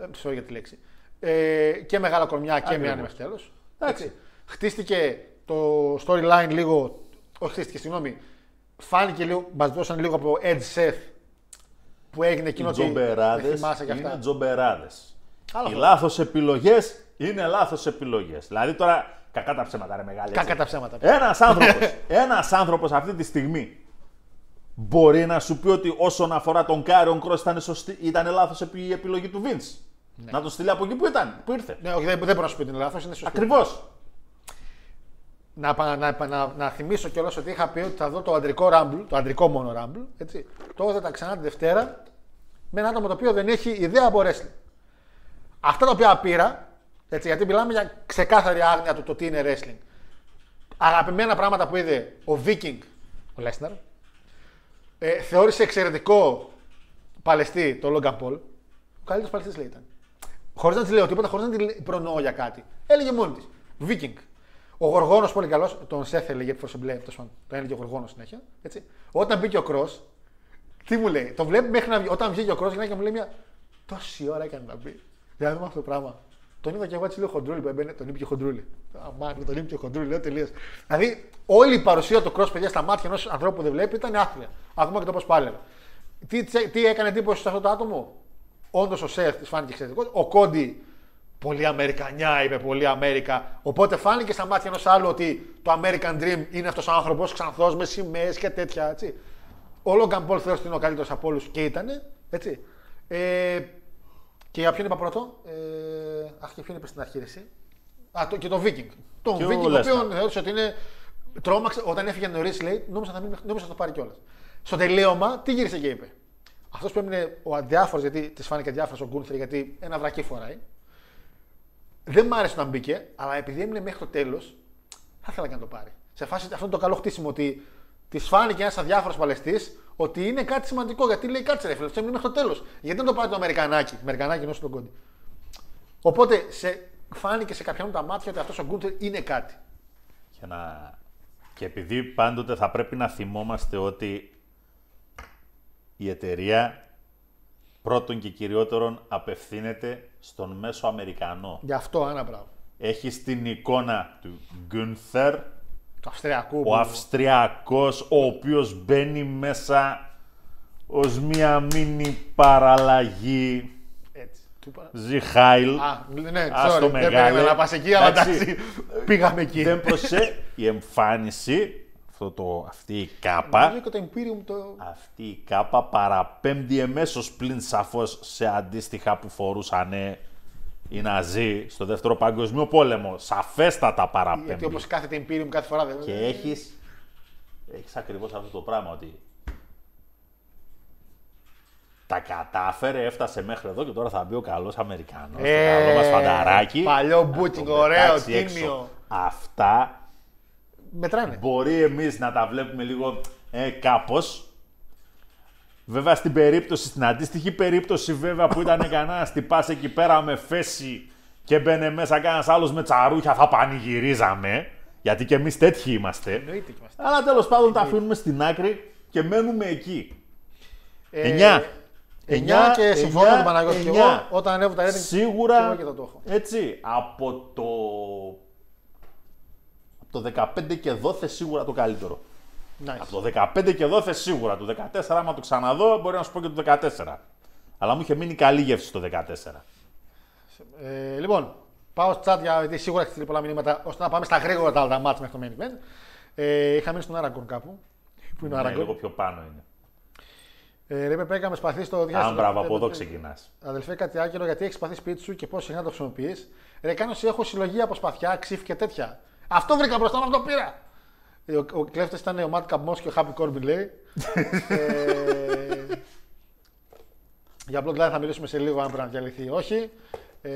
Ε, sorry για τη λέξη. Ε, και μεγάλα κορμιά και Ακριβώς. μία μέχρι τέλος. Εντάξει. Χτίστηκε το storyline λίγο. Όχι, χτίστηκε, συγγνώμη. Φάνηκε λίγο, μας δώσαν λίγο από Ed Seth που έγινε εκείνο Οι ότι. δεν τζομπεράδες θυμάσαι κι αυτά. είναι τζομπεράδες. Άλλο Οι αυτό. λάθος επιλογές είναι λάθος επιλογές. Δηλαδή τώρα, κακά τα ψέματα ρε μεγάλη. έτσι. Κακά τα ψέματα. Ένας άνθρωπος, ένας άνθρωπος αυτή τη στιγμή μπορεί να σου πει ότι όσον αφορά τον Κάριον Cross ήταν, σωστή, ήταν λάθος επι- η επιλογή του Vince. Να τον στείλει από εκεί που ήταν, που ήρθε. Ναι, όχι, δεν, δεν μπορώ να σου πει ότι είναι λάθος, είναι σωστό. Ακριβώς. Να, πα- να, να, να, να θυμίσω κιόλας ότι είχα πει ότι θα δω το αντρικό Rumble, το αντρικό μόνο Rumble. Έτσι. Το είδα ξανά τη Δευτέρα με ένα άτομο το οποίο δεν έχει ιδέα από wrestling. Αυτά τα οποία πήρα, έτσι, γιατί μιλάμε για ξεκάθαρη άγνοια του το τι είναι wrestling. Αγαπημένα πράγματα που είδε ο Viking, ο Lesnar, ε, θεώρησε εξαιρετικό παλαιστή το Logan Paul. Ο καλύτερος παλαιστής λέει ήταν. Χωρίς να της λέω τίποτα, χωρίς να τη προνοώ για κάτι. Έλεγε μόνη της. Viking. Ο Γοργόνος πολύ καλός, τον Σεφ έλεγε for μπλε, τέλος πάντων. Το έλεγε ο Γοργόνος συνέχεια. Έτσι. Όταν μπήκε ο Κρό, τι μου λέει, το βλέπει μέχρι να βγει. Όταν βγήκε ο Κρό, γυρνάει και μου λέει μια. Τόση ώρα έκανε να μπει. Για να δούμε αυτό το πράγμα. Τον είδα και εγώ έτσι λίγο χοντρούλι που έμπαινε, τον ήπια χοντρούλι. Αμάν, τον ήπια χοντρούλι, λέω τελείως. Δηλαδή, όλη η παρουσία του cross, παιδιά, στα μάτια ενός ανθρώπου που δεν βλέπει ήταν άθλια. Ακόμα και το πώς πάλευε. Τι, τσε- τι έκανε εντύπωση σε αυτό το άτομο, Όντως ο Σεφ της φάνηκε εξαιρετικός. Ο Κόντι, πολύ Αμερικανιά, είπε πολύ Αμέρικα. Οπότε φάνηκε στα μάτια ενός άλλου ότι το American Dream είναι αυτός ο άνθρωπος, ξανθός με σημαίες και τέτοια. Έτσι. Ο Λόγκαν Πολ θεωρώ ότι είναι ο καλύτερος από όλους και ήταν. Έτσι. Ε, και για ποιον είπα πρώτο; Ε, αχ, και ποιον είπες στην αρχή, ρε, εσύ. Α, το, και το Viking. Τον Και ο Viking, ο Λέσναρ. οποίο θεώρησε ότι είναι. Τρόμαξε όταν έφυγε νωρίς, λέει, νόμιζα θα, μην, νόμιζα θα το πάρει κιόλας. Στο τελείωμα, τι γύρισε και είπε; Αυτός που έμεινε ο αδιάφορος, γιατί της φάνηκε αδιάφορος ο Γκούνθερ, γιατί ένα βρακί φοράει. Δεν μ' άρεσε όταν μπήκε, αλλά επειδή έμεινε μέχρι το τέλος, θα ήθελα και να το πάρει. Σε φάση αυτό το καλό χτίσιμο ότι της φάνηκε ένας αδιάφορος παλαιστής ότι είναι κάτι σημαντικό. Γιατί λέει κάτσε ρε φίλε, αυτό έμεινε μέχρι το τέλος. Γιατί δεν το πάρει το Αμερικανάκι. Αμερικανάκι ενώ στον κόντι. Οπότε σε, φάνηκε σε κάποιον τα μάτια ότι αυτός ο Γκούντερ είναι κάτι. Και, να... και επειδή πάντοτε θα πρέπει να θυμόμαστε ότι η εταιρεία πρώτον και κυριότερον απευθύνεται στον μέσο Αμερικανό. Γι' αυτό ένα πράγμα. Έχει την εικόνα του Γκούνθερ, Το Αυστριακού. ο που- Αυστριακός, ο οποίος μπαίνει μέσα ως μία μίνι παραλλαγή. Έτσι. Του είπα- Ζιχάιλ. Α, ναι, Ας sorry, το δεν μεγάλε. περίμενα να πας εκεί, αλλά Εντάξει. εντάξει, πήγαμε εκεί. Δεν προσέ... η εμφάνιση, αυτό το, αυτή η κάπα, Νομίζω και το Imperium το... αυτή η κάπα παραπέμπει εμέσως πλην σαφώς σε αντίστοιχα που φορούσαν οι Ναζί στο δεύτερο παγκοσμίο πόλεμο. Σαφέστατα παραπέμπει. Γιατί όπως κάθεται Imperium κάθε φορά δεν... Και έχεις, έχεις ακριβώς αυτό το πράγμα ότι τα κατάφερε, έφτασε μέχρι εδώ και τώρα θα μπει ο καλός Αμερικανός, Ε, το καλό μας φανταράκι. παλιό να μπούτσινγκ, το ωραίο, πετάξει έξω. τίμιο. Αυτά Μετράνε. μπορεί εμείς να τα βλέπουμε λίγο ε, κάπως. Βέβαια στην περίπτωση, στην αντίστοιχη περίπτωση βέβαια που ήταν κανένα τυπάς εκεί πέρα με φέση και μπαίνε μέσα κανένας άλλος με τσαρούχια θα πανηγυρίζαμε. Γιατί και εμείς τέτοιοι είμαστε. Εννοείται και είμαστε. Αλλά τέλος πάντων τα αφήνουμε στην άκρη και μένουμε εκεί. Ε, 9. 9 και συμφωνώ με τον Παναγιώτη και εγώ. Όταν ανέβω τα rating, και Σίγουρα εγώ και θα το έχω. έτσι από το, από το 15 και δόθε σίγουρα το καλύτερο. Nice. Από το 15 και δόθε σίγουρα. Το 14, άμα το ξαναδώ, μπορεί να σου πω και το 14. Αλλά μου είχε μείνει καλή γεύση στο 14. Ε, λοιπόν, πάω στο chat για- γιατί σίγουρα έχεις στείλει πολλά μηνύματα ώστε να πάμε στα γρήγορα τα άλλα μάτς μέχρι το main event. Ε, είχα μείνει στον Άραγκον κάπου. Πού είναι ο Ναι, Άραγκον. λίγο πιο πάνω είναι. Ε, ρε, πρέπει να σπαθεί στο διάστημα. Αν μπράβο, από Ε, εδώ ε, ξεκινάς. Αδελφέ, κάτι άκυρο γιατί έχεις σπαθεί σπίτι σου και πώς συχνά το χρησιμοποιείς. Ρε, κάνω εσύ έχω συλλογή από σπαθιά, ξύφ και τέτοια. Αυτό βρήκα μπροστά μου, αυτό πήρα. Ε, Ο, ο κλέφτης ήταν ο Μάτ Καμπός και ο Happy Corbin λέει. ε, για Bloodline θα μιλήσουμε σε λίγο αν πρέπει να διαλυθεί ή όχι. Ε,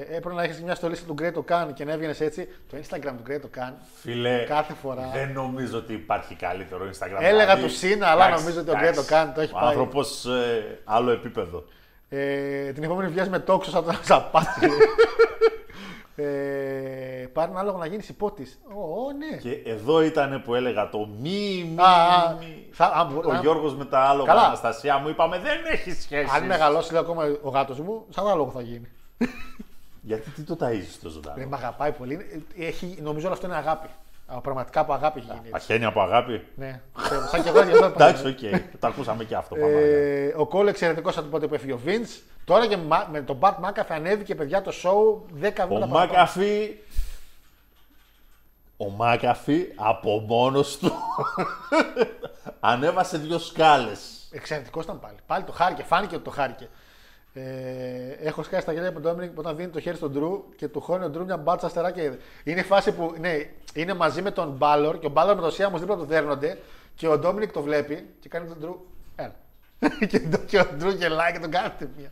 έπρεπε να έχεις μια στολή του Great Khan και να έβγαινες έτσι. Το Instagram του Great Khan Φίλε, κάθε φορά. δεν νομίζω ότι υπάρχει καλύτερο Instagram. Έλεγα Δηλαδή, του Σίνα, αλλά εντάξει, νομίζω ότι ο εντάξει. Γκρέτο Καν το έχει Ο πάει. άνθρωπος άλλο επίπεδο. Ε, την επόμενη βγαίνει με τόξο σαν το σαπάτι. ε, πάρει ένα άλογο να γίνεις υπότης. Ω, ναι. Και εδώ ήταν που έλεγα το μη, μη, Α, α, μη. θα- α, μπο- Ο α- Γιώργος με τα άλογα, Καλά. Αναστασία μου, είπαμε δεν έχει σχέση. Αν μεγαλώσει, λέει ακόμα ο γάτος μου, σαν άλογο θα γίνει. Γιατί τι το ταΐζεις το ζωντανό; Δεν με αγαπάει πολύ. Ε, Έχει, νομίζω όλο αυτό είναι αγάπη. Α, Πραγματικά από αγάπη έχει γίνει. έτσι. Παχαίνει από αγάπη. Ναι. Σαν και εγώ γι' αυτό είπα. Εντάξει, οκ. το ακούσαμε και αυτό. Πάμε αργά. Ε, ο Κόλ εξαιρετικός από τότε που έφυγε ο Βινς. Τώρα και με- με τον Πατ Μάκαφι ανέβηκε παιδιά το show 10 Ο βήματα παραπάνω. Μάκαφι. Ο Μάκαφι από μόνος του ανέβασε δύο σκάλες. Εξαιρετικός ήταν πάλι. Πάλι το χάρηκε, φάνηκε ότι το χάρηκε. Ε, έχω σκάσει τα γέλια με τον Ντόμινικ όταν δίνει το χέρι στον Ντρου και του χώνει ο Ντρου μια μπάτσα αστεράκια. Είναι η φάση που ναι, είναι μαζί με τον Μπάλορ και ο Μπάλορ με τον Σίαμο δίπλα του δέρνονται και ο Ντόμινικ το βλέπει και κάνει τον Ντρου. Έλα. και, το- και ο Ντρου γελάει και τον κάνει μία.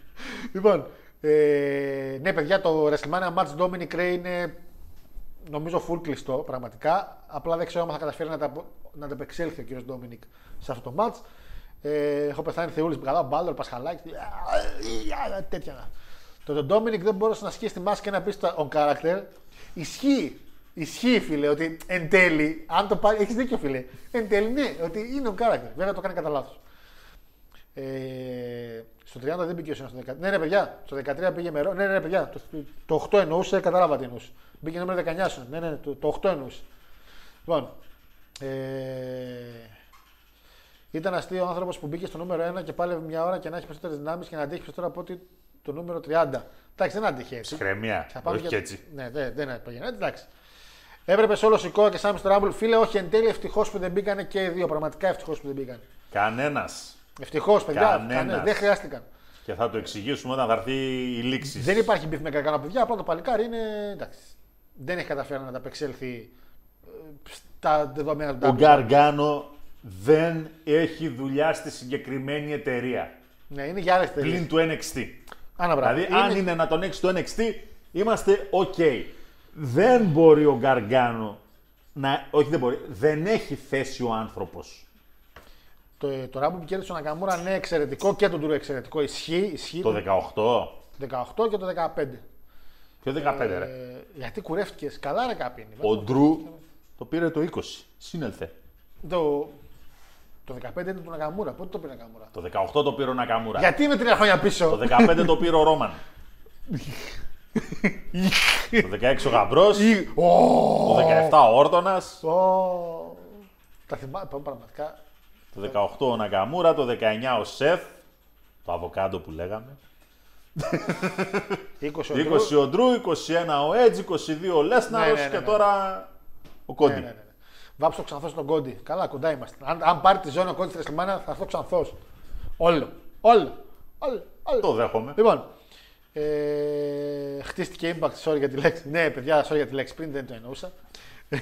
Λοιπόν, ε, ναι, παιδιά, το WrestleMania Match Dominic Ray είναι νομίζω full κλειστό πραγματικά. Απλά δεν ξέρω αν θα καταφέρει να τα, να τα επεξέλθει ο κύριος Ντόμινικ σε αυτό το match. Ε, έχω πεθάνει θεούλης που καλά, μπάλερ, πασχαλάκι, α, α, τέτοια. Το τον Ντόμινικ δεν μπορούσε να σκίσει τη μάσκα και να πει στο on character. Ισχύει. Ισχύει, φίλε, ότι εν τέλει, αν το πάρει. Έχεις δίκιο, φίλε. Εν τέλει, ναι, ότι είναι on character. Βέβαια το κάνει κατά λάθος. Ε, στο 30 δεν μπήκε ο Σένα στο 13. Ναι, ρε παιδιά, στο 13 πήγε με ρο- Ναι, ναι, ρε παιδιά, το, το 8 εννοούσε, κατάλαβα τι εννοούσε. Μπήκε νούμερο 19 σου. Ναι, ναι, το, το 8 εννοούσε. Λοιπόν, ε, ήταν αστείο ο άνθρωπος που μπήκε στο νούμερο 1 και πάλευε μια ώρα και να έχει περισσότερες δυνάμεις και να αντέχει περισσότερο από ότι το νούμερο 30. Εντάξει, δεν άντεχε έτσι. Ψυχραιμία. Θα πάμε Όχι για- και έτσι. Ναι, δεν, δεν έπαιγε. Εντάξει. Έπρεπε σε όλο σηκώ και Σάμι στο Ράμπουλ. Φίλε, όχι εν τέλει ευτυχώς που δεν μπήκανε και οι δύο. Πραγματικά ευτυχώς που δεν μπήκανε. Κανένας. Ευτυχώς, παιδιά. Κανένας. κανένα, δεν χρειάστηκαν. Και θα το εξηγήσουμε όταν θα έρθει η λήξη. Δεν υπάρχει beef με κακά παιδιά. Απλά το παλικάρι είναι. Εντάξει. Δεν έχει καταφέρει να ανταπεξέλθει ε, στα δεδομένα του Ο WWE. Γκαργάνο δεν έχει δουλειά στη συγκεκριμένη εταιρεία. Ναι, είναι για άλλες εταιρείες. Πλην του NXT. Α, να, μπράβο. Δηλαδή, Είναι- αν είναι να τον έχεις το NXT, είμαστε OK. Δεν μπορεί ο Γκαργάνο να. Όχι, δεν μπορεί. Δεν έχει θέση ο άνθρωπος. Το, το Rumble που κέρδισε ο Νακαμούρα, ναι, εξαιρετικό και τον Τουρ εξαιρετικό. Ισχύει, ισχύει. Το 18. 18 και το 15. Ποιο 15, ρε. Ε, γιατί κουρεύτηκες. Καλά, ρε κάπινι. Ο Ντρου το πήρε το 20. Σύνελθε. Το, το 15 είναι του Νακαμούρα. Πότε το πήρε ο Νακαμούρα. Το 18 το πήρε ο Νακαμούρα. Γιατί είμαι τρία χρόνια πίσω; Το 15 το πήρε ο Ρόμαν. το 16 ο Γαμπρός. Ή- Ω, Το 17 ο Όρτονας. ω. Τα θυμάμαι πραγματικά. Το 18 ο Νακαμούρα. Το 19 ο Σεφ. Το αβοκάντο που λέγαμε. 20 ο 20 Ντρου. ο Ντρού, 21 ο Έτζ, 22 ο Λέσναρος Ναι, ναι, ναι, και ναι. τώρα ο Ναι, Κόντι. Ναι, ναι. Βάψω το ξανθό στον Κόντι. Καλά, κοντά είμαστε. Αν, αν πάρει τη ζώνη ο Κόντι στη Ρεσλιμάνια, θα έρθω ξανθό. Όλο. Όλο. Όλο. όλο. Το δέχομαι. Λοιπόν, ε, χτίστηκε impact, sorry για τη λέξη. Ναι, παιδιά, sorry για τη λέξη, πριν δεν το εννοούσα.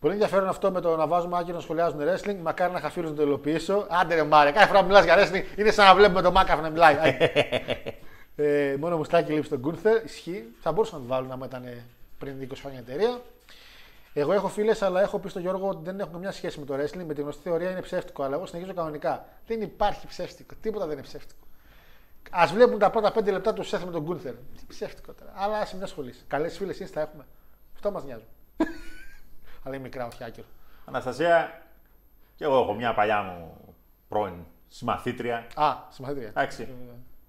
Πολύ ενδιαφέρον αυτό με το να βάζουμε άκυρο να σχολιάζουν wrestling. Μακάρι να είχα φίλου να το υλοποιήσω. Άντε ρε Μάρια, κάθε φορά που μιλάς για wrestling είναι σαν να βλέπουμε τον Μάκαφ να μιλάει. Άι. ε, μόνο μουστάκι λείψει τον Γκούνθερ. Ισχύει. Θα μπορούσαν να το βάλουν άμα ήταν πριν 20 χρόνια εταιρεία. Εγώ έχω φίλες, αλλά έχω πει στον Γιώργο ότι δεν έχουν καμιά σχέση με το wrestling. Με τη γνωστή θεωρία είναι ψεύτικο. Αλλά εγώ συνεχίζω κανονικά. Δεν υπάρχει ψεύτικο. Τίποτα δεν είναι ψεύτικο. Α βλέπουν τα πρώτα 5 λεπτά του Σεφ με τον Γκούνθερ. Τι ψεύτικο τώρα. Αλλά ας μην ασχολείσαι. Καλές φίλες εσεί θα έχουμε. Αυτό μας νοιάζουν. αλλά είναι μικρά, όχι άκυρο. Αναστασία, και εγώ έχω μια παλιά μου πρώην συμμαθήτρια. Α, συμμαθήτρια. Εντάξει.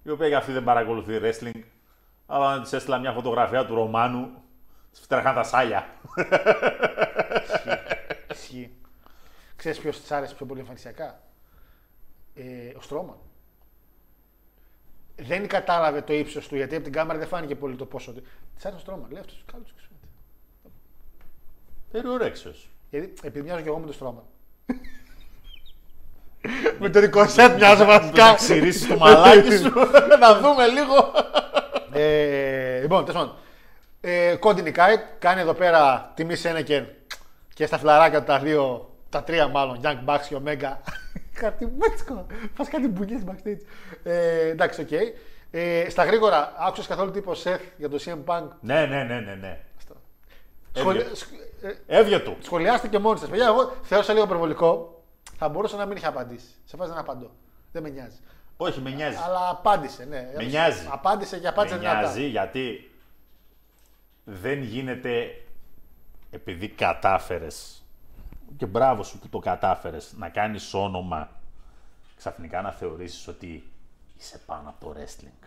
Η οποία και αυτή δεν παρακολουθεί wrestling. Αλλά της έστειλα μια φωτογραφία του Ρωμάνου. Τη φτρέχαν τα σάλια. Ισχύει. Ξέρεις ποιος της άρεσε πιο πολύ εμφανισιακά; Ε, ο Στρόμαν. Δεν κατάλαβε το ύψος του γιατί από την κάμερα δεν φάνηκε πολύ το πόσο. Της άρεσε ο Στρόμαν. Λέει αυτός καλός του Περιορέξιο. Γιατί επειδή μοιάζω και εγώ με τον Στρόμαν. με το δικό σετ μοιάζω βασικά. Να ξηρίσει το μαλάκι σου. να δούμε λίγο. Ε, λοιπόν, τέλος πάντων. Ε, Κόντι νικάει, κάνει εδώ πέρα τιμή Σένεκεν και στα φιλαράκια του τα δύο, τα τρία μάλλον, Young Bucks και Omega. κάτι μπέτσικο. Πα κάτι μπουγιές backstage. Ε, εντάξει, οκ. Ε, στα γρήγορα, άκουσες καθόλου τύπο Seth για το CM Punk; ναι, ναι, ναι, ναι. ναι. Σχολια... Έβγαινε. σχ- ε, Έβγε του. σχολιάστε και μόνοι σας. Παιδιά, εγώ θεώρησα λίγο υπερβολικό. Θα μπορούσα να μην είχε απαντήσει. Σε φάση δεν απαντώ. Δεν με νοιάζει. Όχι, με νοιάζει. Αλλά απάντησε, ναι. Με νοιάζει. Απάντησε και Με απάντησε δυνατά. νοιάζει γιατί δεν γίνεται επειδή κατάφερες και μπράβο σου που το κατάφερες να κάνεις όνομα ξαφνικά να θεωρήσεις ότι είσαι πάνω από το wrestling.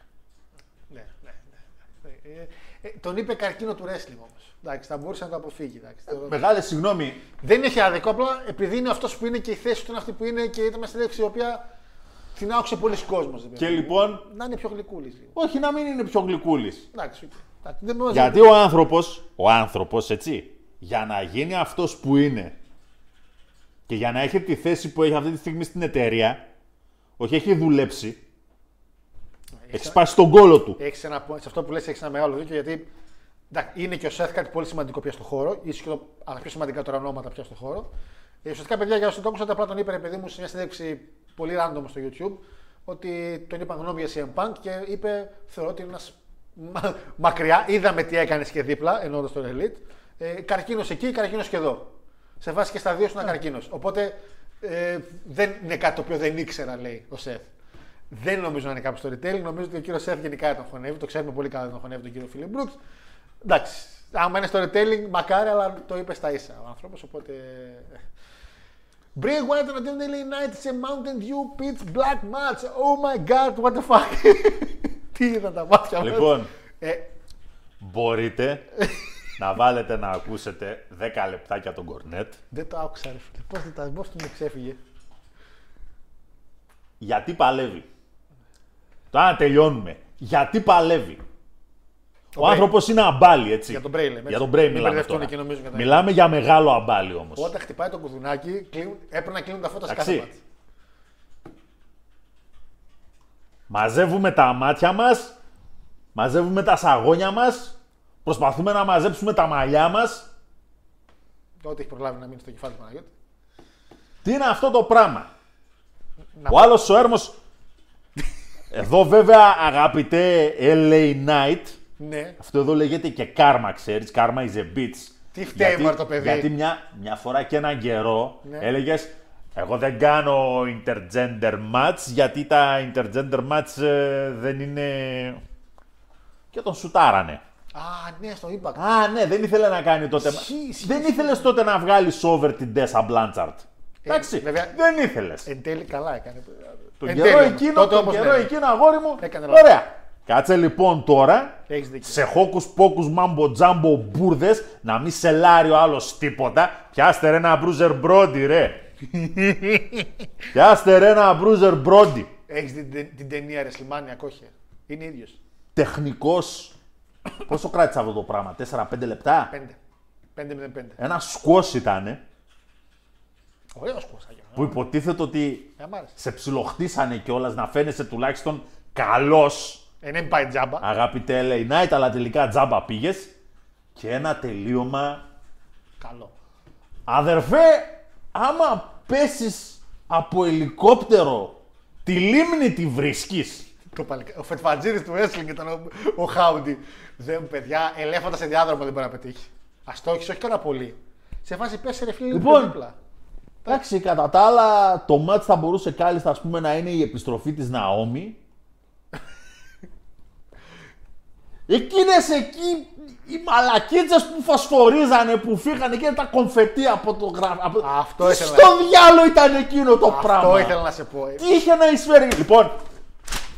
Ναι, ναι, ναι. ναι. Ε, ε, τον είπε καρκίνο του wrestling όμως. Εντάξει, θα μπορούσε να το αποφύγει. Εντάξει, το- Μεγάλη συγγνώμη, Δεν έχει άδικο, απλά επειδή είναι αυτός που είναι και η θέση του είναι αυτή που είναι και ήταν μια συνέντευξη η οποία την άκουσε πολύς κόσμος. και λοιπόν, Να είναι πιο γλυκούλης λίγο. όχι να μην είναι πιο γλυκούλης. Εντάξει, οκ. Εντάξει, δεν με Γιατί ο άνθρωπος, ο άνθρωπος έτσι, για να γίνει αυτός που είναι και για να έχει τη θέση που έχει αυτή τη στιγμή στην εταιρεία, όχι έχει δουλέψει, έχει σπάσει τον κόλο του. Έχεις ένα, πο- σε αυτό που λες έχεις ένα μεγάλο δίκιο γιατί εντάξει, είναι και ο Σεφ κάτι πολύ σημαντικό πια στον χώρο, ίσως και το, αλλά πιο σημαντικά τώρα ονόματα πια στον χώρο. Ε, ουσιαστικά, παιδιά, για όσοι το ακούσατε, απλά τον είπε ρε παιδί μου σε μια συνέντευξη πολύ random στο YouTube ότι τον είπαν γνώμη για CM Punk και είπε: Θεωρώ ότι είναι ένας μα, μακριά. Είδαμε τι έκανες και δίπλα, εννοώντας τον Elite. Ε, καρκίνος εκεί, καρκίνος και εδώ. Σε βάση και στα δύο σου είναι καρκίνος. Οπότε ε, δεν είναι κάτι το οποίο δεν ήξερα, λέει ο Σεφ. Δεν νομίζω να είναι κάποιος storytelling. Νομίζω ότι ο κύριος Σεφ γενικά τον χωνεύει. Το ξέρουμε πολύ καλά τον χωνεύει τον κύριο Φίλιπ Μπρούξ. Εντάξει. Άμα είναι storytelling, μακάρι, αλλά το είπες στα ίσα ο άνθρωπος. Οπότε. Bray Wyatt εναντίον LA Knight σε Mountain Dew Pitch Black Match. Oh my god, what the fuck; Τι είδα τα μάτια μας; Λοιπόν, Ε, μπορείτε να βάλετε να ακούσετε 10 λεπτάκια τον Κορνέτ. δεν το άκουσα ρε φίλε. Πώς, δεν τα- πώς του με ξέφυγε. Γιατί παλεύει. Τώρα να τελειώνουμε. Γιατί παλεύει. Ο Bray. άνθρωπος είναι αμπάλι, έτσι. Για τον Bray λέμε, Για τον έτσι. Bray Μην μιλάμε μπερδευτούν τώρα. και νομίζουν για τα- Μιλάμε για μεγάλο αμπάλι όμως. Όταν χτυπάει το κουδουνάκι, κλείνουν, έπρεπε να κλείνουν τα φώτα σε Εντάξει. κάθε μάτι. Μαζεύουμε τα μάτια μας, μαζεύουμε τα σαγόνια μας, προσπαθούμε να μαζέψουμε τα μαλλιά μας. Ό,τι έχει προλάβει να μείνει στο κεφάλι του Παναγιώτη. Τι είναι αυτό το πράγμα; Να Ο άλλος ο έρμος. Εδώ βέβαια αγαπητέ LA Knight, Ναι, αυτό εδώ λέγεται και karma, ξέρεις, karma is a bitch. Τι φταίει, μωρέ, το παιδί. Γιατί μια, μια φορά και έναν καιρό Ναι. έλεγες εγώ δεν κάνω intergender match γιατί τα intergender match ε, δεν είναι... Και τον σουτάρανε. Α, ναι, στο Impact. Α, ναι, δεν ήθελε να κάνει τότε. Ισχύει, ισχύει, δεν ισχύει. ήθελες τότε να βγάλεις over την Tessa Blanchard. Εντάξει, βέβαια- δεν ήθελες. Εν τέλει καλά έκανε. Τον Εν καιρό τέλει, όμως. εκείνο, Τότε τον όμως, καιρό ναι. εκείνο, αγόρι μου. Έκανε λάθος. Ωραία. Κάτσε λοιπόν τώρα Έχεις δίκιο. σε χόκους πόκους μάμπο τζάμπο μπουρδες να μην σελάρει ο άλλος τίποτα. Πιάστε ρε ένα μπρούζερ μπρόντι ρε. Πιάστε ρε ένα μπρούζερ μπρόντι. Έχεις δει την, την ταινία Ρεσλιμάνια Κόχε. Είναι ίδιος. Τεχνικός. Πόσο κράτησε αυτό το πράγμα, 4-5 λεπτά; Πέντε. 5-0-5. Ένα σκός ήτανε Ωραίος κόσαγιο. που υποτίθεται ότι Ε, μ' άρεσε. σε ψιλοχτίσανε κιόλας να φαίνεσαι τουλάχιστον καλός Ε, ναι, μην πάει τζάμπα. Αγαπητέ LA Knight, αλλά τελικά τζάμπα πήγες. Και ένα τελείωμα. Καλό. Αδερφέ, άμα πέσεις από ελικόπτερο, τη λίμνη τη βρίσκεις. Το παλικα... Ο Φετφατζήρης του wrestling ήταν ο, ο Χάουντι. Δεν, παιδιά, ελέφαντα σε διάδρομο δεν μπορεί να πετύχει. Α το έχεις, όχι καλά πολύ. Σε φάση πέσει ρε φίλε λίγο Λοιπόν. πιο δίπλα. Εντάξει, κατά τα άλλα, το μάτς θα μπορούσε κάλλιστα ας πούμε, να είναι η επιστροφή της Ναόμη. Εκείνες εκεί οι μαλακίτσες που φωσφορίζανε, που φύγανε και τα κομφετή από το γράφο. Από... Αυτό Τι ήθελα να- Στο διάλογο ήταν εκείνο το πράγμα. Αυτό ήθελα να σε πω. Ε, Τι είχε να εισφέρει. Λοιπόν,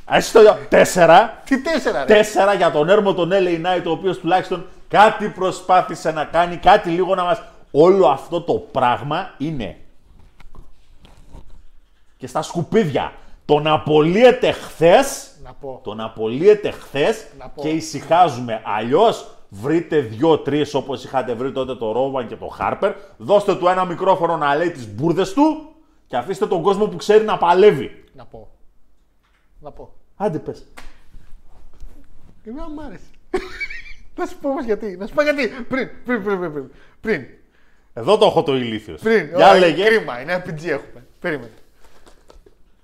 ας το τέσσερα. Τι τέσσερα ρε. Τέσσερα για τον έρμο τον LA Knight, ο οποίος τουλάχιστον κάτι προσπάθησε να κάνει, κάτι λίγο να μας... Όλο αυτό το πράγμα είναι και στα σκουπίδια. Τον απολύεται χθε. Να πω. Τον απολύεται χθες Να πω. και ησυχάζουμε. Αλλιώς βρείτε δύο-τρει όπως είχατε βρει τότε το Ρόβαν και το Χάρπερ. Δώστε του ένα μικρόφωνο να λέει τις μπουρδες του και αφήστε τον κόσμο που ξέρει να παλεύει. Να πω. Να πω. Άντε πες. Εμένα μ' άρεσε. Να σου πω όμως γιατί. Να σου πω γιατί. Πριν, πριν, πριν, πριν. πριν. πριν. Εδώ το έχω το ηλίθιος. Πριν. Για Ωραία, λέγε. Κρίμα, είναι RPG έχουμε. Περίμενε.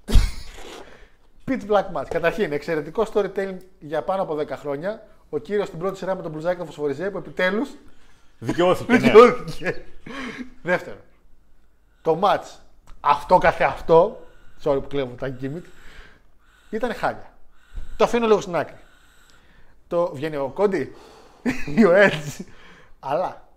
Pitch Black Match. Καταρχήν, εξαιρετικό storytelling για πάνω από 10 χρόνια. Ο κύριος στην πρώτη σειρά με τον μπλουζάκι του Φωσφοριζέ που επιτέλους Δικαιώθηκε. ναι. δικαιώθηκε. Δεύτερο. Το match αυτό καθε αυτό. Sorry που κλέβω τα gimmick. Ήταν χάλια. Το αφήνω λίγο στην άκρη. Το βγαίνει ο Κόντι ή ο Edge. Αλλά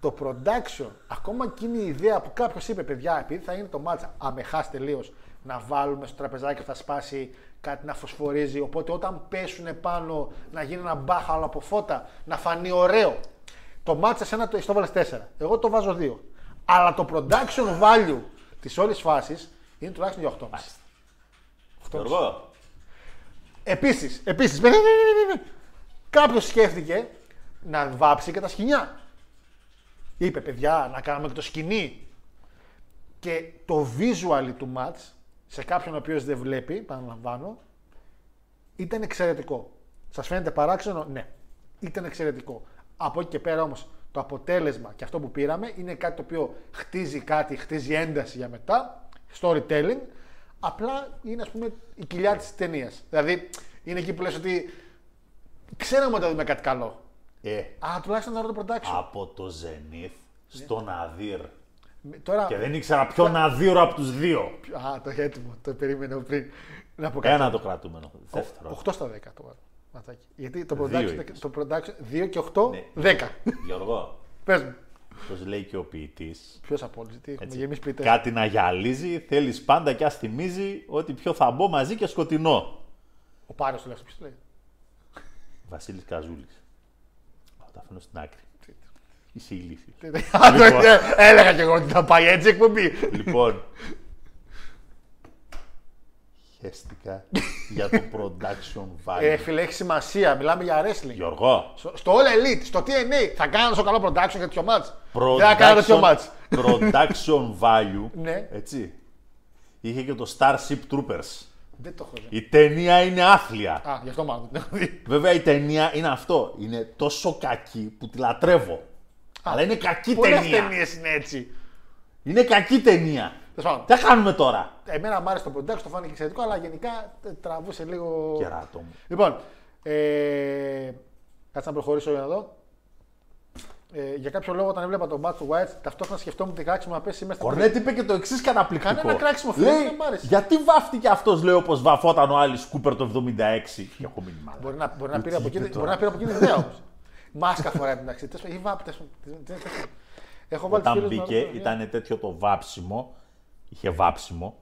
το production, ακόμα εκείνη η ιδέα που κάποιος είπε, παιδιά, επειδή θα είναι το μάτσα αμεχάς τελείως, να βάλουμε στο τραπεζάκι που θα σπάσει κάτι να φωσφορίζει. Οπότε όταν πέσουν πάνω να γίνει ένα μπάχαλο από φώτα, να φανεί ωραίο. Το μάτσα σε ένα το το βάλε 4. Εγώ το βάζω 2. Αλλά το production value της όλης φάσης είναι τουλάχιστον για 8,5. Γιώργο, Επίσης, επίσης, κάποιος σκέφτηκε να βάψει και τα σκηνιά. Είπε, παιδιά, να κάνουμε και το σκηνή. Και το visual του match, σε κάποιον ο οποίος δεν βλέπει, παραλαμβάνω, ήταν εξαιρετικό. Σας φαίνεται παράξενο, ναι. Ήταν εξαιρετικό. Από εκεί και πέρα όμως, το αποτέλεσμα και αυτό που πήραμε είναι κάτι το οποίο χτίζει κάτι, χτίζει ένταση για μετά, storytelling, απλά είναι ας πούμε η κοιλιά της ταινίας. Δηλαδή, είναι εκεί που λες ότι ξέραμε ότι θα δούμε κάτι καλό. ε, Α, τουλάχιστον θα δω το production. από το Zenith στον Αδύρ. Τώρα, Και δεν ήξερα ποιον Αδύρο από τους δύο. Α, το είχε έτοιμο. Το περίμενα πριν. Να πω κάτι. Ένα το κρατούμενο. Δεύτερο. 8 στα 10 το βάζω. Ματσάκι. Γιατί το Δύο production, είπες. το production 2 και 8, Ναι. 10. Γιώργο, Πες μου. Όπω λέει και ο ποιητής. Ποιος απόλυτη, τι έχουμε Έτσι. γεμίσει πλητέ. Κάτι να γυαλίζει, θέλεις πάντα και ας θυμίζει ότι πιο θα μπω μαζί και σκοτεινό. Ο Πάρος του λέει, ποιος το λέει. Βασίλης Καζούλης. Θα τα αφήνω στην άκρη. Είσαι ηλίθιος. Α, το- ε, Έλεγα και εγώ ότι θα πάει έτσι η εκπομπή. λοιπόν. Χαίστηκα για το production value. Ε, φίλε, έχει σημασία. Μιλάμε για wrestling. Γιώργο, Στο, στο All Elite, στο TNA, θα κάνανε τόσο καλό production για τέτοιο match. Δεν θα κάνανε τέτοιο production, match. production value. Ναι. Έτσι. Είχε και το Starship Troopers. Δεν το έχω δει. Η ταινία είναι άθλια. Α, γι' αυτό μάλλον δεν το έχω δει. Βέβαια η ταινία είναι αυτό. Είναι τόσο κακή που τη λατρεύω. Αλλά είναι κακή Πολλές ταινία. ταινίες είναι έτσι. Είναι κακή ταινία. Τέλος πάντων. Τι θα κάνουμε τώρα; Εμένα μου άρεσε το production, το φάνηκε εξαιρετικό, αλλά γενικά ε, τραβούσε λίγο. Κεράτο μου. Λοιπόν, ε, κάτσε να προχωρήσω για να δω. Ε, για κάποιο λόγο, όταν έβλεπα τον match του White, ταυτόχρονα σκεφτόμουν τι κράξιμο να πέσει μέσα στην Κορνέτ είπε και το εξής καταπληκτικό. Κανένα κράξιμο, φίλε, Λέει, δεν μ' άρεσε. γιατί βάφτηκε αυτός, λέει, όπως βαφόταν ο Άλλη Κούπερ το 76. Και έχω μείνει μάλλον. Μπορεί να, μπορεί να πήρε από είπε εκεί τώρα. μπορεί να πήρε από εκεί την ιδέα όμως. Μάσκα φοράει εντάξει. Τέλος πάντων, Ή βάπ, τέλος πάντων. Τι- τι- τι- τι- Έχω βάλει τους Όταν φίλους μου μπήκε, να δω, ήταν τέτοιο το βάψιμο. Είχε βάψιμο.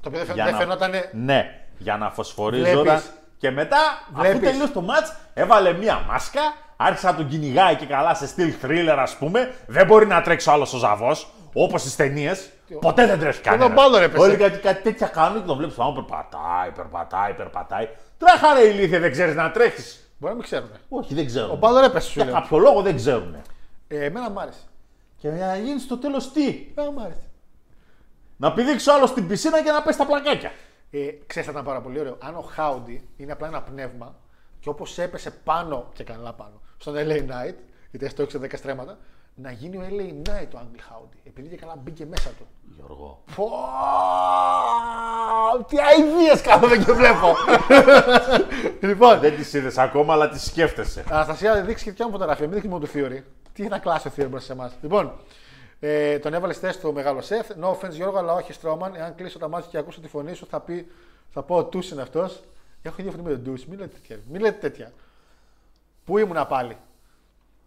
Το οποίο δεν για φαι- δεν να- φαινόταν. Ναι, για να φωσφορίζονταν. Βλέπεις. Και μετά, αφού Βλέπεις. τελείωσε το μάτς, έβαλε μία μάσκα, άρχισε να τον κυνηγάει και καλά σε στυλ thriller, ας πούμε. Δεν μπορεί να τρέξει ο άλλος ο ζαβός, όπως στις ταινίες. Ποτέ δεν τρέχει κανένας. τον Μπάλορ έπεσε. Όλοι κάτι, κάτι τέτοια κάνουν και τον βλέπεις πάνω, περπατάει, περπατάει, περπατάει. Τρέχα ρε ηλίθεια, δεν ξέρεις να τρέχεις. Μπορεί να μην ξέρουν. Όχι, δεν ξέρουν. Ο Μπάλορ έπεσε, σου Για λέω. κάποιο λόγο δεν ξέρουν. Ε, Εμένα μου άρεσε. Και να γίνεις στο τέλος τι; Εμένα μου άρεσε. Να πηδήξει ο άλλο στην πισίνα και να πέσει τα πλακάκια. Ε, ξέρεις, θα ήταν πάρα πολύ ωραίο. Αν ο Χάουντι είναι απλά ένα πνεύμα και όπως έπεσε πάνω και καλά πάνω στον LA Knight, γιατί έστω έχει 10 στρέμματα, να γίνει ο LA Knight ο Άγγλ Χάουντι. Επειδή και καλά μπήκε μέσα του. Γιώργο. Πω, τι αηδίες κάθομαι και βλέπω. λοιπόν, Δεν τις είδες ακόμα, αλλά τις σκέφτεσαι. Αναστασία, δείξεις και δικιά μου φωτογραφία. Μην δείχνει μόνο του Theory. Τι είναι κλάσει ο Theory μπροστά σε εμάς. Λοιπόν, ε, τον έβαλες στη θέση του ο μεγάλο Σεφ. No offense Γιώργο, αλλά όχι Στρώμαν. Εάν κλείσω τα μάτια και ακούσω τη φωνή σου, θα, πει, θα πω ο Τούς είναι αυτός. Έχω ίδια φωνή με τον Τούς. Μην λέτε τέτοια. Μην λέτε τέτοια. Πού ήμουνα πάλι;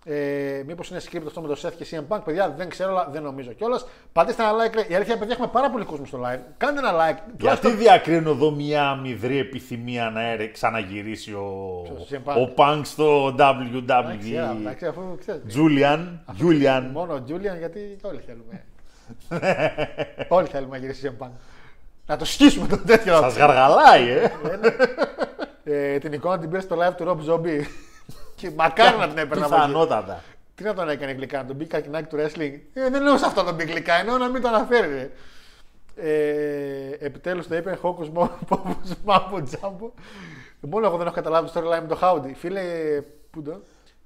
Ε, Μήπως είναι script αυτό με το Seth και CM Punk, παιδιά, δεν ξέρω, αλλά δεν νομίζω κιόλας. Πατήστε ένα like. λέει. Η αλήθεια, παιδιά, έχουμε πάρα πολύ κόσμος στο live. Κάντε ένα like. Γιατί Τουλάχιστον- διακρίνω εδώ μια αμυδρή επιθυμία να έρε- ξαναγυρίσει ο, Ποιος, CM Punk? ο Punk στο Εντάξει, WWE. εντάξει, αφού ξέρεις. Τζούλιαν, Τζούλιαν. Μόνο ο Τζούλιαν γιατί όλοι θέλουμε. όλοι θέλουμε να γυρίσει CM Punk. Να το σκίσουμε το τέτοιο. Σας γαργαλάει, ε. ε, την εικόνα την πήρε στο live του Rob Zombie. Και μακάρι να την έπαιρνα από εκεί. Πιθανότατα. Τι να τον έκανε γλυκά, να τον μπει καρκινάκι του wrestling; Ε, δεν εννοούσα αυτό να τον μπει γλυκά, εννοώ να μην το αναφέρει. ρε. Ε, Επιτέλους το είπε Χόκος Μάμπο Τζάμπο. Μόνο εγώ δεν έχω καταλάβει το storyline με το Χάουντι. Φίλε, πού το;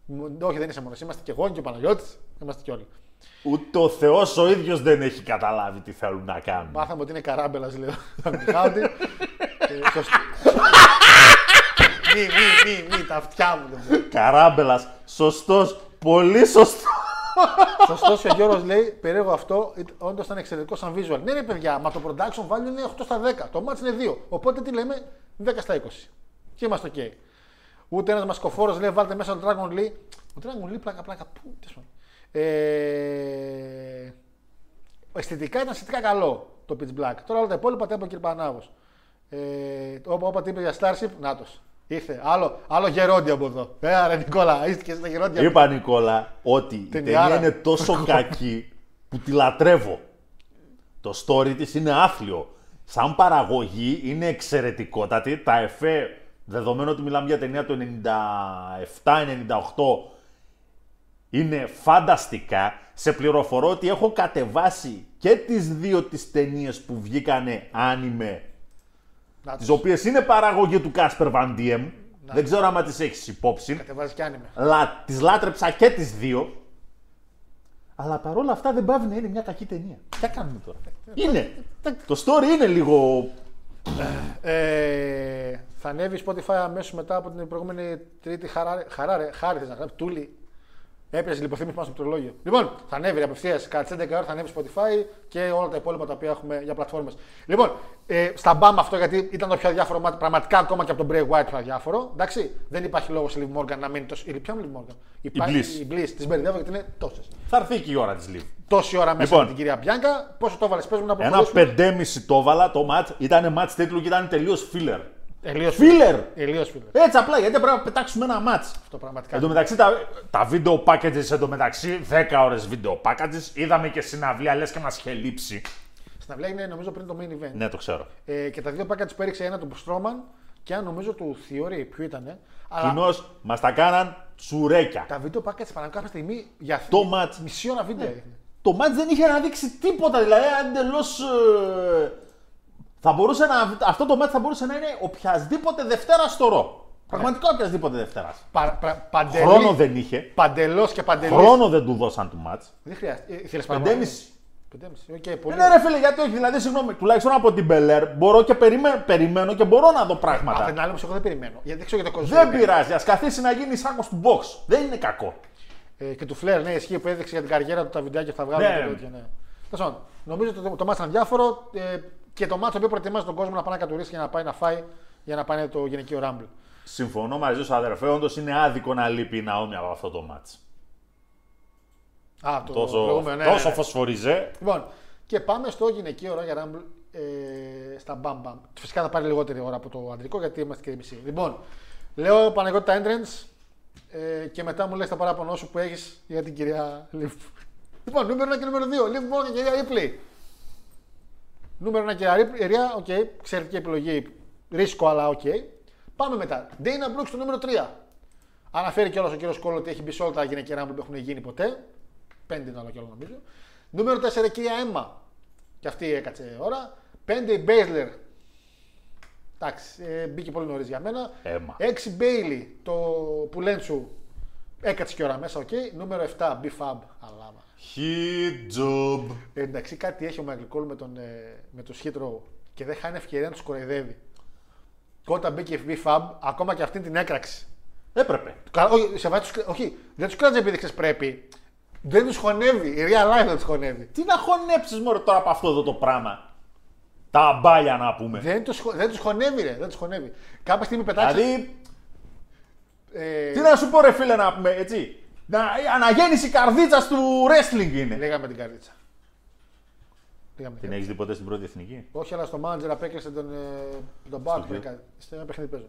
Μ, Όχι, δεν είσαι μόνος. Είμαστε και εγώ και ο Παναγιώτης. Είμαστε κι όλοι. Ούτε ο Θεός ο ίδιος δεν έχει καταλάβει τι θέλουν να κάνουν. Μάθαμε ότι είναι καράμπελας, λέω. Χάουντι. Ε, σωστό. Μη, μη, μη, μη, τα αυτιά μου δεν μπορώ. Καράμπελας, σωστός, πολύ σωστός. Σωστός ο Γιώργος λέει: Περίεργο αυτό, όντως ήταν εξαιρετικό σαν visual. Ναι, ρε παιδιά, μα το production value είναι 8 στα 10. Το match είναι 2. Οπότε τι λέμε, 10 στα 20. Και είμαστε OK. Ούτε ένας μασκοφόρος λέει: Βάλτε μέσα τον Dragon Lee. Ο Dragon Lee πλάκα πλάκα. Πού, τι σου ε, Αισθητικά ήταν αισθητικά καλό το Pitch Black. Τώρα όλα τα υπόλοιπα τα είπε ο κ. Πανάγος. Ε, όπα, όπα τι είπε για Starship, νάτο. Ήρθε. Άλλο, άλλο γερόντι από εδώ. Ε, άρα Νικόλα, είστε και στα γερόντια. Είπα Νικόλα ότι η Ταινιάρα. ταινία είναι τόσο κακή που τη λατρεύω. Το story της είναι άθλιο. Σαν παραγωγή είναι εξαιρετικότατη. Τα εφέ, δεδομένου ότι μιλάμε για ταινία του 97-98, είναι φανταστικά. Σε πληροφορώ ότι έχω κατεβάσει και τις δύο τις ταινίες που βγήκανε άνιμε, Νάτος. τις οποίες είναι παραγωγή του Κάσπερ Βαντίεμ. Δεν ξέρω άμα τις έχεις υπόψη. Κατεβάζει κι άνιμε. Λα, τις λάτρεψα και τις δύο. Αλλά παρόλα αυτά δεν πάβει να είναι μια κακή ταινία. Τι κάνουμε τώρα; Είναι. Το story είναι λίγο. Ε, θα ανέβει Spotify αμέσως μετά από την προηγούμενη τρίτη χαράρε. Χαράρε, χάρη θες να γράψεις. Τούλη. Έπαιζε λιποθύμηση πάνω στο πληκτρολόγιο. Λοιπόν, θα ανέβει απευθείας κατά τις 11 ώρα, θα ανέβει Spotify και όλα τα υπόλοιπα τα οποία έχουμε για πλατφόρμες. Λοιπόν, ε, στα μπαμ αυτό γιατί ήταν το πιο αδιάφορο μάτι, πραγματικά ακόμα και από τον Bray White πιο αδιάφορο. Εντάξει, δεν υπάρχει λόγος σε Liv Morgan να μείνει τόσο. Η ποια είναι η Liv Morgan. Bliss. Η Bliss, τη μπερδεύω γιατί είναι τόσες. Θα έρθει και η ώρα της Λίβ. Τόση ώρα μέσα Λοιπόν. με την κυρία Μπιάνκα. Πόσο το βάλε, πες μου να Ένα προχωρήσουμε. πεντέμιση το έβαλα το match. Ήταν match τίτλου και ήταν τελείως filler. Τελείως Filler! Τελείως φίλε. Έτσι απλά γιατί πρέπει να πετάξουμε ένα match. Αυτό πραγματικά. Εν τω μεταξύ τα, τα video packages εν τω μεταξύ 10 ώρες video packages. Είδαμε και συναυλία λες και μας είχε λείψει. Στην αυλαία είναι νομίζω πριν το main event. Ναι το ξέρω. Ε, και τα δύο package που έριξε ένα του Στρόμαν και ένα νομίζω του Theory, ποιο ήταν. Αλλά Κοινώς μας τα κάναν τσουρέκια. τα βίντεο package παρακολουθούν κάποια στιγμή για Το match. μισή ώρα βίντεο. έδειχνε. Το match δεν είχε να δείξει τίποτα, δηλαδή εντελώς. Θα μπορούσε να, αυτό το match θα μπορούσε να είναι οποιασδήποτε Δευτέρας στο Raw. Πραγματικά οποιασδήποτε Δευτέρας. Πα, πα, παντελή, Χρόνο δεν είχε. Παντελώς και παντελής. Χρόνο δεν του δώσαν του match. Δεν χρειάζεται. Ε, θέλεις παραπάνω; Πεντέμιση. Πεντέμιση. Οκ, πολύ. Ε, Ναι, ρε φίλε, γιατί όχι, δηλαδή, συγγνώμη, τουλάχιστον από την Μπελέρ μπορώ και περιμέ- περιμένω και μπορώ να δω Απ' πράγματα. την άλλη όμως εγώ δεν περιμένω. Γιατί δεν ξέρω για το κόσμο. Δεν πειράζει, ας καθίσει να γίνει σάκος του box. Δεν είναι κακό. Ε, και του Φλερ, ναι, ισχύει που έδειξε για την καριέρα του τα βιντεάκια που θα βγάλουν Ναι. και τέτοια. Ναι. Τέλος πάντων, νομίζω ότι το, το μάτς ήταν διάφορο ε, και το μάτς το οποίο προετοιμάζει τον κόσμο να πάει να κατουρίσει για να πάει να φάει για να πάει το γυναικείο Rumble. Συμφωνώ μαζί σου, αδερφέ. Όντως είναι άδικο να λείπει η Ναόμι από αυτό το match. Α, το Τόσο, προηγούμενο, ναι, τόσο ναι, ναι. φωσφοριζέ. Λοιπόν, και πάμε στο γυναικείο Royal Rumble ε, στα μπαμ μπαμ. Φυσικά θα πάρει λιγότερη ώρα από το αντρικό γιατί είμαστε και μισή. Λοιπόν, λέω Παναγιώτη entrance ε, και μετά μου λες τα παράπονο σου που έχεις για την κυρία Λιβ. Λοιπόν, νούμερο 1 και νούμερο 2. Λιβ Μόργκαν και κυρία Ρίπλη. Νούμερο 1 και κυρία Ρίπλη, οκ, εξαιρετική επιλογή. Ρίσκο, αλλά οκ. Πάμε μετά. Dana Brooke στο νούμερο 3. Αναφέρει κιόλας ο κύριος Κόλ ότι έχει μπει σε όλα τα γυναικεία Rumble που έχουν γίνει ποτέ. Πέντε είναι άλλο κι άλλο νομίζω. Νούμερο 4 η κυρία Έμα. Και αυτή έκατσε ώρα. 5 η Μπέισλερ. Εντάξει, ε, μπήκε πολύ νωρίς για μένα. Έμα. 6 Μπέιλι, το πουλέντσου. Έκατσε και ώρα μέσα, οκ. Νούμερο 7 B-Fab. Αλλά. Μα. Hit Row. Ε, εντάξει, κάτι έχει ο Μάικλ Κόλ με, τον, ε, με το Skid Row και δεν χάνει ευκαιρία να τους κοροϊδεύει. Και όταν μπήκε η B-Fab, ακόμα και αυτή την έκραξε. Έπρεπε. Καλά, όχι, σε βάζει τους- όχι, δεν τους κράτησε επειδή ξέρεις πρέπει. Δεν τους χωνεύει. Η real life δεν τους χωνεύει. Τι να χωνέψεις μόνο τώρα από αυτό εδώ το πράγμα. Τα μπάλια να πούμε. Δεν τους δεν τους χωνεύει, ρε. Δεν τους χωνεύει. Κάποια στιγμή πετάξει. Δηλαδή, ε, τι να σου πω ρε φίλε να πούμε, έτσι. Να, η αναγέννηση καρδίτσας του wrestling είναι. Λέγαμε την καρδίτσα. Λέγαμε Την την έχεις δει ποτέ στην πρώτη εθνική; Όχι, αλλά στο manager απέκλεισε τον, ε, τον Μπάουκ. Στο ένα παιχνίδι παίζω.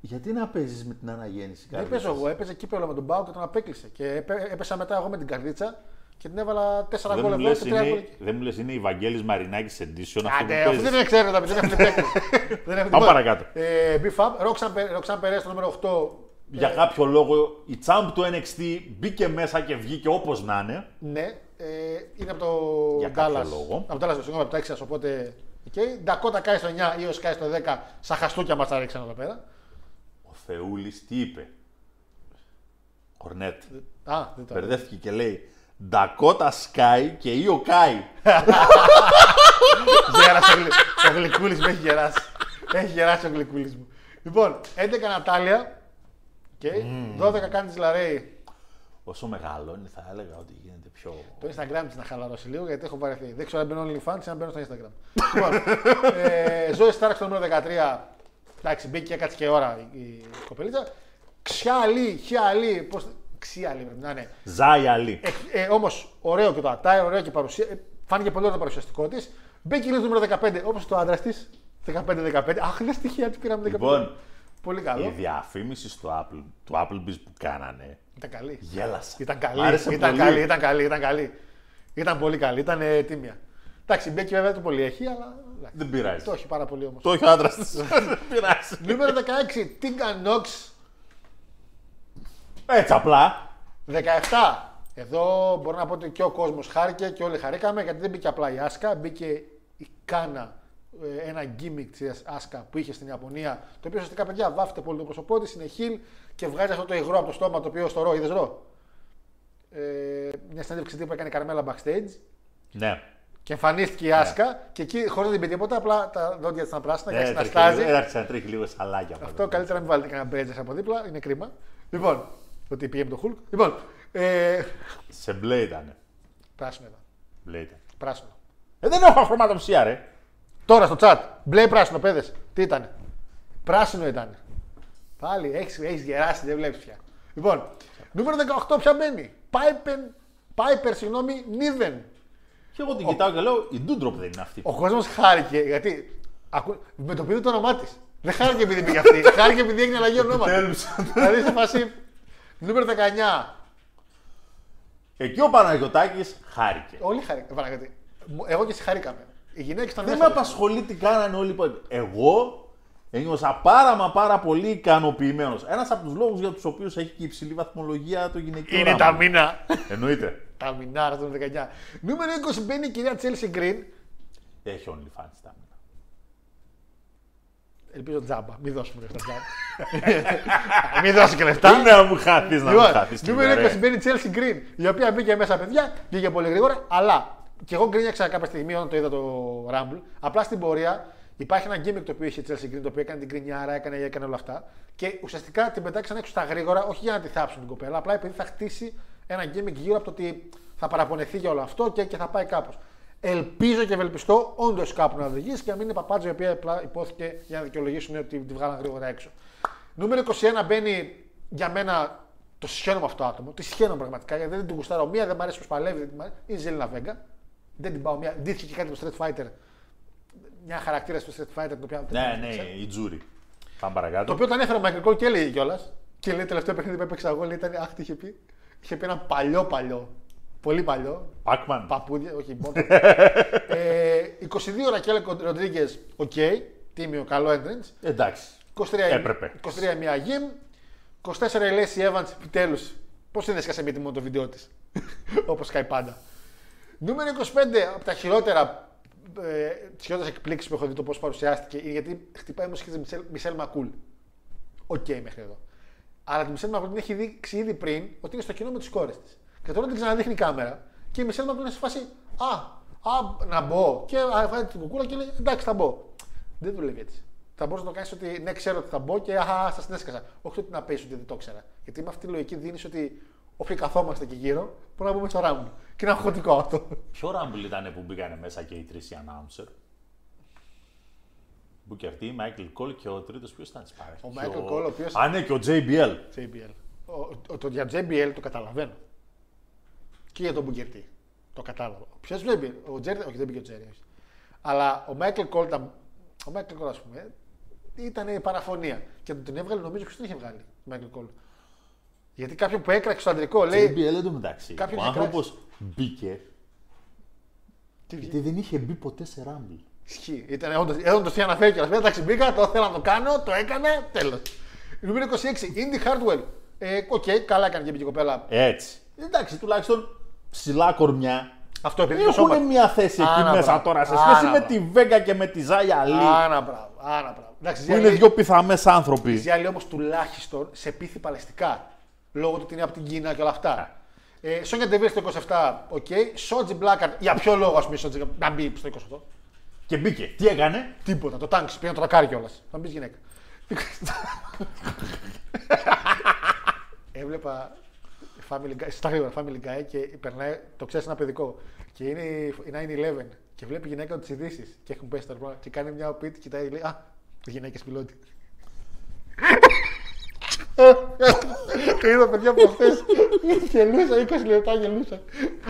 Γιατί να παίζεις με την αναγέννηση Δεν παίζω εγώ, έπαιζε κύπελο με τον Μπάουκ και τον απέκλεισε. Και έπε- έπεσα μετά εγώ με την καρδίτσα και την έβαλα 4 Δεν γκολ μου, εδώ λες και 3 γκολ είναι, εκεί. δεν μου λες είναι η Βαγγέλης Μαρινάκης edition αυτό Άντε, που αφού παίζεις. δεν ξέρετε, δεν έχουν παίξει. Δεν έχουν- Πάμε παρακάτω. Ε, B-Fab, Ροξάν Περέ στο νούμερο 8. Για κάποιο λόγο η champ του NXT μπήκε μέσα και βγήκε όπως να είναι. Ναι, ε, είναι από το Για κάποιο Dallas. λόγο. Από το Dallas, συγγνώμη, από το Texas, οπότε. Okay. Ντακότα κάει στο 9 ή ο Sky στο 10, σαν χαστούκια μας τα ρίξαν εδώ πέρα. Ο Θεούλης τι είπε; Κορνέτ. Α, δεν το Μπερδεύτηκε και λέει Ντακότα Sky και Io Kai. Γέρασε ο, γλυ... ο γλυκούλης μου, έχει γεράσει. έχει γεράσει ο γλυκούλης μου. Λοιπόν, 11 Νατάλια. Okay. 12 κάνει της Λαρέη. Όσο μεγαλώνει θα έλεγα ότι γίνεται πιο... Το Instagram της να χαλαρώσει λίγο γιατί έχω βαρεθεί. Δεν ξέρω αν μπαίνω OnlyFans ή αν μπαίνω στο Instagram. λοιπόν, ε, Ζωή Στάρξ στο νούμερο 13. Εντάξει, μπήκε και έκατσε και ώρα η, η κοπελίτσα. Ξιαλή, χιαλή. Πώς... Ξιαλή πρέπει να είναι. Ζάι Αλή. Ε, ε, Όμως ωραίο και το ατάι, ωραίο και η παρουσία. Ε, φάνηκε πολύ ωραίο το παρουσιαστικό της. Μπήκε η νούμερο 15 όπως το άντρας της. 15-15. Αχ, δεν στοιχεία του πήραμε 15. Λοιπόν, πολύ Η καλό. διαφήμιση στο Apple, του Applebee's που κάνανε, Ήταν καλή. γέλασα. Ήταν Μ' καλή. άρεσε Ήταν πολύ. καλή, ήταν καλή, ήταν καλή. Ήταν πολύ καλή, ήταν ε, τίμια. Εντάξει, η Μπέκη βέβαια το πολύ έχει, αλλά. εντάξει. Δεν πειράζει. Το έχει πάρα πολύ όμως. Το έχει ο άντρας της. Δεν πειράζει. Νούμερο 16, Τίγκα Νόξ. Έτσι απλά. 17. Εδώ μπορώ να πω ότι και ο κόσμος χάρηκε και όλοι χαρήκαμε γιατί δεν μπήκε απλά η Άσκα, μπήκε η Κάνα, ε, ένα gimmick της Άσκα που είχε στην Ιαπωνία. Το οποίο ουσιαστικά παιδιά βάφεται πολύ το πρόσωπό της, είναι χιλ και βγάζει αυτό το υγρό από το στόμα το οποίο στο ρο, είδες ρο; Ε, μια συνέντευξη τύπου έκανε η Καρμέλα backstage Ναι. και εμφανίστηκε η Άσκα και εκεί χωρίς να την πει τίποτα, απλά τα δόντια της ήταν πράσινα και άρχισε να Έτρεχε λίγο- στάζει. Άρχισε να τρέχει λίγο σαλάκια. Αυτό καλύτερα να μην βάλετε κανένα μπρέτζε από δίπλα, είναι κρίμα. Λοιπόν, ότι πήγε με τον Χουλκ. Λοιπόν, Ε, Σε μπλε ήταν. πράσινο ήταν. Μπλε ήταν. Πράσινο. Ε, δεν έχω χρωματοψία, ρε. Τώρα στο chat. Μπλε ή πράσινο, παιδες. Τι ήταν. Πράσινο ήταν. Πάλι έχεις έχεις γεράσει, δεν βλέπεις πια. Λοιπόν, νούμερο 18 ποια μπαίνει. Πάιπεν, Πάιπερ, συγγνώμη, Νίβεν. Και εγώ την κοιτάω και λέω, η Ντούντροπ δεν είναι αυτή. Ο κόσμος χάρηκε γιατί. Ακού, με το πήρε το όνομά της. Δεν χάρηκε επειδή πήγε αυτή. χάρηκε επειδή έγινε αλλαγή ονόματος. δηλαδή σε φάση. Νούμερο 19. Εκεί ο Παναγιωτάκης χάρηκε. Όλοι χάρηκαν. Παναγιώτη. Μου- Εγώ και εσύ χαρήκαμε. Οι γυναίκες ήταν Δεν με μέσα. απασχολεί τι κάνανε όλοι. οι υπόλοιποι. Εγώ ένιωσα πάρα μα πάρα πολύ ικανοποιημένος. Ένας από τους λόγους για τους οποίους έχει και υψηλή βαθμολογία το γυναικείο. Είναι ράμα. τα μήνα. Εννοείται. τα μηνάρα των 19. Νούμερο 20 μπαίνει η κυρία Chelsea Green. Έχει OnlyFans τα μήνα. Ελπίζω τζάμπα. Μην δώσουμε λεφτά τζάμπα. Μην δώσει και λεφτά. Τι να μου χάθεις, να μου Λοιπόν, χάθεις. νούμερο 20 μπαίνει η Chelsea Green, η οποία μπήκε μέσα, παιδιά, πήγε πολύ γρήγορα, αλλά και εγώ γκρίνιαξα κάποια στιγμή όταν το είδα το Rumble. Απλά στην πορεία υπάρχει ένα gimmick το οποίο είχε η Chelsea Green, το οποίο έκανε την γκρινιάρα, έκανε, έκανε όλα αυτά. Και ουσιαστικά την πετάξαν έξω στα γρήγορα, όχι για να τη θάψουν την κοπέλα, απλά επειδή θα χτίσει ένα gimmick γύρω από το ότι θα παραπονεθεί για όλο αυτό και, και θα πάει κάπως. Ελπίζω και ευελπιστώ όντως κάπου να οδηγήσει και να μην είναι παπάτζο η οποία απλά υπόθηκε για να δικαιολογήσουν ότι τη βγάλαν γρήγορα έξω. Νούμερο 21 μπαίνει για μένα το συχαίνω με αυτό το άτομο. Τη συχαίνω πραγματικά γιατί δεν την γουστάρω. Μία δεν μ' αρέσει πώ παλεύει. Δεν μ' αρέσει. Είναι η Ζέλινα Βέγκα. Δεν την πάω μία. Ντύθηκε και κάτι στο Street Fighter. Μια χαρακτήρα στο Street Fighter την οποία. Ναι, ναι, η Τζούρι. Πάμε Το παρακάτω. οποίο τον έφερε ο Michael Cole και έλεγε κιόλας. Και λέει τελευταίο παιχνίδι που έπαιξα εγώ, λέει, ήταν αχ, τι είχε πει. Είχε πει ένα παλιό παλιό. Πολύ παλιό. Πάκμαν. Παππούδια, όχι μόνο. ε, 22 Ρακέλ Ροντρίγκε, οκ. Τίμιο, καλό entrance. Εντάξει. 23, Έπρεπε. 23 μια γυμ. 24 η Lacey Evans, επιτέλους. Πώς δεν έσκασε μύτη μόνο το βίντεο της. Όπως κάνει πάντα. Νούμερο 25 από τα χειρότερα. Ε, τις χειρότερες εκπλήξεις που έχω δει το πώς παρουσιάστηκε είναι γιατί χτυπάει η μουσική της Μισελ, Μισελ Μακούλ. Οκ μέχρι εδώ. Αλλά τη Μισελ Μακούλ την έχει δείξει ήδη πριν ότι είναι στο κοινό με τις κόρες της. Και τώρα την ξαναδείχνει η κάμερα και η Μισελ Μακούλ είναι σε φάση Α, α, να μπω. Και α, βγάζει την κουκούλα και λέει Εντάξει, θα μπω. Δεν δουλεύει έτσι. Θα μπορούσε να το κάνεις ότι ναι, ξέρω ότι θα μπω και αχ, σας την έσκασα. Όχι ότι να πεις ότι δεν το ήξερα. Γιατί με αυτή τη λογική δίνεις ότι όποιοι καθόμαστε εκεί γύρω μπορούμε να μπούμε στο Rumble. Και είναι αγχωτικό αυτό. Ποιο Rumble ήταν που μπήκανε μέσα και οι τρεις οι announcer; Που και αυτοί, η Michael Cole και ο τρίτος ποιος ήταν της παρέας; Ο Michael Cole, ο οποίος- Α, ναι, και ο JBL. JBL. Ο, ο, το για JBL το καταλαβαίνω. Και για τον Μπουγκερτή. Το κατάλαβα. Ποιος JBL, ο Τζέρι, όχι δεν πήγε ο Τζέρι. όχι. Αλλά ο Michael Cole, ήταν- ο Michael Cole, ας πούμε, ήταν η παραφωνία. Και τον έβγαλε, νομίζω, ποιο τον είχε βγάλει, ο Michael Cole. Γιατί κάποιον που έκραξε στο αντρικό λέει. JBL εντωμεταξύ. Κάποιον Ο είχε άνθρωπος μπήκε Τι βγήκε; γιατί δεν είχε μπει ποτέ σε ράμπλ. Ισχύει. Ήταν όντως, εδώ το τι αναφέρει κιόλα. Εντάξει, μπήκα, το θέλω να το κάνω, το έκανα, τέλος. Νούμερο 26, Indy Hardwell. Ε, Οκ, καλά έκανε και μπήκε η κοπέλα. Έτσι. Εντάξει, τουλάχιστον ψηλά κορμιά. Αυτό επειδή το σώμα. Έχουν μια θέση εκεί Άνα, μέσα μπράβο. τώρα σε Άνα, σχέση με μπράβο. τη Βέγκα και με τη Ζάια Λί. Άνα μπράβο, άνα μπράβο. Εντάξει, Που είναι δύο πιθαμές άνθρωποι. Η Ζιάλη όμως τουλάχιστον σε πείθει παλαιστικά. Λόγω του ότι είναι από την Κίνα και όλα αυτά. Ε, Σόνια Ντεβίρ στο 27, οκ. Σότζι Μπλάκαρτ, για ποιο λόγο ας πούμε η Σότζι να μπει στο 28. Και μπήκε. Τι έκανε; Τίποτα, το τάγκ πήγαινε το τρακάρι κιόλας. Θα μπεις γυναίκα. Έβλεπα Family Guy, στα γρήγορα Family Guy και περνάει, το ξέρεις ένα παιδικό. Και είναι η 9-11 και βλέπει η γυναίκα τις ειδήσεις και έχουν πέσει τα ρεπορτάζ και κάνει μια οπίτη, κοιτάει και λέει Α, γυναίκες πιλότη. Το είδα παιδιά από χθε. Γελούσα, 20 λεπτά γελούσα.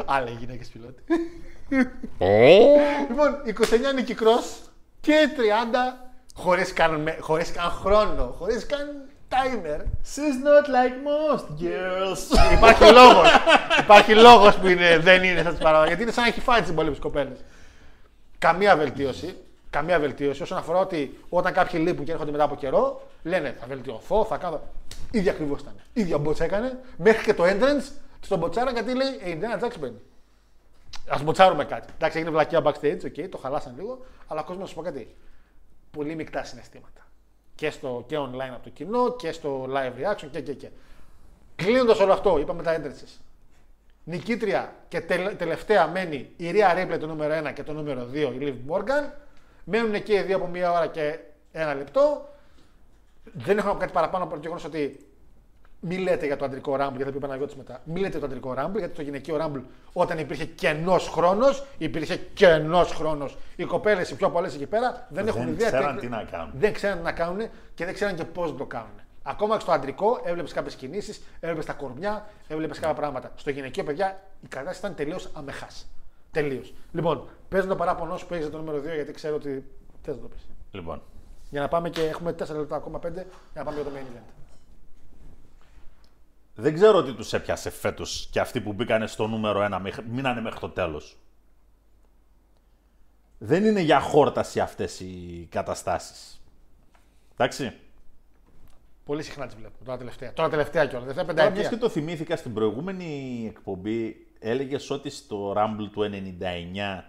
Άλλα οι γυναίκες πιλότη. Λοιπόν, 29 Νίκη Cross και 30 χωρίς καν, με- χωρίς καν χρόνο, χωρίς καν timer. She's not like most girls. Υπάρχει λόγος. Υπάρχει λόγος που είναι, δεν είναι θα τις παράδω. Γιατί είναι σαν να έχει φάει τις υπόλοιπες κοπέλες. Καμία βελτίωση. Καμία βελτίωση όσον αφορά ότι όταν κάποιοι λείπουν και έρχονται μετά από καιρό, λένε θα βελτιωθώ, θα κάνω. ίδια ακριβώς ήταν. ίδια μπότσα έκανε. Μέχρι και το entrance στον μποτσάρα γιατί λέει Ε, η Indiana Jackson μπαίνει. Α μποτσάρουμε κάτι. Εντάξει, έγινε βλακία backstage, okay, το χαλάσαν λίγο, αλλά ο κόσμος να σου πω κάτι. Πολύ μεικτά συναισθήματα. Και, στο, και online από το κοινό και στο live reaction και και και. Κλείνοντας όλο αυτό, είπαμε τα entrances. Νικήτρια και τελε- τελευταία μένει η Ρία Ρίπλε το νούμερο 1 και το νούμερο 2 η Liv Morgan. Μένουν εκεί οι δύο από μία ώρα και ένα λεπτό. Δεν έχω να πω κάτι παραπάνω από το γεγονός ότι Μη λέτε για το αντρικό Rumble, γιατί θα πει ο Παναγιώτης μετά. Μη λέτε για το αντρικό Rumble, γιατί το γυναικείο Rumble όταν υπήρχε κενός χρόνος, υπήρχε κενός χρόνος. Οι κοπέλες, οι πιο πολλές εκεί πέρα, δεν έχουν Δεν ιδέα ξέραν τι- τι να κάνουν. Δεν ξέραν τι να κάνουν και δεν ξέραν και πώς να το κάνουν. Ακόμα και στο αντρικό έβλεπες κάποιες κινήσεις, έβλεπες τα κορμιά, έβλεπες κάποια πράγματα. Στο γυναικείο, παιδιά, η κατάσταση ήταν τελείως αμεχάς. Τελείως. Λοιπόν, πες το παράπονο σου που έχεις το νούμερο 2, γιατί ξέρω ότι θες να το πεις. Λοιπόν, Για να πάμε και έχουμε 4 λεπτά ακόμα 5 για να πάμε για το main event. δεν ξέρω τι τους έπιασε φέτος και αυτοί που μπήκανε στο νούμερο 1 μείνανε μέχρι το τέλος. Δεν είναι για χόρταση αυτές οι καταστάσεις. Εντάξει. Πολύ συχνά τις βλέπω. Τώρα τελευταία. Τώρα τελευταία κιόλας. Τελευταία Τώρα, μιας πενταετία. και το θυμήθηκα στην προηγούμενη εκπομπή, έλεγες ότι στο Rumble του 99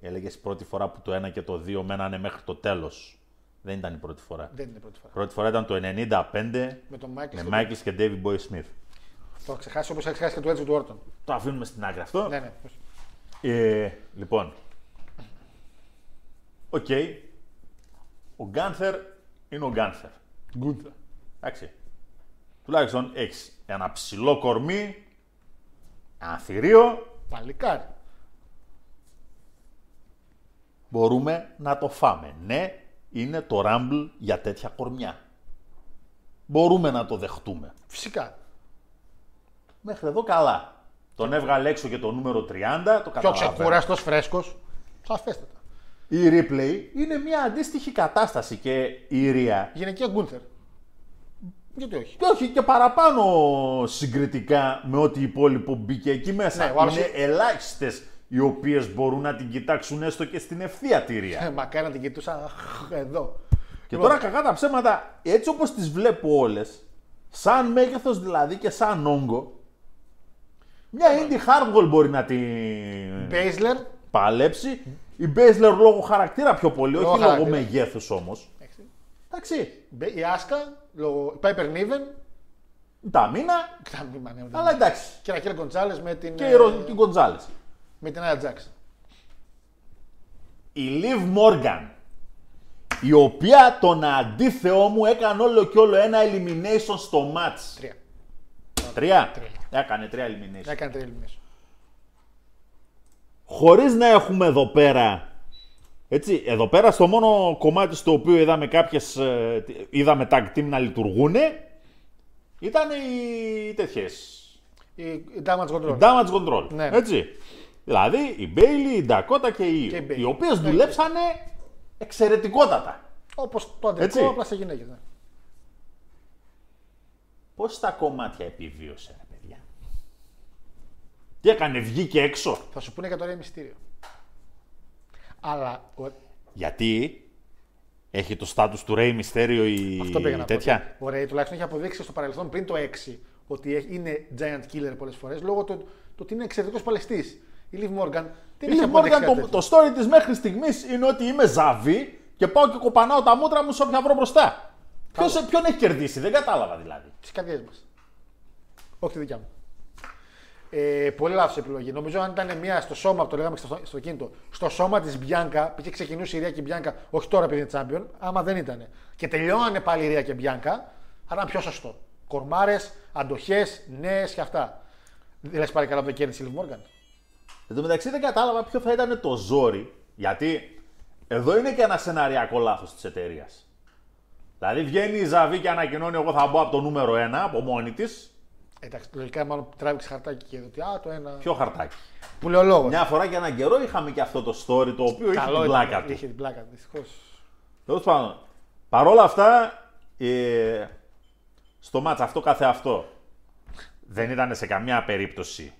έλεγες πρώτη φορά που το 1 και το 2 μένανε μέχρι το τέλος. Δεν ήταν η πρώτη φορά. Δεν είναι η πρώτη φορά. Πρώτη φορά ήταν το 95 Με τον Μάικλ. με Michaels και Davey Boy Smith. Το έχω ξεχάσει όπως έχει ξεχάσει και το έτσι του Όρτον. Το αφήνουμε στην άκρη αυτό. Ναι, ναι. Ε, λοιπόν. Οκ. Ο Γκάνθερ είναι ο Γκάνθερ. Γκούντερ. Εντάξει. Τουλάχιστον έχεις ένα ψηλό κορμί, ένα θηρίο, Παλικάρι. μπορούμε να το φάμε. Ναι, είναι το Rumble για τέτοια κορμιά. Μπορούμε να το δεχτούμε. Φυσικά. Μέχρι εδώ καλά. Τον έβγαλε έξω και το νούμερο 30, το Πιο καταλαβαίνω. ξεκούραστος, φρέσκος. Σαφέστατα. Η replay είναι μια αντίστοιχη κατάσταση και η Ρία Γυναικεία Γκούντερ. Γιατί όχι; Και όχι και παραπάνω συγκριτικά με ό,τι υπόλοιπο μπήκε εκεί μέσα. Ναι, ο άλλος- είναι ελάχιστες οι οποίες μπορούν να την κοιτάξουν έστω και στην ευθεία τη Ρία. Ε, Μακάρι να την κοιτούσα αχ, εδώ. και Λοιπόν, τώρα κακά τα ψέματα, έτσι όπως τις βλέπω όλες, σαν μέγεθος δηλαδή και σαν όγκο, μια indie hardball μπορεί να την Μπέισλερ. παλέψει. Η Μπέισλερ λόγω χαρακτήρα πιο πολύ, Λόγω όχι λόγω χαρακτήρα. μεγέθους όμως. Εντάξει, Η Άσκα, λόγω- η Πάιπερ Νίβεν. τα μήνα, τα μήμα, ναι, αλλά εντάξει. Και η Ρακέλ Γκοντζάλε με την. Και ε, η Ρο- και η Γκοντζάλε. Με την Άια Τζάξ. η Liv Morgan, η οποία τον αντίθεό μου έκανε όλο και όλο ένα elimination στο match. Τρία. Τρία. Τρία. Έκανε τρία elimination. Έκανε τρία elimination. Χωρίς να έχουμε εδώ πέρα, έτσι, εδώ πέρα στο μόνο κομμάτι στο οποίο είδαμε κάποιες, ε, είδαμε tag team να λειτουργούν, ήταν οι τέτοιες, Η, η Damage Control. damage control, Ναι. έτσι. Δηλαδή η Bailey, η Dakota και η Και η Io, Bayley. οι οποίες Ναι. δουλέψανε εξαιρετικότατα. Όπως το αντρικό, Έτσι. απλά σε γυναίκες. Ναι. Πώς τα κομμάτια επιβίωσε, ρε παιδιά; Τι έκανε, βγήκε έξω; Θα σου πούνε για το Ρέι Μυστήριο. Αλλά ο, Γιατί έχει το στάτους του Rey Mysterio η αυτό πήγα να τέτοια; πω. Ο Ρέι τουλάχιστον έχει αποδείξει στο παρελθόν πριν το 6 ότι έχει- είναι giant killer πολλές φορές λόγω του, του ότι είναι εξαιρετικός παλαιστής. Η Liv Morgan δεν Η έχει Liv αποδείξει Morgan, κάτι το, τέτοιο. το story της μέχρι στιγμής είναι ότι είμαι ζαβή και πάω και κοπανάω τα μούτρα μου σε όποια βρω μπροστά. Ποιος, ποιον έχει κερδίσει, δεν κατάλαβα δηλαδή. Τις καρδιές μας. Όχι τη δικιά μου. Ε, πολύ λάθος επιλογή. Νομίζω αν ήταν μία στο σώμα, το λέγαμε και στο, στο κίνητο, στο σώμα της Μπιάνκα, που είχε ξεκινήσει η Ρία και η Μπιάνκα, όχι τώρα επειδή είναι champion, άμα δεν ήταν. Και τελειώνανε πάλι η Ρία και η Μπιάνκα, θα ήταν πιο σωστό. Κορμάρες, αντοχές, νέες και αυτά. Δεν λες πάλι καλά που δεν κέρδισε η Liv Morgan. Εν τω μεταξύ δεν κατάλαβα ποιο θα ήταν το ζόρι, γιατί εδώ είναι και ένα σεναριακό λάθος της εταιρείας. Δηλαδή βγαίνει η Ζαβή και ανακοινώνει εγώ θα μπω από το νούμερο 1, από μόνη της, Εντάξει, λογικά μάλλον τράβηξε χαρτάκι και είδε ότι α, το ένα. Ποιο χαρτάκι; Που λέει ο λόγος. Μια φορά για έναν καιρό είχαμε και αυτό το story το οποίο είχε την πλάκα του. Είχε την πλάκα, δυστυχώς. Τέλος πάντων, παρόλα αυτά, ε, στο μάτς αυτό καθε αυτό δεν ήταν σε καμιά περίπτωση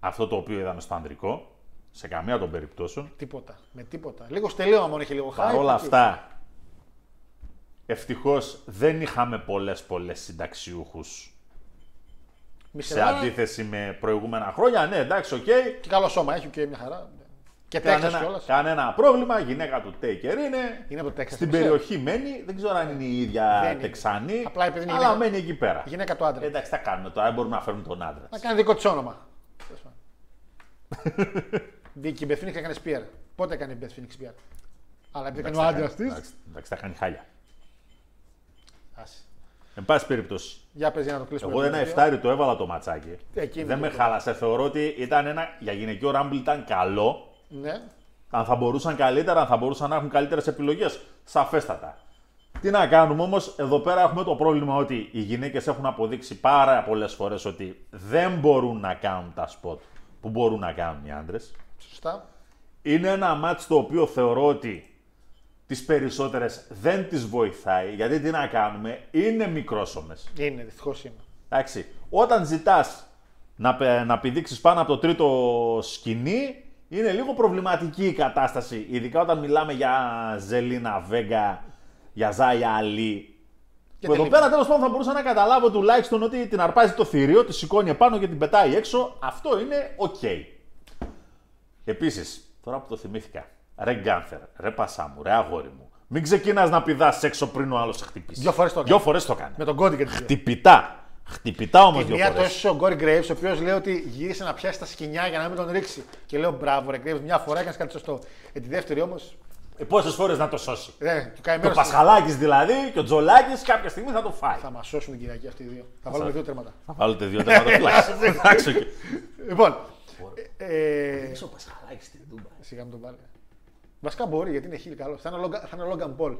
αυτό το οποίο είδαμε στο ανδρικό. Σε καμία των περιπτώσεων. Τίποτα. Με τίποτα. Λίγο στο τελείωμα μόνο είχε λίγο χάρη. Παρόλα αυτά, ευτυχώς δεν είχαμε πολλές πολλές συνταξιούχους σε αντίθεση με προηγούμενα χρόνια. Ναι, εντάξει, οκ. Και καλό σώμα έχει και μια χαρά. Και Τέξας Κανένα, κιόλας. κανένα πρόβλημα. Η γυναίκα του Τέικερ είναι. Είναι από το Τέξας, Στην το ξέρω. περιοχή μένει. Δεν ξέρω αν είναι η ίδια Δεν είναι. Τεξανή. Απλά επειδή είναι αλλά γυναίκα. μένει εκεί πέρα. Η γυναίκα του άντρα. Εντάξει, τα κάνουμε τώρα. Δεν μπορούμε να φέρουμε τον άντρα. Να της. κάνει δικό της όνομα. Τέλος πάντων. Βγήκε η Beth Phoenix και έκανε spear. Πότε έκανε η Beth Phoenix spear; Αλλά επειδή έκανε ο Εντάξει, άντρας τα τη. κάνει- Εντάξει, εντάξει, τα κάνει χάλια. Εν πάση περιπτώσει. Για πες για να το κλείσουμε. Εγώ ένα το εφτάρι το έβαλα το ματσάκι. Εκείνη Δεν το με το. χάλασε. Θεωρώ ότι ήταν ένα, για γυναικείο Rumble ήταν καλό. Ναι. Αν θα μπορούσαν καλύτερα, αν θα μπορούσαν να έχουν καλύτερες επιλογές. Σαφέστατα. Τι να κάνουμε όμως, εδώ πέρα έχουμε το πρόβλημα ότι οι γυναίκες έχουν αποδείξει πάρα πολλές φορές ότι δεν μπορούν να κάνουν τα σποτ που μπορούν να κάνουν οι άντρες. Σωστά. Είναι ένα μάτς το οποίο θεωρώ ότι τις περισσότερες δεν τις βοηθάει, γιατί τι να κάνουμε, είναι μικρόσωμες. Είναι, δυστυχώς είναι. Εντάξει, όταν ζητάς να, πε- να πηδήξεις πάνω από το τρίτο σκοινί, είναι λίγο προβληματική η κατάσταση, ειδικά όταν μιλάμε για Ζελίνα Βέγκα, για Ζάια Λι. Και Που εδώ τελικά. πέρα τέλος πάντων θα μπορούσα να καταλάβω τουλάχιστον ότι την αρπάζει το θηρίο, τη σηκώνει επάνω και την πετάει έξω. Αυτό είναι οκ. Επίσης, τώρα που το θυμήθηκα, ρε Γκάνθερ, ρε Πασά μου, ρε αγόρι μου, μην ξεκινάς να πηδάς έξω πριν ο άλλος σε χτυπήσει. Δυο φορές το έκανε. Δυο φορές το έκανε. Με τον Κόντι και τις δύο. Χτυπητά. Χτυπητά όμως Τη δυο μία το φορές. έσωσε ο Κόρι Γκρέιβς, ο οποίος λέει ότι γύρισε να πιάσει τα σκοινιά για να μην τον ρίξει. Και λέω μπράβο, ρε Γκρέιβς, μια φορά έκανες κάτι σωστό. Ε, τη δεύτερη όμως. Πόσες φορές να το σώσει. Ε, του Το καημένο. Πασχαλάκης δηλαδή και ο Τζολάκης κάποια στιγμή θα το φάει. Θα μας σώσουν την Κυριακή αυτοί οι δύο. Θα βάλουμε δύο τέρματα. Θα βάλετε δύο τερματοφύλακες. Εντάξει, οκ. Λοιπόν. Ε, Ο Πασχαλάκης στην Τούμπα. σιγά μην τον βάλει. Βασικά μπορεί γιατί είναι χίλ καλό. Θα είναι ο Λόγκα- θα είναι ο Λόγκαν Πολ.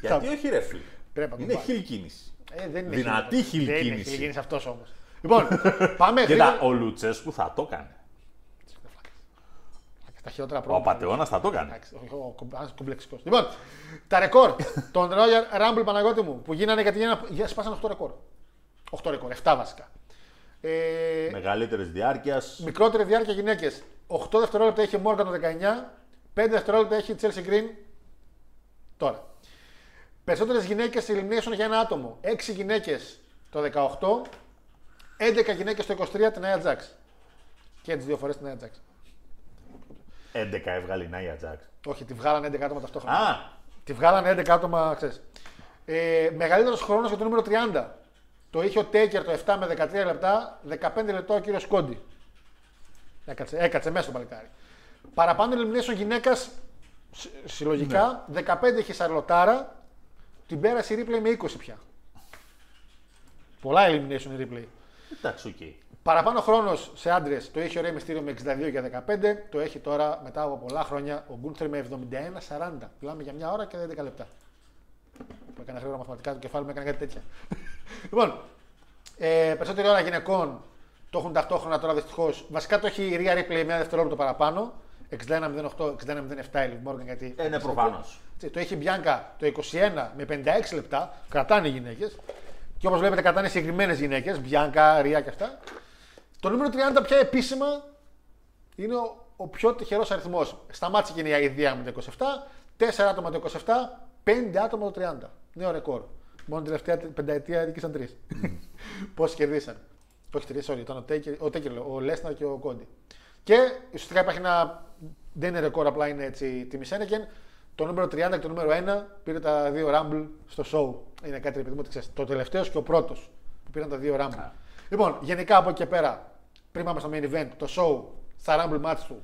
Γιατί όχι, ρε φίλε. Πρέπει να τον Είναι βάλει. χιλ κίνηση. Ε, δεν είναι Δυνατή χίλ. χίλ Δεν είναι κίνηση. χίλ κίνηση αυτός όμως. Λοιπόν, πάμε Κοίτα, γρήγορα. ο Λουτσέσκου θα το έκανε. Τα χειρότερα Ο πράγματα. Πατεώνας θα το έκανε. Εντάξει, όχι, ο κομπ- ένας κομπλεξικός. Λοιπόν, τα ρεκόρ των Royal Rumble Παναγιώτη μου που γίνανε γιατί γίνανε, για- σπάσανε 8 ρεκόρ. 8 ρεκόρ, 7 βασικά. Ε, Μεγαλύτερη διάρκειας. μικρότερη διάρκεια γυναίκες. 8 δευτερόλεπτα έχει η Morgan το 19, 5 δευτερόλεπτα έχει η Chelsea Green τώρα. Περισσότερες γυναίκες σε elimination για ένα άτομο. 6 γυναίκες το 18, 11 γυναίκες το 23 την Nia Jax. Και τις δύο φορές την Nia Jax. 11 έβγαλε η Νάια Τζάξ. Όχι, τη βγάλανε 11 άτομα ταυτόχρονα. Α, Τη βγάλανε 11 άτομα, ξέρεις. Ε, Μεγαλύτερος χρόνος για το νούμερο 30. Το είχε ο Τέικερ το 7 με 13 λεπτά, 15 λεπτά ο κύριος Κόντι. Έκατσε, έκατσε μέσα το παλικάρι. Παραπάνω elimination γυναίκας συλλογικά, 15 είχε η Σαρλοτάρα, την πέρασε η Ρία Ρίπλεϊ με 20 πια. Πολλά elimination η Ρίπλεϊ. εντάξει, οκ. Παραπάνω χρόνος σε άντρες το είχε ο Ρέι Μυστήριο με 62 για 15. Το έχει τώρα μετά από πολλά χρόνια ο Γκούνθερ με 71-40. Μιλάμε για μια ώρα και 11 λεπτά. Που έκανα γρήγορα μαθηματικά το κεφάλι μου, έκανε κάτι τέτοια. λοιπόν, ε, περισσότερη ώρα γυναικών το έχουν ταυτόχρονα τώρα δυστυχώς. Βασικά το έχει η Ρία Replay μια δευτερόλεπτο παραπάνω. 61-08, 61-07 η Liv Morgan γιατί. Ε, ναι, προφανώς. Έτσι, Το έχει η Μπιάνκα το 21 με 56 λεπτά. Κρατάνε οι γυναίκες. Και όπως βλέπετε, κρατάνε συγκεκριμένες γυναίκες. Μπιάνκα, Ρία και αυτά. Το νούμερο 30 πια επίσημα είναι ο, ο πιο τυχερός αριθμός. Σταμάτησε και η ιδέα με το 27, 4 άτομα το 27, 5 άτομα το 30. Νέο ρεκόρ. Μόνο την τελευταία πενταετία νίκησαν τρεις. Πόσοι κερδίσαν. Όχι τρεις, sorry, ήταν ο Τέικερ, ο, Τέικερ, λέω, ο Λέσναρ και ο Κόντι. Και ουσιαστικά υπάρχει ένα. Δεν είναι ρεκόρ, απλά είναι έτσι τιμή Σένεκεν. Το νούμερο 30 και το νούμερο 1 πήρε τα δύο Rumble στο show. Είναι κάτι επειδή μου ότι ξέρεις. Το τελευταίος και ο πρώτος που πήραν τα δύο Rumble. Λοιπόν, γενικά από εκεί και πέρα, πριν πάμε στο main event, το show στα Rumble match του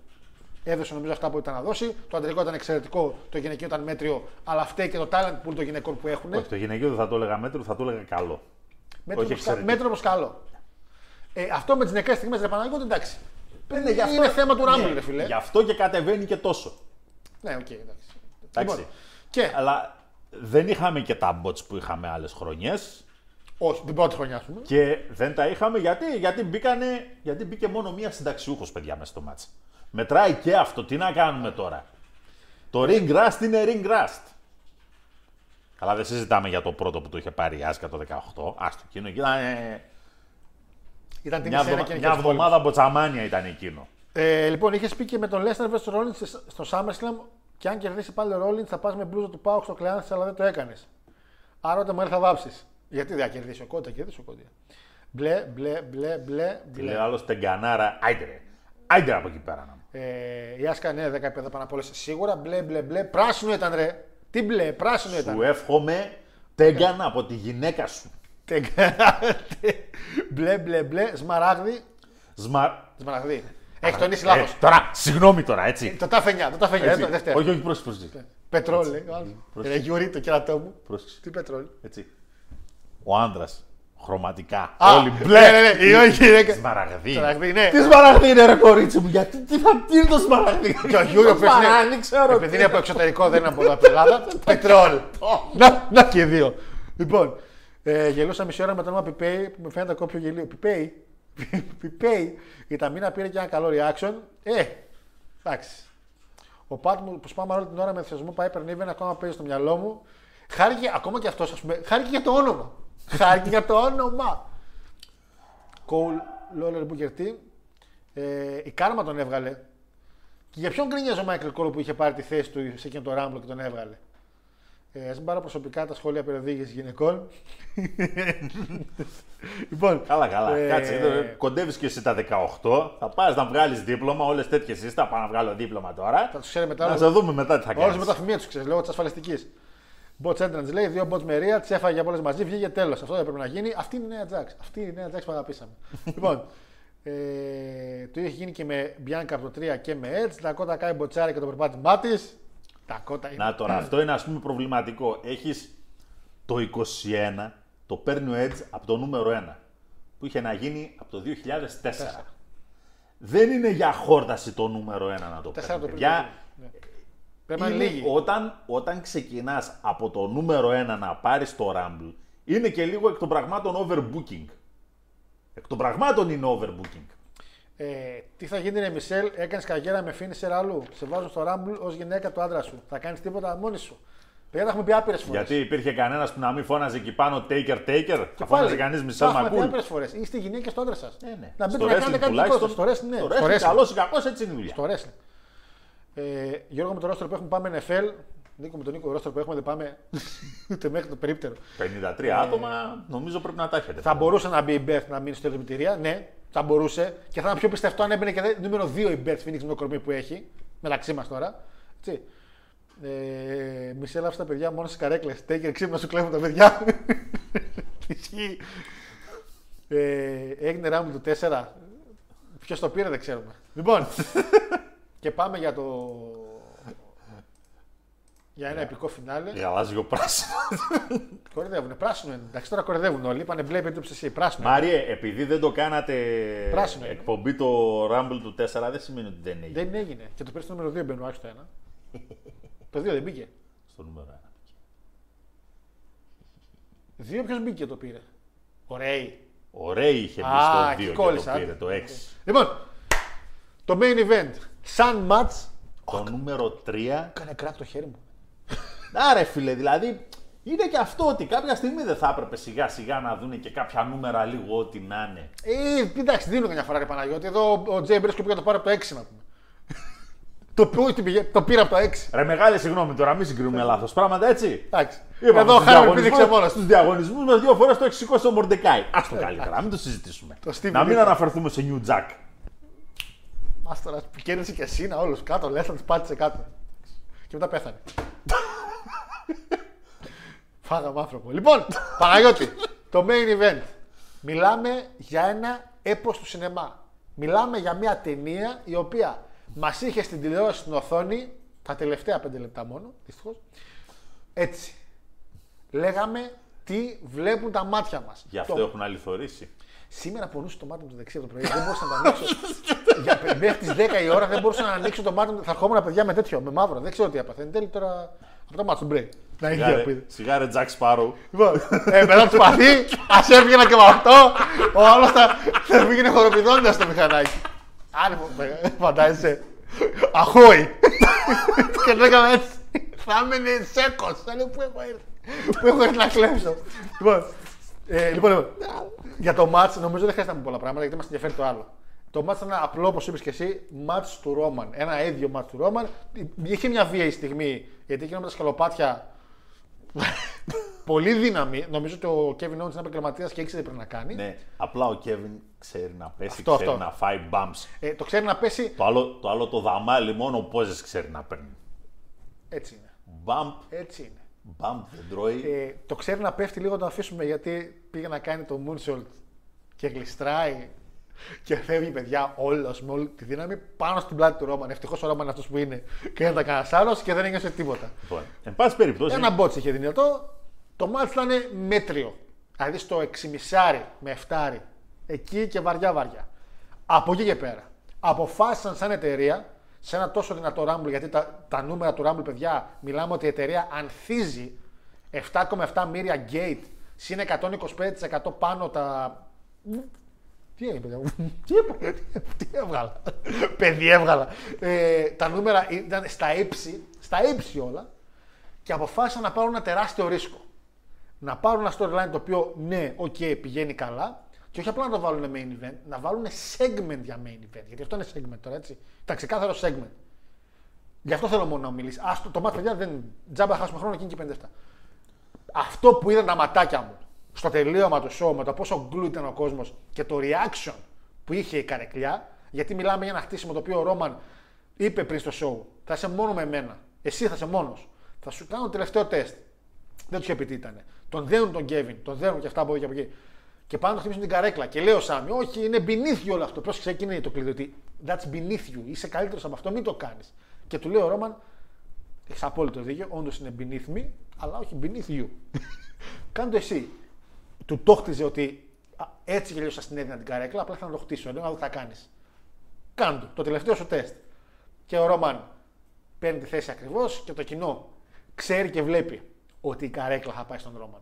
έδωσε νομίζω αυτά που ήταν να δώσει. Το αντρικό ήταν εξαιρετικό, το γυναικείο ήταν μέτριο, αλλά φταίει και το talent pool των γυναικών που έχουν. Όχι, το γυναικείο δεν θα το έλεγα μέτρο, θα το έλεγα καλό. Μέτρο όχι προς κα- εξαιρετικό. μέτρο προς καλό. Ε, αυτό με τις νεκρές στιγμές δεν Παναγιώτη, εντάξει. Ναι, γι' αυτό- Είναι θέμα του Rumble, Ναι, ρε φίλε. Γι' αυτό και κατεβαίνει και τόσο. Ναι, οκ, εντάξει. Εντάξει. Λοιπόν, και Αλλά δεν είχαμε και τα bots που είχαμε άλλες χρονιές. όχι, την πρώτη χρονιά, ας πούμε. Και δεν τα είχαμε γιατί, γιατί, μπήκανε, γιατί μπήκε μόνο μία συνταξιούχος παιδιά μέσα στο μάτς. Μετράει και αυτό. Τι να κάνουμε τώρα; Το ring rust είναι ring rust. Καλά, δεν συζητάμε για το πρώτο που το είχε πάρει η Άσκα το 18. Άστο εκείνο. εκεί Ήταν, ε, Ήταν τιμή μια, Σένα βδομα- και μια και εβδομάδα μποτσαμάνια ήταν εκείνο. Ε, λοιπόν, είχες πει και με τον Λέσνερ vs Rollins στο SummerSlam και αν κερδίσει πάλι ο Rollins θα πας με μπλούζα του Πάουκ στο Κλεάνθης, αλλά δεν το έκανες. Άρα όταν μου θα βάψεις. Γιατί δεν θα κερδίσει ο Κόντι, θα κερδίσει ο Κόντι. Μπλε, μπλε, μπλε, μπλε. Τι μπλε. λέει ο άλλος τεγκανάρα. Άιντε ρε. Άιντε από εκεί πέρα να μου. Ε, η Άσκα ναι, 10 επίπεδα πάνω απ' όλες. Σίγουρα μπλε, μπλε, μπλε. Πράσινο ήταν ρε. Τι μπλε, πράσινο ήταν. Σου εύχομαι τέγκανα από τη γυναίκα σου. Μπλε, μπλε, μπλε. Σμαράγδι. Σμα... Σμαραγδί. Έχει τονίσει Ε, λάθος. τώρα, συγγνώμη τώρα, έτσι. Το τάφενιά, το τάφενιά. έτσι. δεν το- δεν φταίει. όχι, όχι, πρόσεξε, πρόσεξε. Πετρόλ, λέει. ο άλλος. πρόσεξε. Ρε Γιουρί, το κερατό μου. πρόσεξε. Τι πετρόλ. Έτσι. ο άντρα. Χρωματικά. Α, Όλοι μπλε. Ναι, ναι, ναι. Η όχι γυναίκα. Σμαραγδί. Σμαραγδί, ναι. Τι σμαραγδί είναι, ρε κορίτσι μου, γιατί τι θα τι είναι το σμαραγδί; Και ο Γιούριο Το πες είναι- σμαράγδι, ξέρω. Επειδή είναι από εξωτερικό, δεν είναι από εδώ από την Ελλάδα. Πετρόλ. να, να και δύο. Λοιπόν, ε, γελούσα μισή ώρα με το όνομα Πιπέι που με φαίνεται ακόμα πιο γελίο. Πιπέι. Πιπέι. Η Ταμίνα πήρε και ένα καλό reaction. Ε, εντάξει. Ο Πάτ μου που σπάμε όλη την ώρα με ενθουσιασμό πάει περνίβεν ακόμα παίζει στο μυαλό μου. Χάρηκε ακόμα και αυτός, ας πούμε. Χάρηκε για το όνομα. Χάρηκε για το όνομα. Κόουλ, Λόλερ Μπουκερτή. Ε, η Κάρμα τον έβγαλε. Και για ποιον γκρίνιαζε ο Μάικλ Κόλ που είχε πάρει τη θέση του σε εκείνο το ράμπλο και τον έβγαλε; Ε, ας μην πάρω προσωπικά τα σχόλια περί οδήγησης γυναικών. λοιπόν, Καλά, καλά. ε, Κάτσε. εδώ, Κοντεύεις και εσύ τα 18. Θα πα να βγάλεις δίπλωμα. Όλες τέτοιες εσύ. Θα πάω να βγάλω δίπλωμα τώρα. Θα τους ξέρει μετά Να όλους- σε δούμε μετά τι θα Όλε κάνεις. με τα φημία τους ξέρεις, λόγω της ασφαλιστικής. Μποτ Entrance λέει: Δύο μποτ με ρία, τι έφαγε από όλε μαζί, βγήκε τέλος. Αυτό δεν έπρεπε να γίνει. Αυτή είναι η νέα Τζάξ. Αυτή είναι η νέα Τζάξ που αγαπήσαμε. λοιπόν, ε, το είχε γίνει και με Bianca από το 3 και με Edge. Τα κότα κάνει μποτσάρι και το περπάτημά της. Τα κότα είναι. Να τώρα, αυτό είναι ας πούμε προβληματικό. Έχεις το 21, το παίρνει ο Edge από το νούμερο 1, που είχε να γίνει από το 2004. Δεν είναι για χόρταση το νούμερο 1 να το Τέσσερα παίρνει. το παιδιά. πήρε. Πρέπει να είναι Είναι λίγοι. όταν, όταν ξεκινάς από το νούμερο 1 να πάρεις το Rumble, είναι και λίγο εκ των πραγμάτων overbooking. Εκ των πραγμάτων είναι overbooking. Ε, τι θα γίνει, ρε Μισελ, έκανες καριέρα με finisher αλλού. Σε βάζουν στο Rumble ως γυναίκα του άντρα σου. Θα κάνεις τίποτα μόνη σου. Παιδιά, τα έχουμε πει άπειρες φορές. Γιατί υπήρχε κανένας που να μην φώναζε εκεί πάνω Taker Taker, θα φώναζε κανείς Μισελ Τα έχουμε πει Μακούλ. άπειρες φορές. Είστε γυναίκες του άντρα σας. Ναι, ναι. Να μπείτε Στο να κάνετε wrestling κάτι δικό τουλάχιστον, σας. Στο wrestling, ναι. στο Στο wrestling, wrestling. καλός ή κακός, έτσι είναι η δουλειά. Στο wrestling. Ε, Γιώργο, με το ρόστρο που έχουμε πάμε NFL. Νίκο με τον Νίκο, το ρόστρο που έχουμε δεν πάμε ούτε μέχρι το περίπτερο. 53 άτομα, νομίζω πρέπει να τα έχετε. Θα μπορούσε να μπει η Μπέρθ να μείνει στο επιτηρία. Ναι, θα μπορούσε. Και θα ήταν πιο πιστευτό αν έμπαινε και δε- νούμερο 2 η Μπέρθ Phoenix με το κορμί που έχει. Μεταξύ μας τώρα. Έτσι. Ε, Μισελ άφησε τα παιδιά μόνος στις καρέκλες. Τέγκερ ξύπνα σου κλέβουν τα παιδιά. Ισχύει. ε, έγινε ράμου του 4. Ποιος το πήρε δεν ξέρουμε. Λοιπόν, και πάμε για το. Για ένα επικό φινάλε. Γαλάζιο πράσινο. Κορυδεύουν. Πράσινο είναι. Εντάξει, τώρα κορυδεύουν όλοι. Είπανε μπλε επειδή το εσύ. Πράσινο. είναι. Μάριε, επειδή δεν το κάνατε Πράσινο είναι. εκπομπή το Rumble του 4, δεν σημαίνει ότι δεν έγινε Δεν έγινε. Και το πήρε στο νούμερο 2 μπαίνω, άξιο το ένα. το 2 δεν μπήκε. στο νούμερο 1. 2 ποιος μπήκε το πήρε. Ωραία. Ωραία είχε μπει Α, στο 2 εκεί και κόλλησα. το πήρε, το 6. Λοιπόν, το main event. Sun match. Το νούμερο 3. Κάνε κράκ το χέρι μου. Άρε φίλε, δηλαδή είναι και αυτό ότι κάποια στιγμή δεν θα έπρεπε σιγά σιγά να δουν και κάποια νούμερα λίγο ό,τι να είναι. Ε, εντάξει, δίνω καμιά φορά ρε Παναγιώτη. Εδώ ο Τζέι Μπρίσκο πήγε να το πάρει από το 6 να πούμε. το, πού- τι πήγε- το πήρε από το 6. Ρε μεγάλη συγγνώμη τώρα, μην συγκρίνουμε λάθος πράγματα έτσι. Εντάξει. Είπαμε, Εδώ στους χάρη διαγωνισμούς- πήδηξε μόνος. Στους διαγωνισμούς μας δύο φορές το έχει σηκώσει ο Μορντεκάι. Ας το καλύτερα, μην το συζητήσουμε. Το Steve να μην Nick. αναφερθούμε σε New Jack. Α τώρα που κέρδισε και εσύ να όλους κάτω, λες, θα του πάτησες κάτω. Και μετά πέθανε. Φάγαμε άνθρωπο. Λοιπόν, Παναγιώτη, το main event. Μιλάμε για ένα έπος του σινεμά. Μιλάμε για μια ταινία η οποία μας είχε στην τηλεόραση στην οθόνη τα τελευταία πέντε λεπτά μόνο, δυστυχώς. Έτσι. Λέγαμε τι βλέπουν τα μάτια μας. Γι' αυτό έχουν αληθωρήσει. Σήμερα πονούσε το μάτι μου το δεξί από το πρωί. Δεν μπορούσα να το ανοίξω. Για, μέχρι τις 10 η ώρα δεν μπορούσα να ανοίξω το μάτι μου. Θα ερχόμουν παιδιά με τέτοιο, με μαύρο. Δεν ξέρω τι έπαθε. Εν τέλει τώρα. Από το μάτι του μπρέι. Να είναι Σιγάρε, διαπίδη. σιγάρε Jack Sparrow. Λοιπόν, ε, μετά τους παθεί, ας έβγαινα και με αυτό. Ο άλλος θα, θα πήγαινε χοροπηδώντας στο μηχανάκι. Άρα, φαντάζεσαι. Αχόι! και το έκανα έτσι. Θα έμενε σέκος. Θα λέω πού έχω έρθει; Πού έχω έρθει να κλέψω; λοιπόν, ε, λοιπόν, λοιπόν, για το match νομίζω δεν χρειάζεται να πούμε πολλά πράγματα γιατί μας ενδιαφέρει το άλλο. Το match ήταν απλό, όπως είπες και εσύ, match του Ρόμαν. Ένα ίδιο match του Ρόμαν. Είχε μια βίαιη στιγμή γιατί εκείνο με τα σκαλοπάτια πολύ δύναμη. Νομίζω ότι ο Kevin Owens είναι επαγγελματίας και ήξερε τι πρέπει να κάνει. Ναι, απλά ο Kevin ξέρει να πέσει, Αυτό, ξέρει αυτό. να φάει bumps. Ε, το ξέρει να πέσει. Το άλλο, το άλλο το δαμάλι μόνο ο Πόζες ξέρει να παίρνει. Έτσι είναι. Bump, Έτσι είναι. bump δεν τρώει. Ε, το ξέρει να πέφτει λίγο να το αφήσουμε γιατί πήγε να κάνει το moonsault και γλιστράει και φεύγει παιδιά όλος με όλη τη δύναμη πάνω στην πλάτη του Ρόμαν. Ευτυχώς ο Ρόμαν είναι αυτός που είναι και δεν ήταν κανένας άλλος και δεν ένιωσε τίποτα. Λοιπόν, εν πάση περιπτώσει, Ένα μπότσι είχε δυνατό. Το μάτι ήταν μέτριο. Δηλαδή στο 6,5 με 7 εκεί και βαριά βαριά. Από εκεί και πέρα. Αποφάσισαν σαν εταιρεία σε ένα τόσο δυνατό Rumble, γιατί τα, τα νούμερα του Rumble, παιδιά, μιλάμε ότι η εταιρεία ανθίζει 7,7 μοίρια gate, συν 125% πάνω τα. Τι έγινε, παιδιά; Μου, τι, έπα- τι έβγαλα; Παιδί έβγαλα. Ε, τα νούμερα ήταν στα ύψη, στα ύψη όλα και αποφάσισαν να πάρουν ένα τεράστιο ρίσκο. Να πάρουν ένα storyline το οποίο ναι, οκ, πηγαίνει καλά και όχι απλά να το βάλουν main event, να βάλουν segment για main event. Γιατί αυτό είναι segment τώρα, έτσι. Ήταν ξεκάθαρο segment. Γι' αυτό θέλω μόνο να μιλήσεις. Άστο, το μάτι, παιδιά, δεν. Τζάμπα χάσαμε χρόνο εκείνη και 57. Αυτό που είδαν τα ματάκια μου στο τελείωμα του show με το πόσο glued ήταν ο κόσμος και το reaction που είχε η καρεκλιά, γιατί μιλάμε για ένα χτίσιμο το οποίο ο Ρόμαν είπε πριν στο show, θα είσαι μόνο με εμένα. Εσύ θα είσαι μόνος. Θα σου κάνω το τελευταίο τεστ. Δεν τους είχε πει τι ήταν. Τον δένουν τον Κέβιν, τον δένουν και αυτά από εκεί και από εκεί. Και πάνε να το χτυπήσουν την καρέκλα. Και λέει ο Σάμι, Όχι, είναι beneath you όλο αυτό. Πρόσεξε, εκεί είναι το κλειδί. Ότι that's beneath you. Είσαι καλύτερος από αυτό, μην το κάνεις. Και του λέει ο Ρόμαν, έχεις απόλυτο δίκιο, όντως είναι beneath me, αλλά όχι beneath you. Κάνε το εσύ. Του το χτίζε ότι α, έτσι γελίωσα στην έδινα την καρέκλα, απλά θα να το χτίσω. Λέω να δω τι θα κάνεις. Κάντο, το τελευταίο σου τεστ. Και ο Ρόμαν παίρνει τη θέση ακριβώς και το κοινό ξέρει και βλέπει ότι η καρέκλα θα πάει στον Ρόμαν.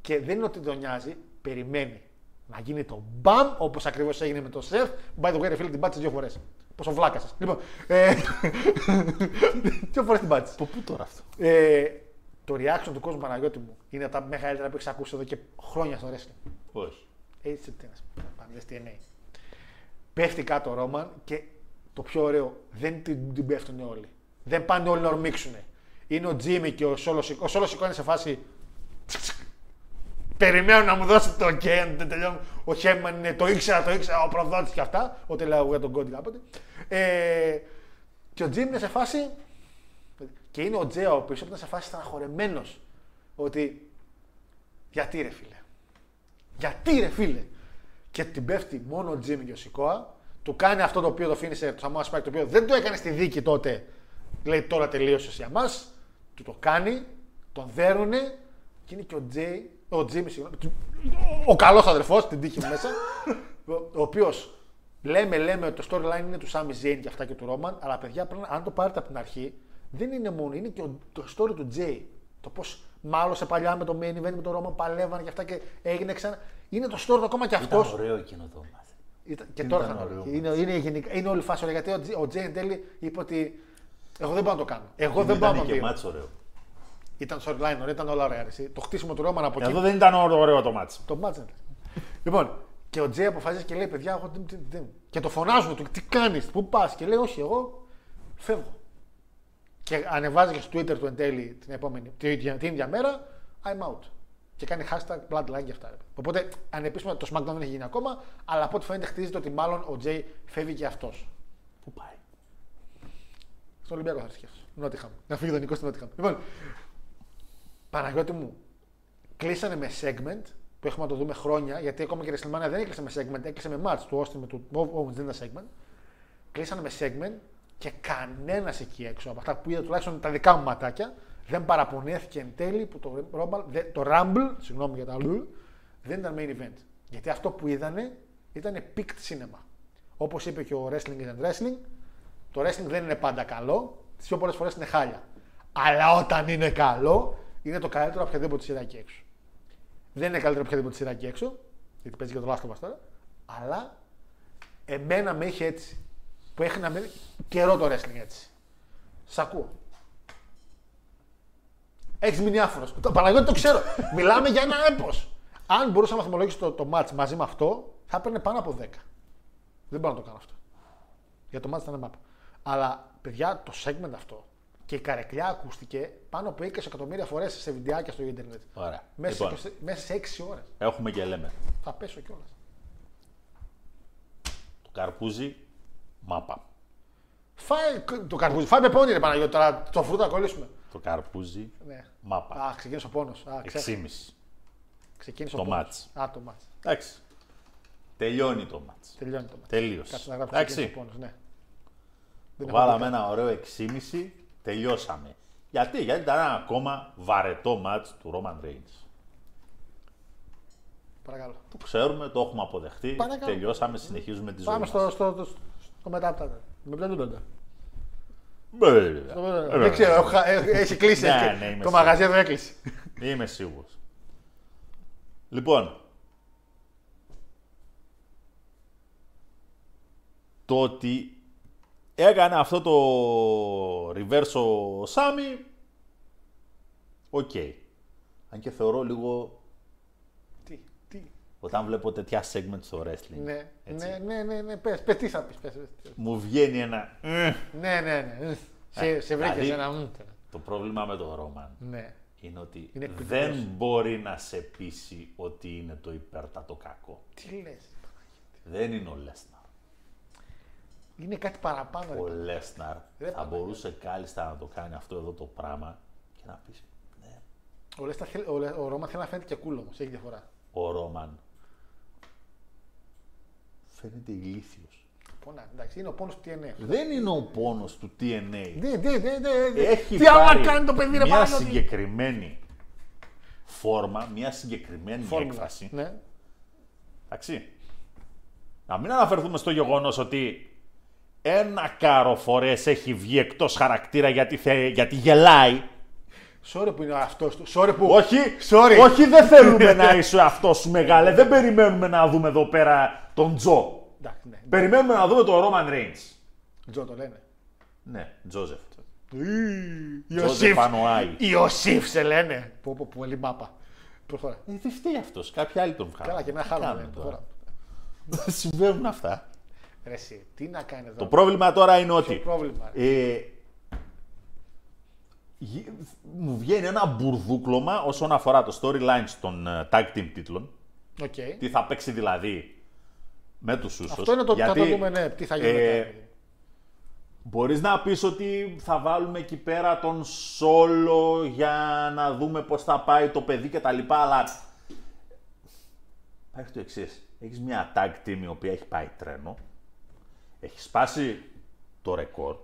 Και δεν είναι ότι τον νοιάζει, περιμένει να γίνει το μπαμ όπως ακριβώς έγινε με το σεφ. By the way, ρε φίλε, την πάτησε δύο φορές. Πόσο βλάκα σα. Λοιπόν, ε, δύο φορέ την πάτησε. Από πού τώρα αυτό. Ε, το reaction του κόσμου Παναγιώτη μου είναι από τα μεγαλύτερα που έχει ακούσει εδώ και χρόνια στο wrestling. Όχι. Έτσι τι να σου πω, πάμε δες τι εννοεί. Πέφτει κάτω ο Ρόμαν και το πιο ωραίο, δεν την, την πέφτουν όλοι. Δεν πάνε όλοι να ορμήξουν. Είναι ο Τζίμι και ο Σόλο. Ο Σόλο σηκώνει σε φάση. Περιμένω να μου δώσετε το OK, αν δεν τελειώνω. Ο Χέμαν είναι το ήξερα, το ήξερα, ο προδότης και αυτά. Ό,τι λέω εγώ για τον Κόντι κάποτε. Ε, και ο Τζίμι είναι σε φάση. Και είναι ο Τζέο πίσω που ήταν σε φάση στεναχωρεμένος. Ότι. Γιατί ρε φίλε. Γιατί ρε φίλε. Και την πέφτει μόνο ο Τζίμι και ο Σικόα. Του κάνει αυτό το οποίο το φίνισε το Samoa Spike, το οποίο δεν το έκανε στη δίκη τότε. Λέει τώρα τελείωσες για μας. Του το κάνει, τον δέρουνε και είναι και ο Τζέι, ο Τζίμι, συγγνώμη, ο καλός αδερφός, την τύχη μου μέσα, ο, ο οποίος λέμε, λέμε ότι το storyline είναι του Σάμι Ζέιν και αυτά και του Ρόμαν, αλλά παιδιά, πρέπει, να- αν το πάρετε από την αρχή, δεν είναι μόνο, είναι και ο, το story του Τζέι. Το πώς μάλωσε παλιά με το main event με τον Ρόμαν, παλεύαν και αυτά και έγινε ξανά. Είναι το story του ακόμα και αυτός. Ήταν ωραίο εκείνο το μάθημα. Ήταν, και Ήταν τώρα θα ωραίο είναι, είναι, είναι, γενικά, είναι όλη η φάση ωραία, γιατί ο, Τζ- ο Τζέι εν τέλει είπε ότι εγώ δεν πάω να το κάνω. Εγώ δεν πάω να Ήταν το και δίνω. μάτς ωραίο. Ήταν storyline, ωραία, ήταν όλα ωραία. Εσύ. Το χτίσιμο του Ρόμαν από εκεί. Εδώ δεν ήταν ωραίο το μάτς. Το μάτς δεν ήταν. Λοιπόν, και ο Τζέι αποφασίζει και λέει: Παιδιά, εγώ δεν, δεν, δεν. Και το φωνάζουν του, τι κάνεις, πού πας; Και λέει: Όχι, εγώ φεύγω. Και ανεβάζει και στο Twitter του εν τέλει την, επόμενη, την, ίδια- την ίδια μέρα, I'm out. Και κάνει hashtag bloodline και αυτά. ρε. Οπότε ανεπίσημα το SmackDown δεν έχει γίνει ακόμα, αλλά από ό,τι φαίνεται χτίζεται ότι μάλλον ο Τζέι φεύγει και αυτός. Πού πάει; Στο Ολυμπιακό θα έρθει και αυτός. Νότιχαμ. Να φύγει τον Νικό στο Νότιχαμ. Λοιπόν, Παναγιώτη μου, κλείσανε με segment που έχουμε να το δούμε χρόνια, γιατί ακόμα και η WrestleMania δεν έκλεισε με segment, έκλεισε με match του Austin με του Owens, δεν ήταν segment. Κλείσανε με segment και κανένας εκεί έξω από αυτά που είδα τουλάχιστον τα δικά μου ματάκια δεν παραπονέθηκε εν τέλει που το, Rumble, δεν- το Rumble, συγγνώμη για τα αλλού, δεν ήταν main event. Γιατί αυτό που είδανε ήταν picked cinema. Όπως είπε και ο Wrestling isn't Wrestling, το wrestling δεν είναι πάντα καλό, τις πιο πολλές φορές είναι χάλια. Αλλά όταν είναι καλό, είναι το καλύτερο από οποιαδήποτε σειρά εκεί έξω. Δεν είναι καλύτερο από οποιαδήποτε σειρά εκεί έξω, γιατί παίζει και το λάστο μα τώρα, αλλά εμένα με είχε έτσι. Που έχει να μένει καιρό το wrestling έτσι. Σ' ακούω. Έχεις μείνει άφωνος. Το Παναγιώτη το ξέρω. Μιλάμε για ένα έπος. Αν μπορούσα να βαθμολογήσω το, το match μαζί με αυτό, θα έπαιρνε πάνω από 10. Δεν μπορώ να το κάνω αυτό. Για το match ήταν map. Αλλά παιδιά, το segment αυτό και η καρεκλιά ακούστηκε πάνω από 20 εκατομμύρια φορές σε βιντεάκια στο Ιντερνετ. Ωραία. Μέσα, Λοιπόν. σε, 20 μέσα σε 6 ώρες. Έχουμε και λέμε. Θα πέσω κιόλας. Το καρπούζι, μάπα. Φάει το καρπούζι. Φάει με πόνι, ρε Παναγιώτη. Τώρα το φρούτο να κολλήσουμε. Το καρπούζι, Ναι. μάπα. Α, ξεκίνησε ο πόνος. 6,5. Ξεκίνησε Το ο πόνος. μάτς. Α, το μάτς. Εντάξει. Τελειώνει το μάτς. Τελειώνει το μάτς. Τελείωσε. Κάτσε να γράψω Εντάξει. ξεκίνησε ο πόνος, ναι. Δεν έχω Βάλαμε πει ένα ωραίο 6,5. Τελειώσαμε. Γιατί, γιατί ήταν ένα ακόμα βαρετό μάτς του Roman Reigns. Παρακαλώ. Το ξέρουμε, το έχουμε αποδεχτεί. Παρακαλώ. Τελειώσαμε, συνεχίζουμε τη ζωή Πάμε μας. στο, στο, στο, στο μετά από τα. Με μπλε, μπλε, μπλε. Ε, Δεν ξέρω, έχω χα- ε, έχει κλείσει. Ναι, έχει- ναι, είμαι το σίγουρος. μαγαζί εδώ έκλεισε. Είμαι σίγουρος. Λοιπόν, το ότι έκανε αυτό το reverse ο Σάμι, οκ. Αν και θεωρώ λίγο, Τι, τι. όταν βλέπω τέτοια segment στο wrestling, Ναι, έτσι, ναι, ναι, ναι, ναι, πες, πες, τι θα πεις, πες, πες. μου βγαίνει ένα... «Ε». Ναι, ναι, ναι. Σε, σε βρήκες δηλαδή- ένα μ. Το πρόβλημα με τον Ρόμαν Ναι. είναι ότι Είναι εκπληκτικός. δεν μπορεί να σε πείσει ότι είναι το υπέρτατο κακό. Τι λες. Δεν είναι ο Lesnar. Είναι κάτι παραπάνω. ρε Ο παιδί. Lesnar Ρε θα Παναγία. μπορούσε κάλλιστα να το κάνει αυτό εδώ το πράγμα και να πεις ναι, Ο, Λέστα θέλει- ο, Λε- ο Ρώμα θέλει να φαίνεται και cool όμως, έχει διαφορά. ο Ρόμαν φαίνεται ηλίθιος. Πόνα, εντάξει, είναι ο πόνος του TNA. Δεν είναι ο πόνος του TNA. Ναι, ναι, ναι, ναι. Έχει Τι άλλο πάρει να κάνει το παιδί, ρε μια Παναγιώτη. συγκεκριμένη φόρμα, μια συγκεκριμένη Φόρμουλα. έκφραση. Ναι. Εντάξει. Να μην αναφερθούμε στο γεγονός ότι ένα κάρο φορές έχει βγει εκτός χαρακτήρα γιατί, θε- γιατί γελάει. Sorry που είναι αυτός του. Sorry που. Όχι, Sorry. όχι δεν θέλουμε να είσαι αυτός σου μεγάλε. Δεν περιμένουμε να δούμε εδώ πέρα τον Τζο. Εντάξει, ναι. Περιμένουμε να δούμε τον Ρόμαν Reigns. Τζο το λένε. Ναι, Τζόζεφ. Ιωσήφ. Τζόζεφ Ανοάη. Ιωσήφ σε λένε. Πω, πω, πολύ μάπα. Προχώρα. Ε, δεν φταίει αυτός. Κάποιοι άλλοι τον βγάλουν. Καλά και ένα Τι χάλο. κάνουμε λένε. τώρα; Προχώρα. Συμβαίνουν αυτά. Ρε εσύ, τι να κάνεις εδώ; Το πρόβλημα τώρα είναι Ποιο ότι πρόβλημα. ρε; Ε, γε- μου βγαίνει ένα μπουρδούκλωμα όσον αφορά το storyline των ε, tag team τίτλων. Οκ. Τι θα παίξει δηλαδή με τους Usos. Αυτό είναι το γιατί, θα το δούμε, ναι, τι θα γίνει ε, μετά. Μπορείς να πεις ότι θα βάλουμε εκεί πέρα τον Solo για να δούμε πώς θα πάει το παιδί και τα λοιπά, αλλά υπάρχει το εξής. Έχεις μια tag team η οποία έχει πάει τρένο, έχει σπάσει το ρεκόρ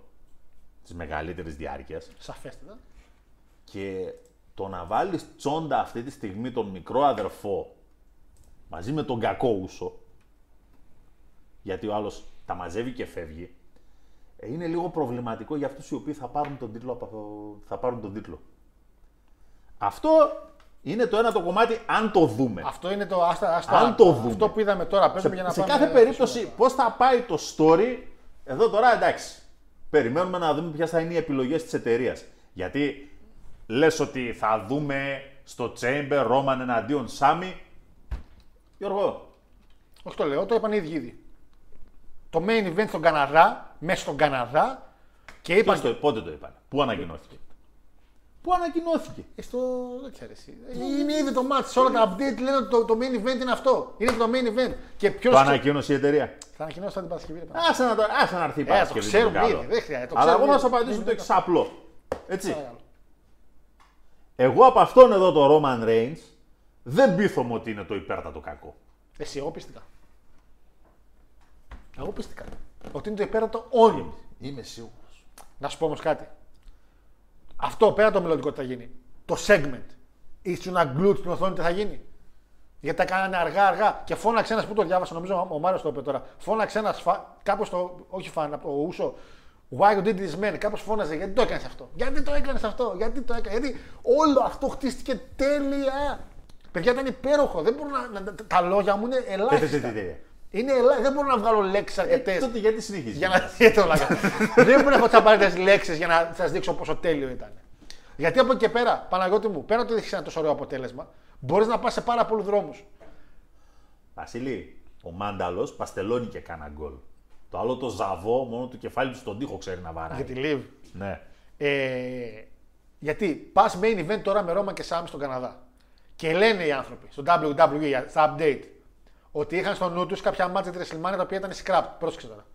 της μεγαλύτερης διάρκειας Σαφέστατα. και το να βάλεις τσόντα αυτή τη στιγμή τον μικρό αδερφό μαζί με τον κακό ούσο γιατί ο άλλος τα μαζεύει και φεύγει ε, είναι λίγο προβληματικό για αυτούς οι οποίοι θα πάρουν τον τίτλο, από το- θα πάρουν τον τίτλο. Αυτό είναι το ένα το κομμάτι αν το δούμε. Αυτό είναι το. Άστα, άστα, Αν το δούμε. Αυτό που είδαμε τώρα. Παίζουμε σε για να σε πάμε. κάθε περίπτωση πώς θα πάει το story, εδώ τώρα εντάξει. Περιμένουμε να δούμε ποιες θα είναι οι επιλογές της εταιρείας. Γιατί λες ότι θα δούμε στο Chamber Roman εναντίον Σάμι. Γιώργο, Όχι το λέω, το είπαν οι ίδιοι ήδη. Το main event στον Καναδά, μέσα στον Καναδά και είπαν. ποιος το, πότε το είπαν, πού ανακοινώθηκε. Πού ανακοινώθηκε. Ε, Στο. Δεν ξέρω εσύ. Είναι ήδη το match. Σε όλα τα update λένε ότι το, το main event είναι αυτό. Είναι το main event. Και ποιος. Το ανακοίνωσε η εταιρεία. Θα ανακοινώσω την Παρασκευή. ρε, πάνω. Άσε να, το, άσε να έρθει η Ε, το Παρασκευή. ξέρουμε τι άλλο. ήδη, δεν χρειάζεται, το Αλλά εγώ ξέρουμε να σου ήδη. απαντήσω Ναι, το ναι, εξή απλό. Έτσι. Παρακαλώ. Εγώ από αυτόν εδώ το Roman Reigns δεν πείθομαι ότι είναι το υπέρτατο κακό. Εσύ, εγώ πίστηκα. Εγώ πίστηκα. Ότι είναι το υπέρατο όνειρο. Είμαι σίγουρος. Να σου πω όμως κάτι. Αυτό πέρα το μελλοντικό τι θα γίνει. Το segment. Ήσουν να γκλουτ στην οθόνη τι θα γίνει. Γιατί τα κάνανε αργά-αργά και φώναξε ένας που το διάβασα, νομίζω ο Μάριος το είπε τώρα. Φώναξε ένας, φα... κάπως το. Όχι φαν, από το Ούσο. Why you did this man; Κάπως φώναζε γιατί το έκανες αυτό; Γιατί το έκανες αυτό; Γιατί το έκανες; Γιατί όλο αυτό χτίστηκε τέλεια. Παιδιά ήταν υπέροχο. Δεν μπορώ να. να- τα λόγια μου είναι ελάχιστα. Είναι ελάχιστα. Δεν μπορώ να βγάλω λέξεις αρκετές. Ε, τότε γιατί συνεχίζεις; Για να δείτε όλα. Δεν μπορεί να έχω τι απαραίτητες λέξεις για να σας δείξω πόσο τέλειο ήταν. Γιατί από εκεί και πέρα, Παναγιώτη μου, πέρα ότι έχεις ένα τόσο ωραίο αποτέλεσμα, μπορείς να πας σε πάρα πολλούς δρόμους. Βασίλη, ο Μάνταλος παστελώνει και κάνα γκολ. Το άλλο το ζαβό, μόνο του κεφάλι του στον τοίχο ξέρει να βαράει. Για τη Liv. Ναι. Ε, γιατί πας main event τώρα με Ρώμα και Σάμι στον Καναδά. Και λένε οι άνθρωποι στο WWE, στα update, ότι είχαν στο νου τους κάποια μάτια της WrestleMania τα οποία ήταν scrap. Πρόσεξε τώρα.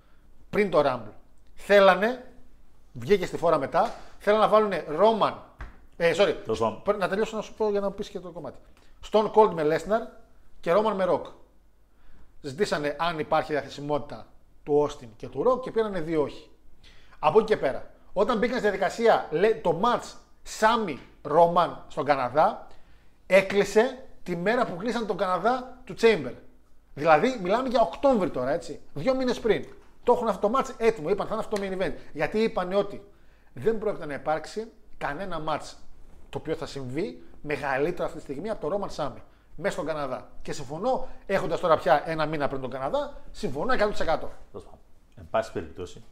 Πριν το Rumble. Θέλανε, βγήκε στη φόρα μετά, θέλανε να βάλουν Roman. Ε, sorry. Τέλος πάντων. Πρέπει Να τελειώσω να σου πω για να πεις και το κομμάτι. Stone Cold με Lesnar και Roman με Rock. Ζητήσανε αν υπάρχει διαθεσιμότητα του Austin και του Rock και πήρανε δύο όχι. Από εκεί και πέρα, όταν μπήκαν στη διαδικασία λέ- το match Σάμι Ρόμαν στον Καναδά, έκλεισε τη μέρα που κλείσαν τον Καναδά του Chamber. Δηλαδή, μιλάμε για Οκτώβρη τώρα, έτσι. Δύο μήνες πριν. Το έχουν αυτό το μάτς έτοιμο. Είπαν θα είναι αυτό το main event. Γιατί είπαν ότι δεν πρόκειται να υπάρξει κανένα μάτς το οποίο θα συμβεί μεγαλύτερο αυτή τη στιγμή από το Roman Σάμι μέσα στον Καναδά. Και συμφωνώ, έχοντας τώρα πια ένα μήνα πριν τον Καναδά, συμφωνώ 100%. Τέλος πάντων. Εν πάση περιπτώσει,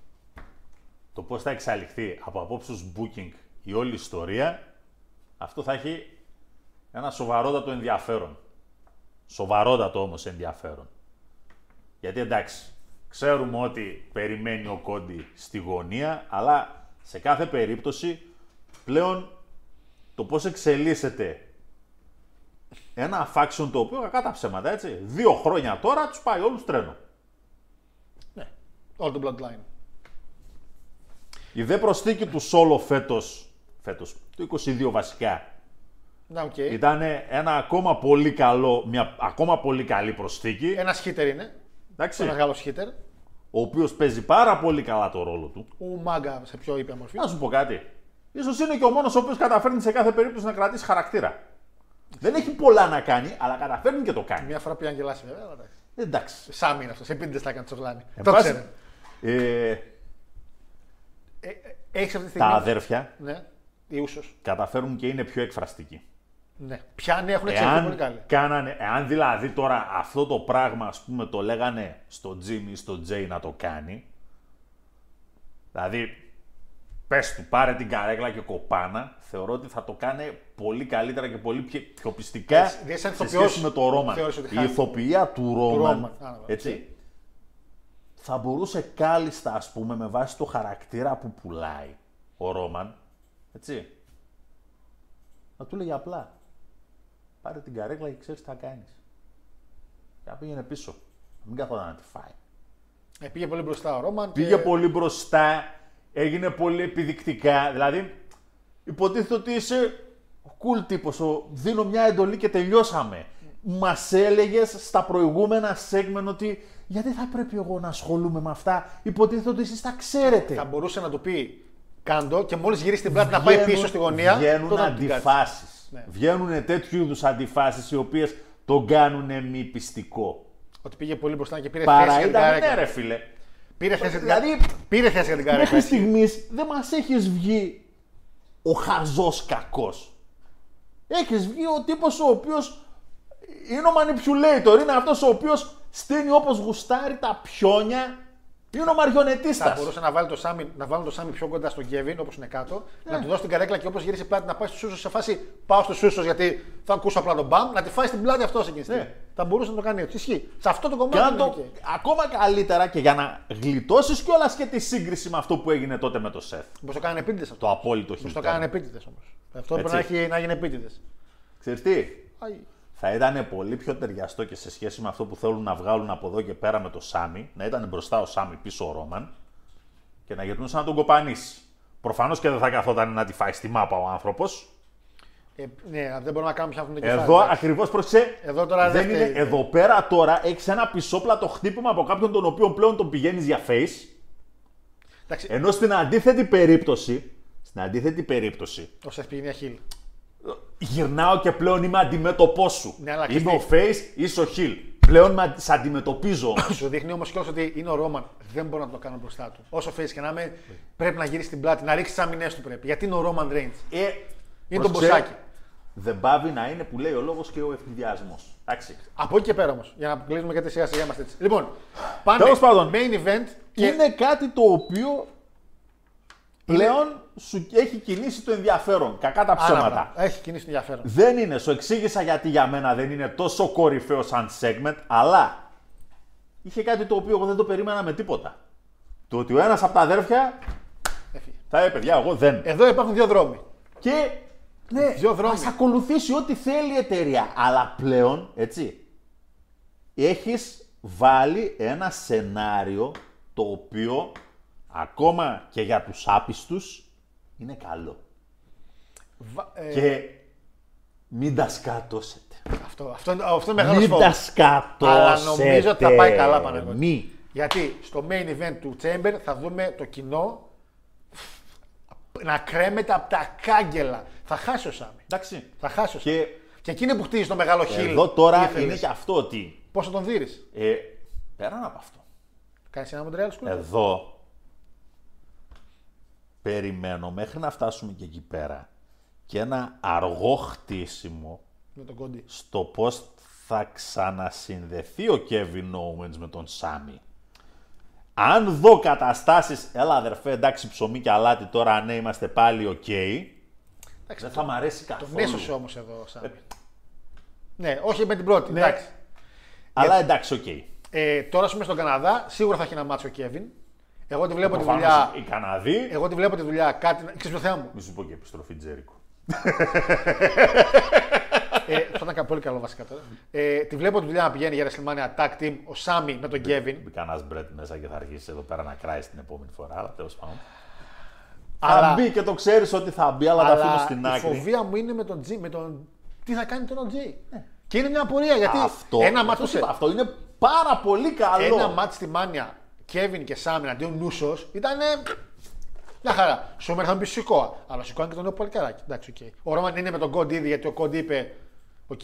το πώς θα εξαλειχθεί από απόψεως booking η όλη ιστορία, αυτό θα έχει ένα σοβαρότατο ενδιαφέρον. Σοβαρότατο όμως ενδιαφέρον. Γιατί εντάξει, ξέρουμε ότι περιμένει ο Κόντι στη γωνία, αλλά σε κάθε περίπτωση πλέον το πώς εξελίσσεται ένα faction το οποίο κακά τα ψέματα, έτσι. Δύο χρόνια τώρα τους πάει όλους τρένο. Ναι. All the bloodline. Η δε προσθήκη του Solo φέτος, φέτος, το 22 βασικά, Να, οκ. ήταν ένα ακόμα πολύ καλό, μια ακόμα πολύ καλή προσθήκη. Ένα hitter είναι. Εντάξει, Ένας μεγάλο hitter. ο οποίος παίζει πάρα πολύ καλά το ρόλο του. Ο Μάγκα σε πιο ήπια μορφή. Να σου πω κάτι. Ίσως είναι και ο μόνος ο οποίος καταφέρνει σε κάθε περίπτωση να κρατήσει χαρακτήρα. Δεν έχει πολλά να κάνει, αλλά καταφέρνει και το κάνει. Μια φορά πήγαν γελάσει βέβαια. αλλά εντάξει. Εντάξει. Sami είναι αυτός. Σε πίντε τα έκανε τσογλάνι. Εν Το πάση- ξέρω. Ε, Έχεις αυτή τη τα στιγμή. αδέρφια Ναι. Η ούσο. καταφέρουν και είναι πιο εκφραστικοί. Ναι. Πιάνει, έχουν εξελιχθεί πολύ καλή. Εάν, κάνανε, εάν δηλαδή τώρα αυτό το πράγμα ας πούμε το λέγανε στο Jim ή στο Jay να το κάνει, δηλαδή πες του πάρε την καρέκλα και κοπάνα, θεωρώ ότι θα το κάνει πολύ καλύτερα και πολύ πιο, πιο πιστικά Έτσι, δηλαδή σαν σε ηθοποιός σχέση με το Ρόμαν. θεώρησε ότι Η χάνει. ηθοποιία του Ρόμαν, Ρόμαν, α, ναι, έτσι, θα μπορούσε κάλλιστα ας πούμε με βάση το χαρακτήρα που πουλάει ο Ρόμαν, έτσι, να του λέγει απλά πάρε την καρέκλα και ξέρεις τι θα κάνεις. Και να πήγαινε πίσω. Να μην καθόταν να τη φάει. Ε, πήγε πολύ μπροστά ο Ρόμαν. Πήγε και... πολύ μπροστά, έγινε πολύ επιδεικτικά. Δηλαδή, υποτίθεται ότι είσαι ο cool τύπος, ο δίνω μια εντολή και τελειώσαμε. Μας έλεγες στα προηγούμενα segment ότι γιατί θα πρέπει εγώ να ασχολούμαι με αυτά, υποτίθεται ότι εσείς τα ξέρετε. Θα μπορούσε να του πει κάντο και μόλις γυρίσει την πλάτη να πάει Βγαίνουν- πίσω στη γωνία. Βγαίνουν τότε να του την κάτσεις. αντιφάσει. Ναι. Βγαίνουν τέτοιου είδους αντιφάσεις οι οποίες τον κάνουν μη πιστικό. Ότι πήγε πολύ μπροστά και πήρε θέση Παρά για την ήταν, καρέκλα. ναι, ρε φίλε. Πήρε θέση για την Δηλαδή, καρέκλα. Πήρε θέση για την καρέκλα. Μέχρι έτσι. στιγμής δεν μας έχεις βγει ο χαζός κακός. Έχεις βγει ο τύπος ο οποίος είναι ο manipulator. Είναι αυτός ο οποίος στείνει όπως γουστάρει τα πιόνια. Είναι ο Θα μαριονετίστα. μπορούσε να, βάλει το Σάμι, να βάλουν το Σάμι πιο κοντά στον Κέβιν, όπως είναι κάτω, Ναι. να του δώσει την καρέκλα και όπως γύρισε πλάτη να πάει στους Σούσο σε φάση πάω στους Σούσο γιατί θα ακούσω απλά τον μπαμ, να τη φάει στην πλάτη αυτό εκείνη τη στιγμή. Ναι. Θα μπορούσε να το κάνει έτσι. Ισχύει. Σε αυτό το κομμάτι. Και να είναι το οκ. ακόμα καλύτερα και για να γλιτώσεις κιόλας και τη σύγκριση με αυτό που έγινε τότε με το Σεφ. Μήπως το κάνανε επίτηδες αυτό. Το απόλυτο Μήπως χιλιό. το κάνανε επίτηδες όμως. Αυτό πρέπει να, Έτσι. έχει, να γίνει επίτηδες. Ξέρεις τι, θα ήταν πολύ πιο ταιριαστό και σε σχέση με αυτό που θέλουν να βγάλουν από εδώ και πέρα με το Σάμι, να ήταν μπροστά ο Σάμι πίσω ο Ρόμαν και να γυρνούσε να τον κοπανίσει. Προφανώς και δεν θα καθόταν να τη φάει στη μάπα ο άνθρωπος. Ε, ναι, δεν μπορούμε να κάνουμε πια αυτό το κεφάλι. Εδώ εντάξει. ακριβώς προσέ. Εδώ τώρα δεν δεν είναι. φταίει. Εδώ πέρα τώρα έχεις ένα πισόπλατο χτύπημα από κάποιον τον οποίο πλέον τον πηγαίνεις για face. Εντάξει, Ενώ στην αντίθετη περίπτωση. Στην αντίθετη περίπτωση. ο Σεφ πήγαινε χιλ. Γυρνάω και πλέον είμαι αντιμέτωπό σου. Ναι, αλλά είμαι ξέρεις ο face, είσαι ο heel. Πλέον με, σε αντιμετωπίζω. Σου δείχνει όμως κιόλας ότι είναι ο Ρόμαν. Δεν μπορεί να το κάνω μπροστά του. Όσο face και να είμαι, πρέπει να γυρίσει την πλάτη, να ρίξει τις αμυνές του πρέπει. Γιατί είναι ο Ρόμαν Reigns; ε, Είναι το προσέ, μποσάκι. Δεν πάβει να είναι που λέει ο λόγος και ο ευνηδιασμό. Εντάξει. Από εκεί και πέρα όμως. Για να κλείσουμε γιατί σιγά σιγά είμαστε έτσι. Λοιπόν, πάμε Τέλος πάντων. main event και Είναι κάτι το οποίο πλέον σου έχει κινήσει το ενδιαφέρον. Κακά τα Άλλα ψέματα. πράγματα. Έχει κινήσει το ενδιαφέρον. Δεν είναι, σου εξήγησα γιατί για μένα δεν είναι τόσο κορυφαίο σαν segment, αλλά είχε κάτι το οποίο εγώ δεν το περίμενα με τίποτα. Το ότι ο ένας από τα αδέρφια Έφυγε. θα είπε, παιδιά, εγώ δεν. Εδώ υπάρχουν δύο δρόμοι. Και ναι, Δύο δρόμοι. ας ακολουθήσει ό,τι θέλει η εταιρεία. Αλλά πλέον, έτσι, έχεις βάλει ένα σενάριο το οποίο ακόμα και για τους άπιστους είναι καλό. Βα- ε, Και μην τα σκατώσετε. αυτό, αυτό, είναι- αυτό είναι μεγάλος Μην τα φόβος. σκατώσετε. Αλλά νομίζω ότι θα πάει καλά Παναγιώτη. Μη. Γιατί στο main event του Chamber θα δούμε το κοινό να κρέμεται από τα κάγκελα. Θα χάσει ο Σάμι. Εντάξει. Θα χάσει ο Σάμι. Και Και εκείνη που χτίζει το μεγάλο heel. Εδώ τώρα είναι και αυτό ότι. Πώς θα τον δεις; Ε, πέραν από αυτό. Κάνεις ένα Montreal Screwjob. Εδώ περιμένω μέχρι να φτάσουμε και εκεί πέρα και ένα αργό χτίσιμο Με τον Cody. στο πώς θα ξανασυνδεθεί ο Kevin Owens με τον Sami. Αν δω καταστάσεις, έλα αδερφέ, εντάξει ψωμί και αλάτι τώρα, ναι, είμαστε πάλι οκ. δεν θα μ' αρέσει Τον καθόλου. έσωσε όμως εδώ, Σάμι. Ναι, όχι με την πρώτη. Εντάξει. Αλλά εντάξει, οκ. Ε, τώρα, ας πούμε, στον Καναδά, σίγουρα θα έχει ένα μάτσο ο Κέβιν. Εγώ τη βλέπω τη Προφανώς δουλειά. οι Καναδοί, Εγώ τη βλέπω τη δουλειά κάτι. Ξέρεις ποιο θέμα μου. μη σου πω και επιστροφή Τζέρικο. ε, θα ήταν κα- πολύ καλό βασικά τώρα. Ε, τη βλέπω τη δουλειά να πηγαίνει για WrestleMania Tag Team ο Σάμι με τον Κέβιν. Μπει κανένα μπρετ μέσα και θα αρχίσεις εδώ πέρα να κράεις την επόμενη φορά, αλλά τέλος πάντων. Αλλά- Θα μπει και το ξέρεις ότι θα μπει, αλλά, τα αφήνω στην η άκρη. φοβία μου είναι με τον Τζι, με τον... τι θα κάνει τώρα ο Τζέι. Και είναι μια απορία γιατί Αυτό, ένα αυτό, μάτσο σου είπα, αυτό είναι πάρα πολύ καλό. ένα μάτι στη Μάνια Κέβιν και Σάμι αντίον Νούσο ήταν. Μια χαρά. Σούμερ θα μου πεις Σικόα. Αλλά Σικόα και τον Νέο Πολυκαράκι. Εντάξει, οκ. Ο Ρόμαν είναι με τον Κόντι ήδη γιατί ο Κόντι είπε: Οκ.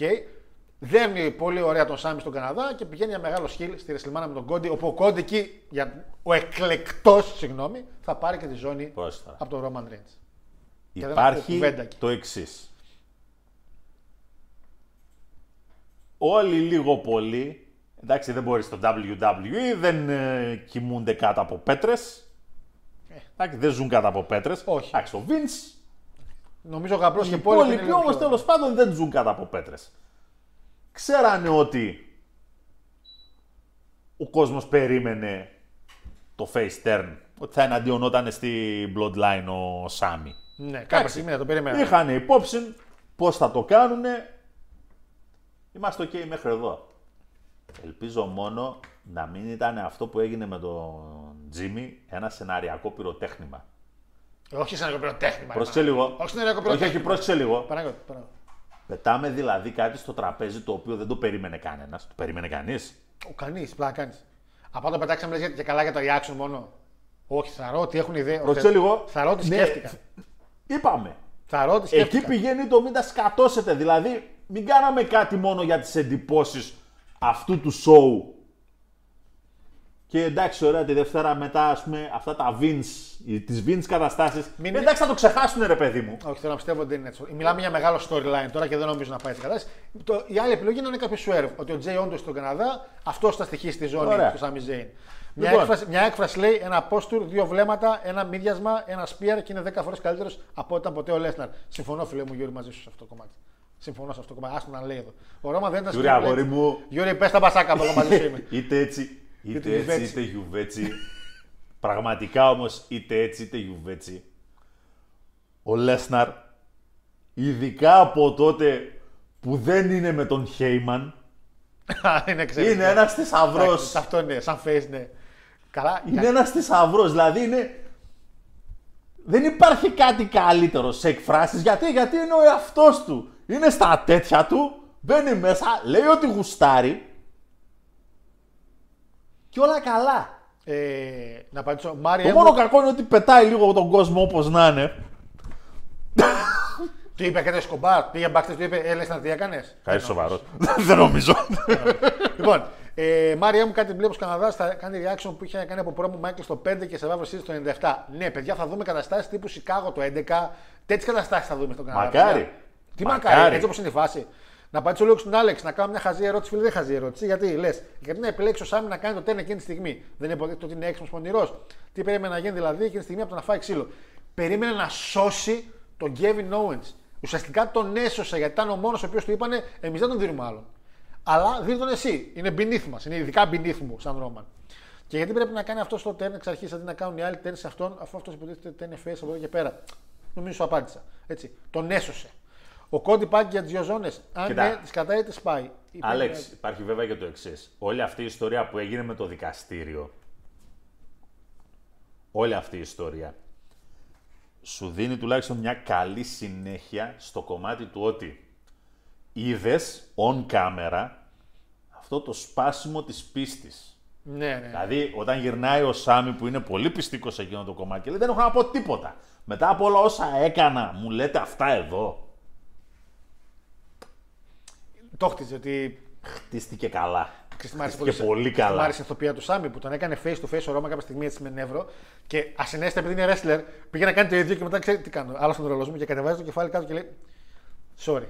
Δέρνει πολύ ωραία τον Σάμι στον Καναδά και πηγαίνει ένα μεγάλο σκύλ στη Ρεσλιμάνα με τον Κόντι. Όπου ο Κόντι εκεί, για... ο εκλεκτός, συγγνώμη, θα πάρει και τη ζώνη Πρόσεχε τώρα. από τον Ρόμαν Ρέντ. δεν ακούω Υπάρχει κουβέντα εκεί. το εξής. Όλοι λίγο πολύ, εντάξει δεν μπορείς στο WWE, δεν ε, κοιμούνται κάτω από πέτρες. Εντάξει, δεν ζουν κάτω από πέτρες. Ε. Όχι. Εντάξει, ο Vince, Νομίζω γαμπρό οι και πόλη. υπόλοιποι όμως τέλος πάντων δεν ζουν κάτω από πέτρες. Ξέρανε ότι ο κόσμος περίμενε το face turn, ότι θα εναντιονόταν στη Bloodline ο Σάμι. Ναι, κάποια Εντάξει. στιγμή θα το περίμενα. Είχαν υπόψη πώς θα το κάνουν. Είμαστε OK μέχρι εδώ. Ελπίζω μόνο να μην ήταν αυτό που έγινε με τον Τζίμι ένα σεναριακό πυροτέχνημα. Όχι σαν πυροτέχνημα. Πρόσεξε λίγο. Όχι σεναριακό Όχι, όχι, πυροτέχνημα. πρόσεξε λίγο. Παναγιώτη, Παναγιώτη. Πετάμε δηλαδή κάτι στο τραπέζι το οποίο δεν το περίμενε κανένας. Το περίμενε κανείς; Ο κανείς, πλάκα κάνεις. Από το πετάξαμε λες, και καλά για το reaction μόνο. Όχι, θα ρω ότι έχουν ιδέα. Πρόσεξε λίγο. Θα ρω ότι Ναι, σκέφτηκαν. Είπαμε. Θα ρω ότι Εκεί σκέφτηκαν. πηγαίνει το μην τα σκατώσετε. Δηλαδή, μην κάναμε κάτι μόνο για τις εντυπώσεις αυτού του show. Και εντάξει, ωραία, τη Δευτέρα μετά, ας πούμε, αυτά τα Vince, οι- τις Vince καταστάσεις. Μην- Εντάξει, θα το ξεχάσουν, ρε παιδί μου. Όχι, θέλω να πιστεύω ότι δεν είναι έτσι. Μιλάμε για μεγάλο storyline τώρα και δεν νομίζω να πάει έτσι κατάσταση. Το, η άλλη επιλογή είναι να είναι κάποιος swerve. Ότι ο Jey όντως στον Καναδά αυτός θα στοιχήσει στη ζώνη Ωραία. του Sami Zayn. Μια, Λοιπόν. έκφραση, μια έκφραση λέει ένα posture, δύο βλέμματα, ένα μύδιασμα, ένα spear και είναι 10 φορές καλύτερος από ό,τι ήταν ποτέ ο Lesnar. Συμφωνώ, φίλε μου, Γιώργη, μαζί σου σε αυτό το κομμάτι. Συμφωνώ σε αυτό το κομμάτι. Άστο να λέει εδώ. Ο Ρώμα δεν ήταν Γιούρι, spear, αγόρι λέει. μου. Γιώργη, πες τα μπασάκα μου, εγώ μαζί σου είμαι. Είτε έτσι, Είτε είτε έτσι, γιουβέτσι. είτε γιουβέτσι. Πραγματικά όμως, είτε έτσι, είτε γιουβέτσι. Ο Λέσναρ, ειδικά από τότε που δεν είναι με τον Χέιμαν, είναι εξαιρετικό. είναι ένας θησαυρός. Εντάξει, Αυτό είναι, σαν face, ναι. Καλά, Είναι ένας θησαυρός. Δηλαδή είναι. Δεν υπάρχει κάτι καλύτερο σε εκφράσεις. Γιατί, γιατί είναι ο εαυτό του. Είναι στα τέτοια του, μπαίνει μέσα, λέει ότι γουστάρει. Και όλα καλά. Ε, να απαντήσω. Μάρια, Το μου, μόνο κακό είναι ότι πετάει λίγο τον κόσμο όπως να είναι. του είπε κάτι σκομπάρ, πήγε backstage, του είπε, έλε να τι έκανες; Κάτι σοβαρό. Δεν νομίζω. λοιπόν, ε, Μάρια μου κάτι βλέπω στο Καναδάς θα κάνει reaction που είχε κάνει από πρόμο Μάικλ στο 5 και σε Survivor Series το 97. Ναι, παιδιά, θα δούμε καταστάσεις τύπου Σικάγο το 11. Τέτοιες καταστάσεις θα δούμε στον Καναδά. Μακάρι. Παιδιά. Τι Μακάρι. μακάρι, έτσι όπως είναι η φάση. Να απαντήσω λίγο στον Άλεξ, να κάνω μια χαζή ερώτηση. Φίλε, δεν χαζή ερώτηση. Γιατί λες, γιατί να επιλέξει ο Σάμι να κάνει το τέρν εκείνη τη στιγμή. Δεν είναι υποτίθεται ότι είναι έξυπνος πονηρός. Τι περίμενε να γίνει δηλαδή εκείνη τη στιγμή από το να φάει ξύλο. Περίμενε να σώσει τον Kevin Owens. Ουσιαστικά τον έσωσε γιατί ήταν ο μόνος ο οποίος του είπανε Εμείς δεν τον δίνουμε άλλον. Αλλά δίνει τον εσύ. Είναι beneath μας. Είναι ειδικά beneath μου, σαν Ρόμαν. Και γιατί πρέπει να κάνει αυτό στο turn εξ αρχής αντί να κάνουν οι άλλοι turn σε αυτόν, αφού αυτός υποτίθεται turn face από εδώ και πέρα. Νομίζω σου απάντησα. Έτσι. Τον έσωσε. Ο Κόντι πάει για τις δύο ζώνες. Αν Κοίτα. ναι, τις κατάει, τις πάει. Είπε, Άλεξ, υπάρχει βέβαια και το εξής. Όλη αυτή η ιστορία που έγινε με το δικαστήριο. Όλη αυτή η ιστορία σου δίνει τουλάχιστον μια καλή συνέχεια στο κομμάτι του ότι είδες on camera αυτό το σπάσιμο της πίστης. Ναι, ναι. Δηλαδή, όταν γυρνάει ο Σάμι που είναι πολύ πιστικός σε εκείνο το κομμάτι και λέει: Δεν έχω να πω τίποτα. Μετά από όλα όσα έκανα, μου λέτε αυτά εδώ. Το χτίζε ότι. Χτίστηκε καλά. Ξέρεις τι μ' άρεσε Χτίστηκε πολύ Μ' καλά. άρεσε η ηθοποιία του Σάμι που τον έκανε face to face ο Ρώμα κάποια στιγμή έτσι με νεύρο και ασυνέστητα επειδή είναι wrestler πήγε να κάνει το ίδιο και μετά ξέρει τι κάνω. Άλλο τον ρολόι μου και κατεβάζει το κεφάλι κάτω και λέει Sorry.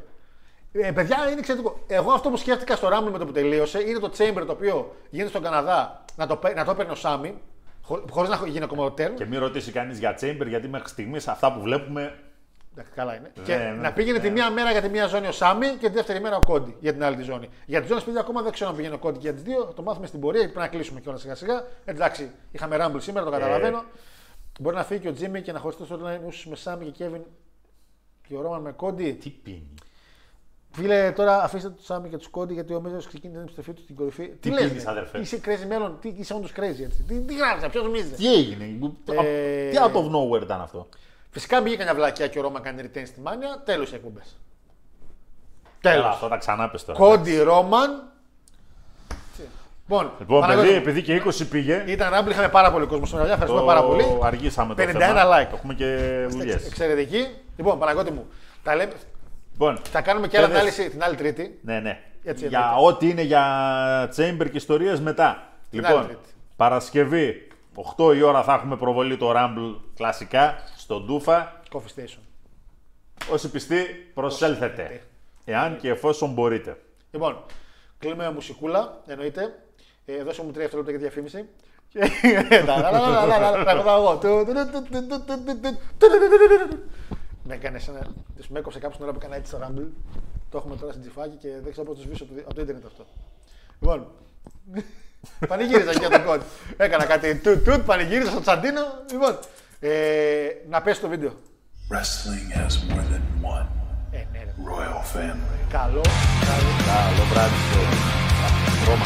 Ε, παιδιά, είναι εξαιρετικό. Εγώ αυτό που σκέφτηκα στο Rumble με το που τελείωσε είναι το Chamber το οποίο γίνεται στον Καναδά να το, παί- να το έπαιρνε ο Σάμι χωρίς να γίνει ακόμα ο τέρμ. Και μην ρωτήσει κανείς για Chamber, γιατί μέχρι στιγμής αυτά που βλέπουμε. Εντάξει, καλά είναι. Ναι, και ναι, να πήγαινε τη μία μέρα για τη μία ζώνη ο Σάμι και τη δεύτερη μέρα ο Κόντι για την άλλη τη ζώνη. Για τι ζώνε, παιδιά, ακόμα δεν ξέρω αν πηγαίνει ο Κόντι και για τις δύο. Θα το μάθουμε στην πορεία, γιατί πρέπει να κλείσουμε κιόλας σιγά σιγά. Εντάξει, είχαμε Rumble σήμερα, το καταλαβαίνω. Μπορεί να φύγει και ο Τζίμι και να χωριστεί στο storyline ίσως με Σάμι και Κέβιν και ο Ρόμαν με Κόντι. Τι πίνει. Φίλε, τώρα αφήστε τους Σάμι και τους Κόντι γιατί ο Μίζο ξεκίνησε την επιστροφή του στην κορυφή. Τι, λες, πίνεις, ρε; αδερφέ; Είσαι crazy μέλλον, τι, είσαι όντως crazy έτσι. Τι, τι γράφεις, ποιος νομίζεις. Τι έγινε. Ε, Τι out of nowhere ήταν αυτό; Φυσικά μπήκε κανένα βλακιά και ο Ρώμα κάνει retain στη μάνια, τέλος οι εκπομπές. Έλα, Τέλο. αυτό τα ξανά πες τώρα. Κόντι Ρόμαν. Λοιπόν, Λοιπόν, Παναγιώτη παιδί, μου, επειδή και 20 πήγε. ήταν Rumble, είχαμε πάρα πολύ κόσμο σήμερα. Ευχαριστούμε το πάρα πολύ. Αργήσαμε το 51 θέμα. like. Έχουμε και δουλειές. Εξ- Εξαιρετική. Λοιπόν, Παναγιώτη μου, τα λέμε, Λοιπόν, θα κάνουμε και άλλη Παιδες. ανάλυση την άλλη Τρίτη. ναι, ναι. Έτσι, για εννοείται. ό,τι είναι για Chamber και ιστορίες μετά. άλλη Λοιπόν, Τρίτη. Παρασκευή, 8 η ώρα θα έχουμε προβολή το Rumble κλασικά στον Ντούφα. Coffee Station. Όσοι πιστοί, προσέλθετε. Εάν και εφόσον μπορείτε. Λοιπόν, κλείνουμε με μουσικούλα, εννοείται. Ε, δώσε μου τρία δευτερόλεπτα για διαφήμιση. Τραγουδάω εγώ. Με έκανε ένα. Του με έκοψε κάποιο την ώρα που έκανα έτσι στο Rumble. Το έχουμε τώρα στην τσιφάκι και δεν ξέρω πώ το σβήσω από το- από το Ιντερνετ αυτό. Λοιπόν. Πανηγύριζα και για τον κόντ. Έκανα κάτι τουτ τουτ, πανηγύριζα στο τσαντίνο. Λοιπόν. Ε, Να πέσει το βίντεο. Wrestling has more than one Ε, ναι, ρε. royal family. Καλό. καλό. Καλό βράδυ στο Ρώμα.